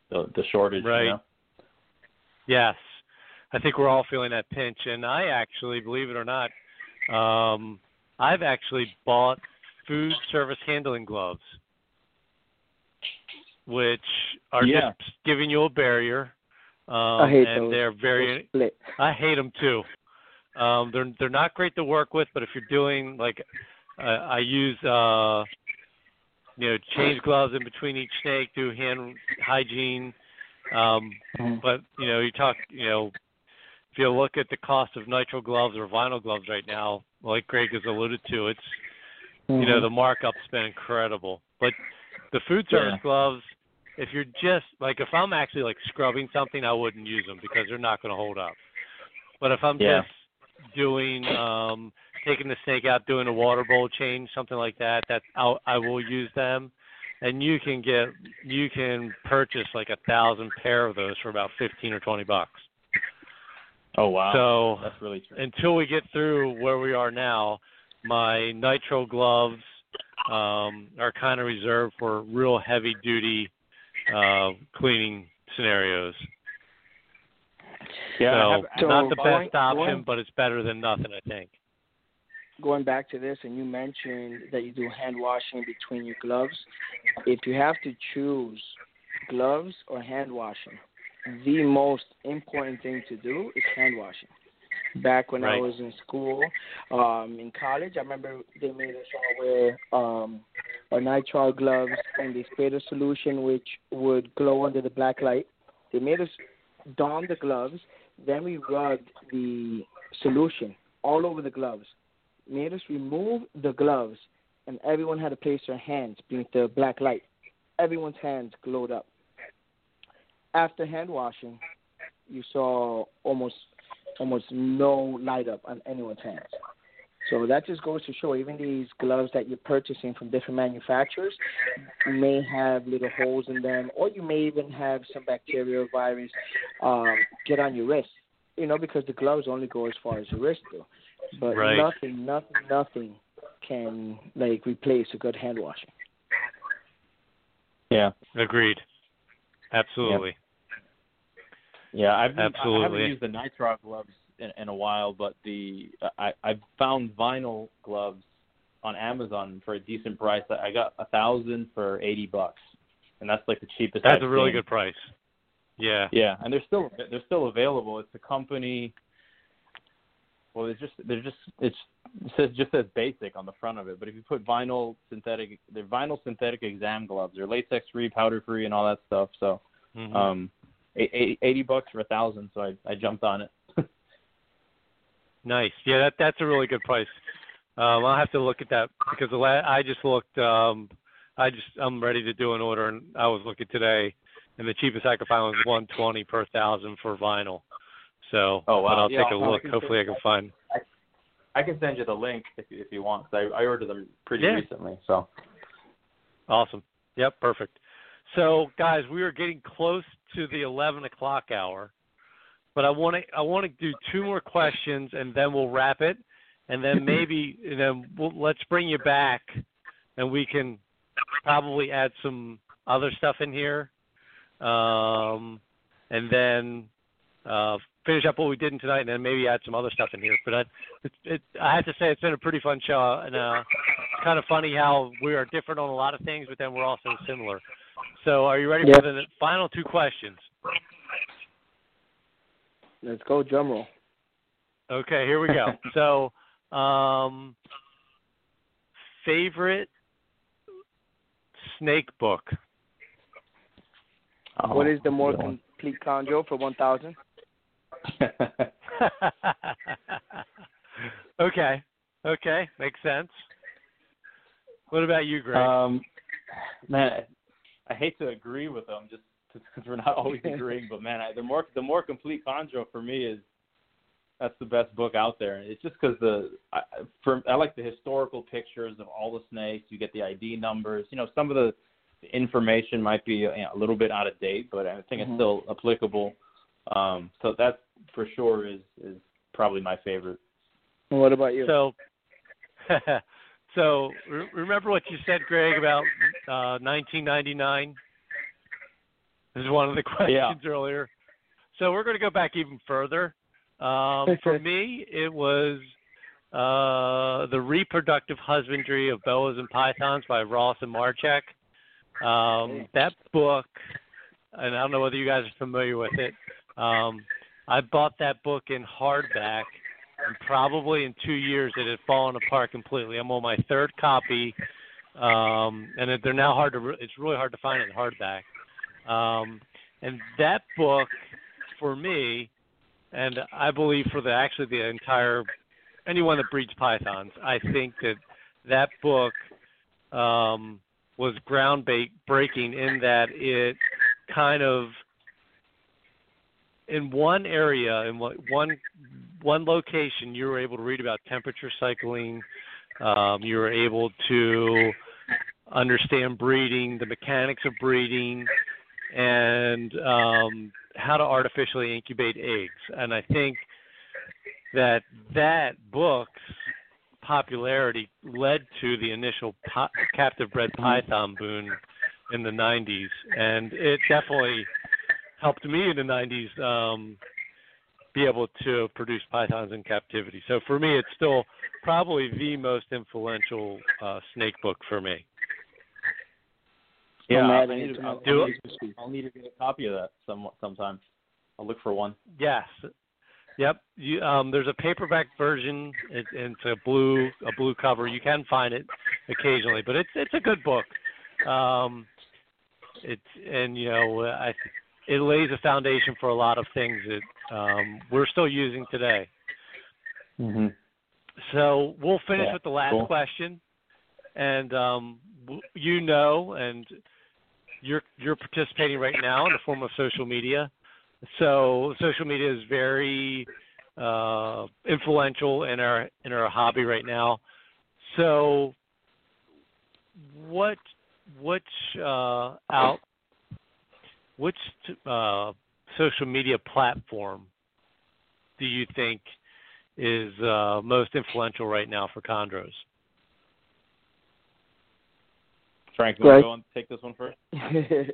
the the shortage. Right. You know? Yes. I think we're all feeling that pinch and I actually, believe it or not, um I've actually bought food service handling gloves which are Yeah. just giving you a barrier. Um I hate and those. they're very Those. I hate them too. Um, they're they're not great to work with, but if you're doing like, uh, I use uh, you know change gloves in between each snake, do hand hygiene. Um, Mhm. but you know you talk you know if you look at the cost of nitrile gloves or vinyl gloves right now, like Greg has alluded to, it's you know Mhm. the markup's been incredible. But the food service Yeah. gloves, if you're just like if I'm actually like scrubbing something, I wouldn't use them because they're not going to hold up. But if I'm Yeah. just doing um taking the snake out, doing a water bowl change, something like that, that I'll, I will use them. And you can get you can purchase like a thousand pair of those for about fifteen or twenty bucks. Oh wow, So that's really true. until we get through where we are now, my nitrile gloves um, are kind of reserved for real heavy duty uh, cleaning scenarios. Yeah, so So not the going- best option, going- but it's better than nothing, I think. going back to this, and you mentioned that you do hand washing between your gloves. If you have to choose gloves or hand washing, the most important thing to do is hand washing. Back when I was in school, um, in college, I remember they made us all wear um, our nitrile gloves, and they sprayed a solution which would glow under the black light. They made us don the gloves, then we rubbed the solution all over the gloves made us remove the gloves, and everyone had to place their hands beneath the black light. Everyone's hands glowed up. After hand washing, you saw almost almost no light up on anyone's hands. So that just goes to show even these gloves that you're purchasing from different manufacturers may have little holes in them, or you may even have some bacteria or virus um, get on your wrist. You know, because the gloves only go as far as your wrist do. But Right. nothing, nothing, nothing can like replace a good hand washing. yeah, Agreed. Absolutely. yeah. I've been, I Absolutely. haven't used the nitrile gloves in, in a while, but the I I found vinyl gloves on Amazon for a decent price. I got a thousand for eighty bucks, and that's like the cheapest. That's I've a really seen. good price. Yeah. Yeah, and they're still they're still available. It's a company. Well, it's just they're just it's it says just says basic on the front of it. But if you put vinyl synthetic, they're vinyl synthetic exam gloves. They're latex free, powder free, and all that stuff. So, Mhm. um, eight- eight- eighty bucks for a thousand. So I I jumped on it. Nice. Yeah, that that's a really good price. Um, I'll have to look at that because the la- I just looked. Um, I just I'm ready to do an order, and I was looking today, and the cheapest I could find was 120 per thousand for vinyl. So, Oh, wow. I'll Yeah, take a I'll- look. Hopefully, I can find. I can send you the link if you- if you want. Cause I I ordered them pretty Yeah. recently. So Awesome. Yep, perfect. So, guys, we are getting close to the 11 o'clock hour, but I want to I want to do two more questions and then we'll wrap it, and then maybe and then we'll, let's bring you back, and we can probably add some other stuff in here, um, and then uh, finish up what we did in tonight, and then maybe add some other stuff in here. But I, it, it, I have to say, it's been a pretty fun show, and uh, it's kind of funny how we are different on a lot of things, but then we're also similar. So, are you ready Yeah. for the final two questions? Let's go, drum roll. Okay, here we go. so, um, favorite snake book? what is the more good complete Chondro for one thousand? okay, okay, makes sense. What about you, Greg? um, man, I hate to agree with them just because we're not always agreeing, but man, I, the more the more complete Chondro for me is that's the best book out there. It's just because the I, for I like the historical pictures of all the snakes. You get the ID numbers. You know, some of the information might be you know, a little bit out of date, but I think Mhm. it's still applicable. Um, so that for sure is is probably my favorite. And what about you? So, so re- remember what you said, Greg, about uh, 1999? This is one of the questions earlier. So we're going to go back even further. Um, for me, it was uh, the reproductive husbandry of boas and pythons by Ross and Marzec. Um, that book, and I don't know whether you guys are familiar with it. Um, I bought that book in hardback, and probably in two years it had fallen apart completely. I'm on my third copy, um, and it- they're now hard to. Re- it's really hard to find it in hardback. Um, and that book, for me, and I believe for the actually the entire anyone that breeds pythons, I think that that book um, was ground breaking in that it kind of in one area in one one one location you were able to read about temperature cycling um, you were able to understand breeding the mechanics of breeding and um, how to artificially incubate eggs and i think that that book's popularity led to the initial po- captive bred python boom in the 90s and it definitely helped me in the 90s um, be able to produce pythons in captivity. So for me, it's still probably the most influential uh, snake book for me. Yeah, I'm I adding need it to- to my I'll, Do need to- I'll need to get a copy of that some sometime. I'll look for one. Yes. Yep. You, um, there's a paperback version. It, it's a blue a blue cover. You can find it occasionally, but it's it's a good book. Um, it's and you know I it lays a foundation for a lot of things that um, we're still using today. Mm-hmm. So we'll finish Yeah, with the last cool. question, and um, you know, and you're you're participating right now in the form of social media. So social media is very uh, influential in our in our hobby right now. So what which uh, out which uh, social media platform do you think is uh, most influential right now for chondros? Frank, you want to go and take this one first?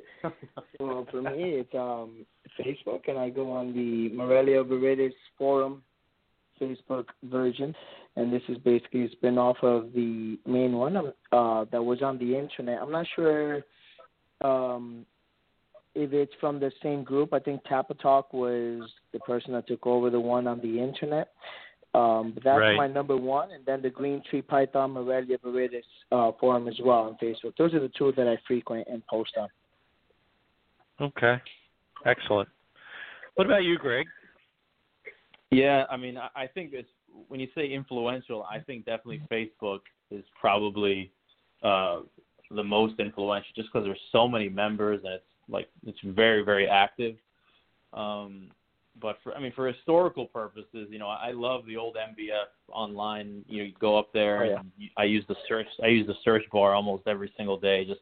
well, for me, it's um, Facebook, and I go on the Morelia Viridis forum Facebook version, and this is basically a spin-off of the main one um, uh, that was on the internet. I'm not sure um, if it's from the same group. I think Tapatalk was the person that took over the one on the internet. Um, but that's Right. my number one, and then the Green Tree Python Morelia Viridis uh, forum as well on Facebook. Those are the two that I frequent and post on. Okay, excellent. What about you, Greg? Yeah, I mean, I, I think it's when you say influential, I think definitely Facebook is probably uh, the most influential, just because there's so many members and it's like it's very very active. Um, but for I mean, for historical purposes, you know, I love the old MVF online. You know, you go up there Oh, yeah. and I use the search. I use the search bar almost every single day. Just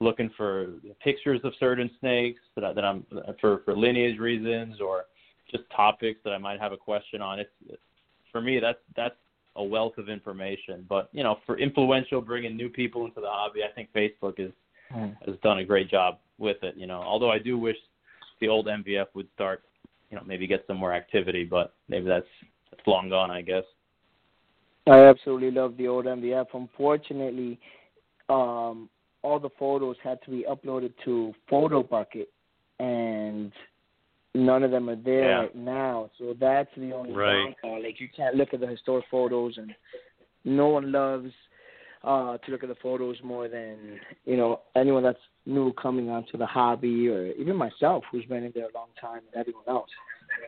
looking for pictures of certain snakes that, I, that I'm for for lineage reasons or just topics that I might have a question on. It's, it's for me that's that's a wealth of information. But you know, for influential, bringing new people into the hobby, I think Facebook is mm. has done a great job with it. You know, although I do wish the old MVF would start, you know, maybe get some more activity, but maybe that's that's long gone, I guess. I absolutely love the old MVF. Unfortunately, um, all the photos had to be uploaded to Photobucket, and none of them are there yeah. right now. So that's the only right. downfall. Like you can't look at the historic photos, and no one loves uh to look at the photos more than you know anyone that's new coming onto the hobby, or even myself who's been in there a long time, and everyone else.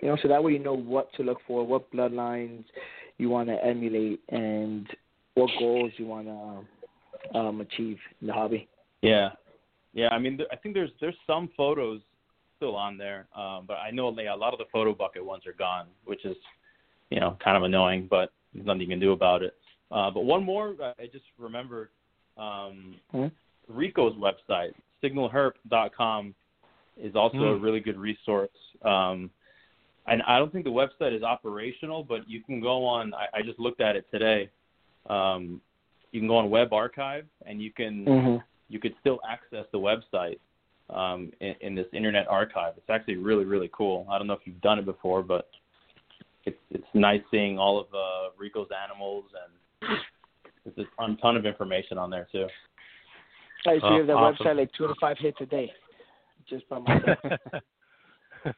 You know, so that way you know what to look for, what bloodlines you want to emulate, and what goals you want to um, achieve in the hobby. Yeah, yeah. I mean, I think there's there's some photos still on there, um, but I know like, a lot of the Photobucket ones are gone, which is you know kind of annoying, but there's nothing you can do about it. Uh, but one more, I just remembered um, hmm Rico's website, signalherp.com, is also a hmm. really good resource. Um, and I don't think the website is operational, but you can go on. I, I just looked at it today. Um, you can go on Web Archive, and you can mm-hmm. you could still access the website um, in, in this Internet Archive. It's actually really really cool. I don't know if you've done it before, but it's it's nice seeing all of uh, Rico's animals, and there's a ton of information on there too. I see Oh, the awesome. website like two to five hits a day, just by myself.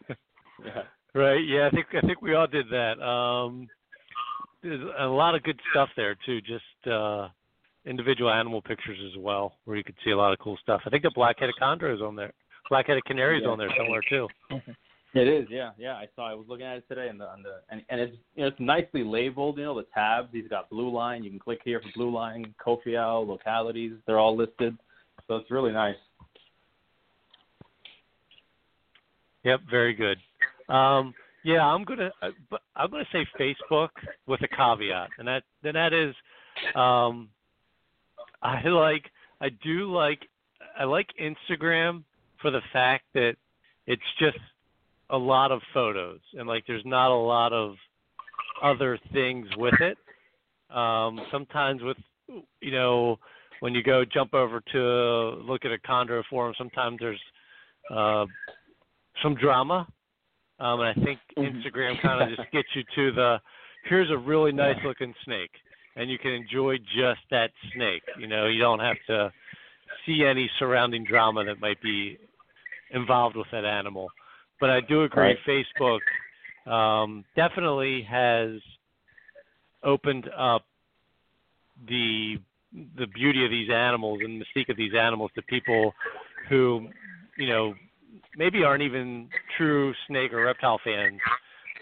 Yeah. Right. Yeah, I think I think we all did that. Um, there's a lot of good stuff there too. Just uh, individual animal pictures as well, where you could see a lot of cool stuff. I think the black-headed chondro is on there. Black-headed canary is Yeah. on there somewhere too. It is, yeah, yeah. I saw. I was looking at it today, and the, on the and, and it's you know it's nicely labeled. You know the tabs. He's got blue line. You can click here for blue line, Kofiau, localities. They're all listed, so it's really nice. Yep, very good. Um, yeah, I'm gonna uh, I'm gonna say Facebook with a caveat, and that then that is, um, I like I do like I like Instagram for the fact that it's just a lot of photos and like there's not a lot of other things with it. Um, sometimes with you know when you go jump over to look at a Chondro forum, sometimes there's uh, some drama, um, and I think Mhm. Instagram kind of just gets you to the here's a really nice looking snake, and you can enjoy just that snake. You know, you don't have to see any surrounding drama that might be involved with that animal. But I do agree, Right. Facebook um, definitely has opened up the the beauty of these animals and mystique of these animals to people who, you know, maybe aren't even true snake or reptile fans,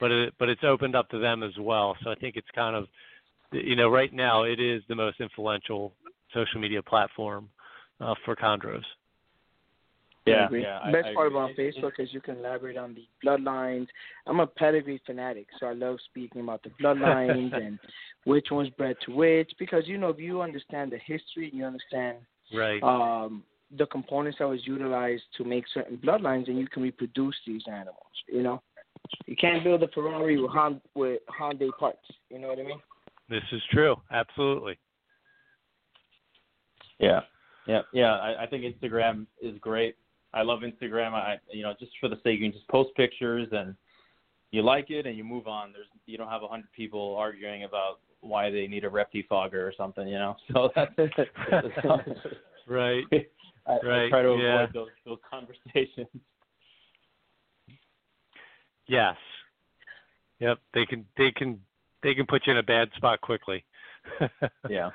but it, but it's opened up to them as well. So I think it's kind of, you know, right now it is the most influential social media platform uh, for chondros. I Yeah, yeah. I- Best I part agree. about It- it- Facebook is you can elaborate on the bloodlines. I'm a pedigree fanatic, so I love speaking about the bloodlines and which one's bred to which. Because you know, if you understand the history, you understand Right. um, the components that was utilized to make certain bloodlines, and you can reproduce these animals. You know, you can't build a Ferrari with Hon- with Hyundai parts. You know what I mean? This is true. Absolutely. Yeah, yeah, yeah. I, I think Instagram is great. I love Instagram. I, you know, just for the sake you can just post pictures and you like it and you move on. There's you don't have a hundred people arguing about why they need a reptifogger or something. You know, so that's, that's Right. I, Right, I try to avoid yeah. those those conversations. Yes. Yep. They can they can they can put you in a bad spot quickly. Yeah.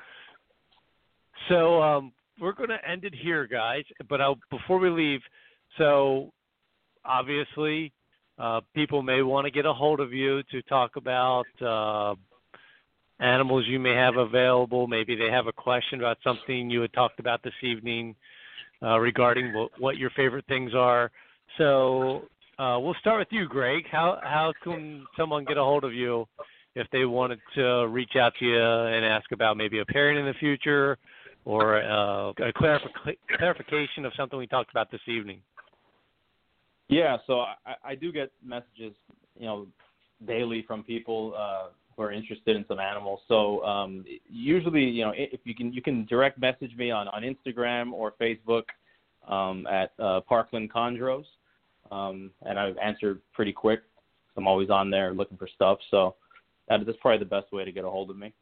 So um, we're going to end it here, guys. But I'll, before we leave, so obviously, uh, people may want to get a hold of you to talk about uh, animals you may have available. Maybe they have a question about something you had talked about this evening uh, regarding what, what your favorite things are. So uh, we'll start with you, Greg. How how can someone get a hold of you if they wanted to reach out to you and ask about maybe a pairing in the future, or uh, a clarif- clarification of something we talked about this evening. Yeah, so I, I do get messages, you know, daily from people uh, who are interested in some animals. So um, usually, you know, if you can, you can direct message me on on Instagram or Facebook um, at uh, Parkland Chondros, um, and I've answered pretty quick. I'm always on there looking for stuff, so that, that's probably the best way to get a hold of me.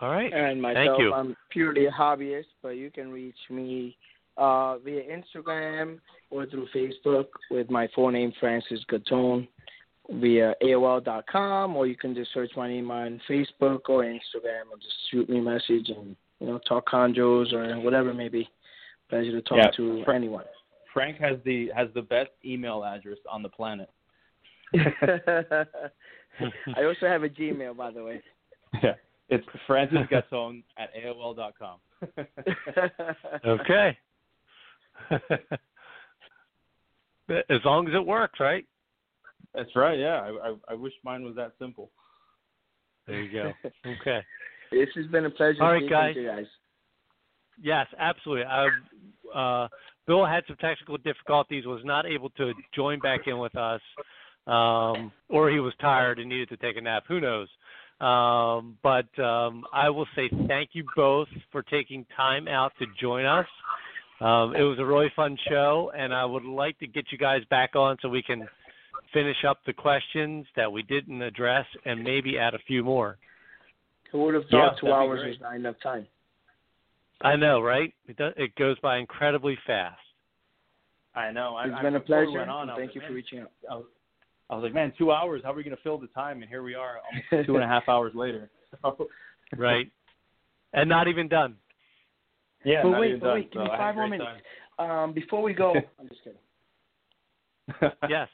All right. And myself, Thank you. I'm purely a hobbyist, but you can reach me uh, via Instagram or through Facebook with my full name, Francis Gaton, via AOL.com, or you can just search my name on Facebook or Instagram or just shoot me a message and, you know, talk chondros or whatever it may be. Pleasure to talk Yeah. to Fra- anyone. Frank has the has the best email address on the planet. I also have a Gmail, by the way. Yeah, it's Francis Gaton at AOL.com. okay. as long as it works, right? That's right. Yeah, I, I I wish mine was that simple. There you go. Okay. This has been a pleasure All right, guys. you guys. Yes, absolutely. I, uh, Bill had some technical difficulties, was not able to join back in with us, um, or he was tired and needed to take a nap. Who knows? Um, but um, I will say thank you both for taking time out to join us. Um, it was a really fun show, and I would like to get you guys back on so we can finish up the questions that we didn't address and maybe add a few more. Who would have Yeah, two hours great. was not enough time? I know, right? It, does, it goes by incredibly fast. I know. I, It's I- been a before we pleasure. on, and I was Thank you like, for reaching out. I was, like, man, two hours. How are we going to fill the time? And here we are, almost two and a half hours later. So, Right. and not even done. yeah, But not wait, even but done. wait, give me So I had a five more minutes. Um, before we go, I'm just kidding. Yes.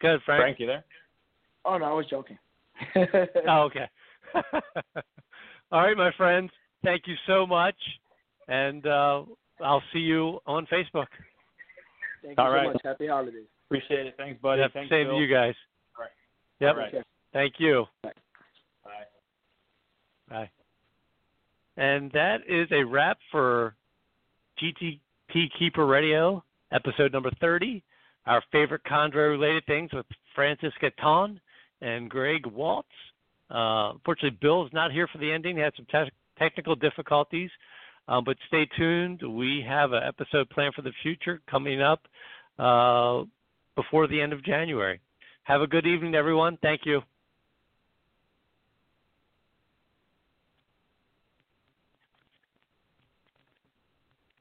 Good, Frank. Frank, you there? Oh no, I was joking. Oh, okay. All right, my friends. Thank you so much, and uh, I'll see you on Facebook. Thank you All so right. much. Happy holidays. Appreciate it. Thanks, buddy. Yep, Thanks, same Bill. to you guys. All right. Yep. All right. Okay. Thank you. Bye. Bye. And that is a wrap for GTP Keeper Radio, episode number 30. Our favorite chondro related things with Francis Gaton and Greg Waltz. Uh, unfortunately, Bill's not here for the ending. He had some te- technical difficulties. Um, but stay tuned. We have an episode planned for the future coming up uh, before the end of January. Have a good evening, everyone. Thank you.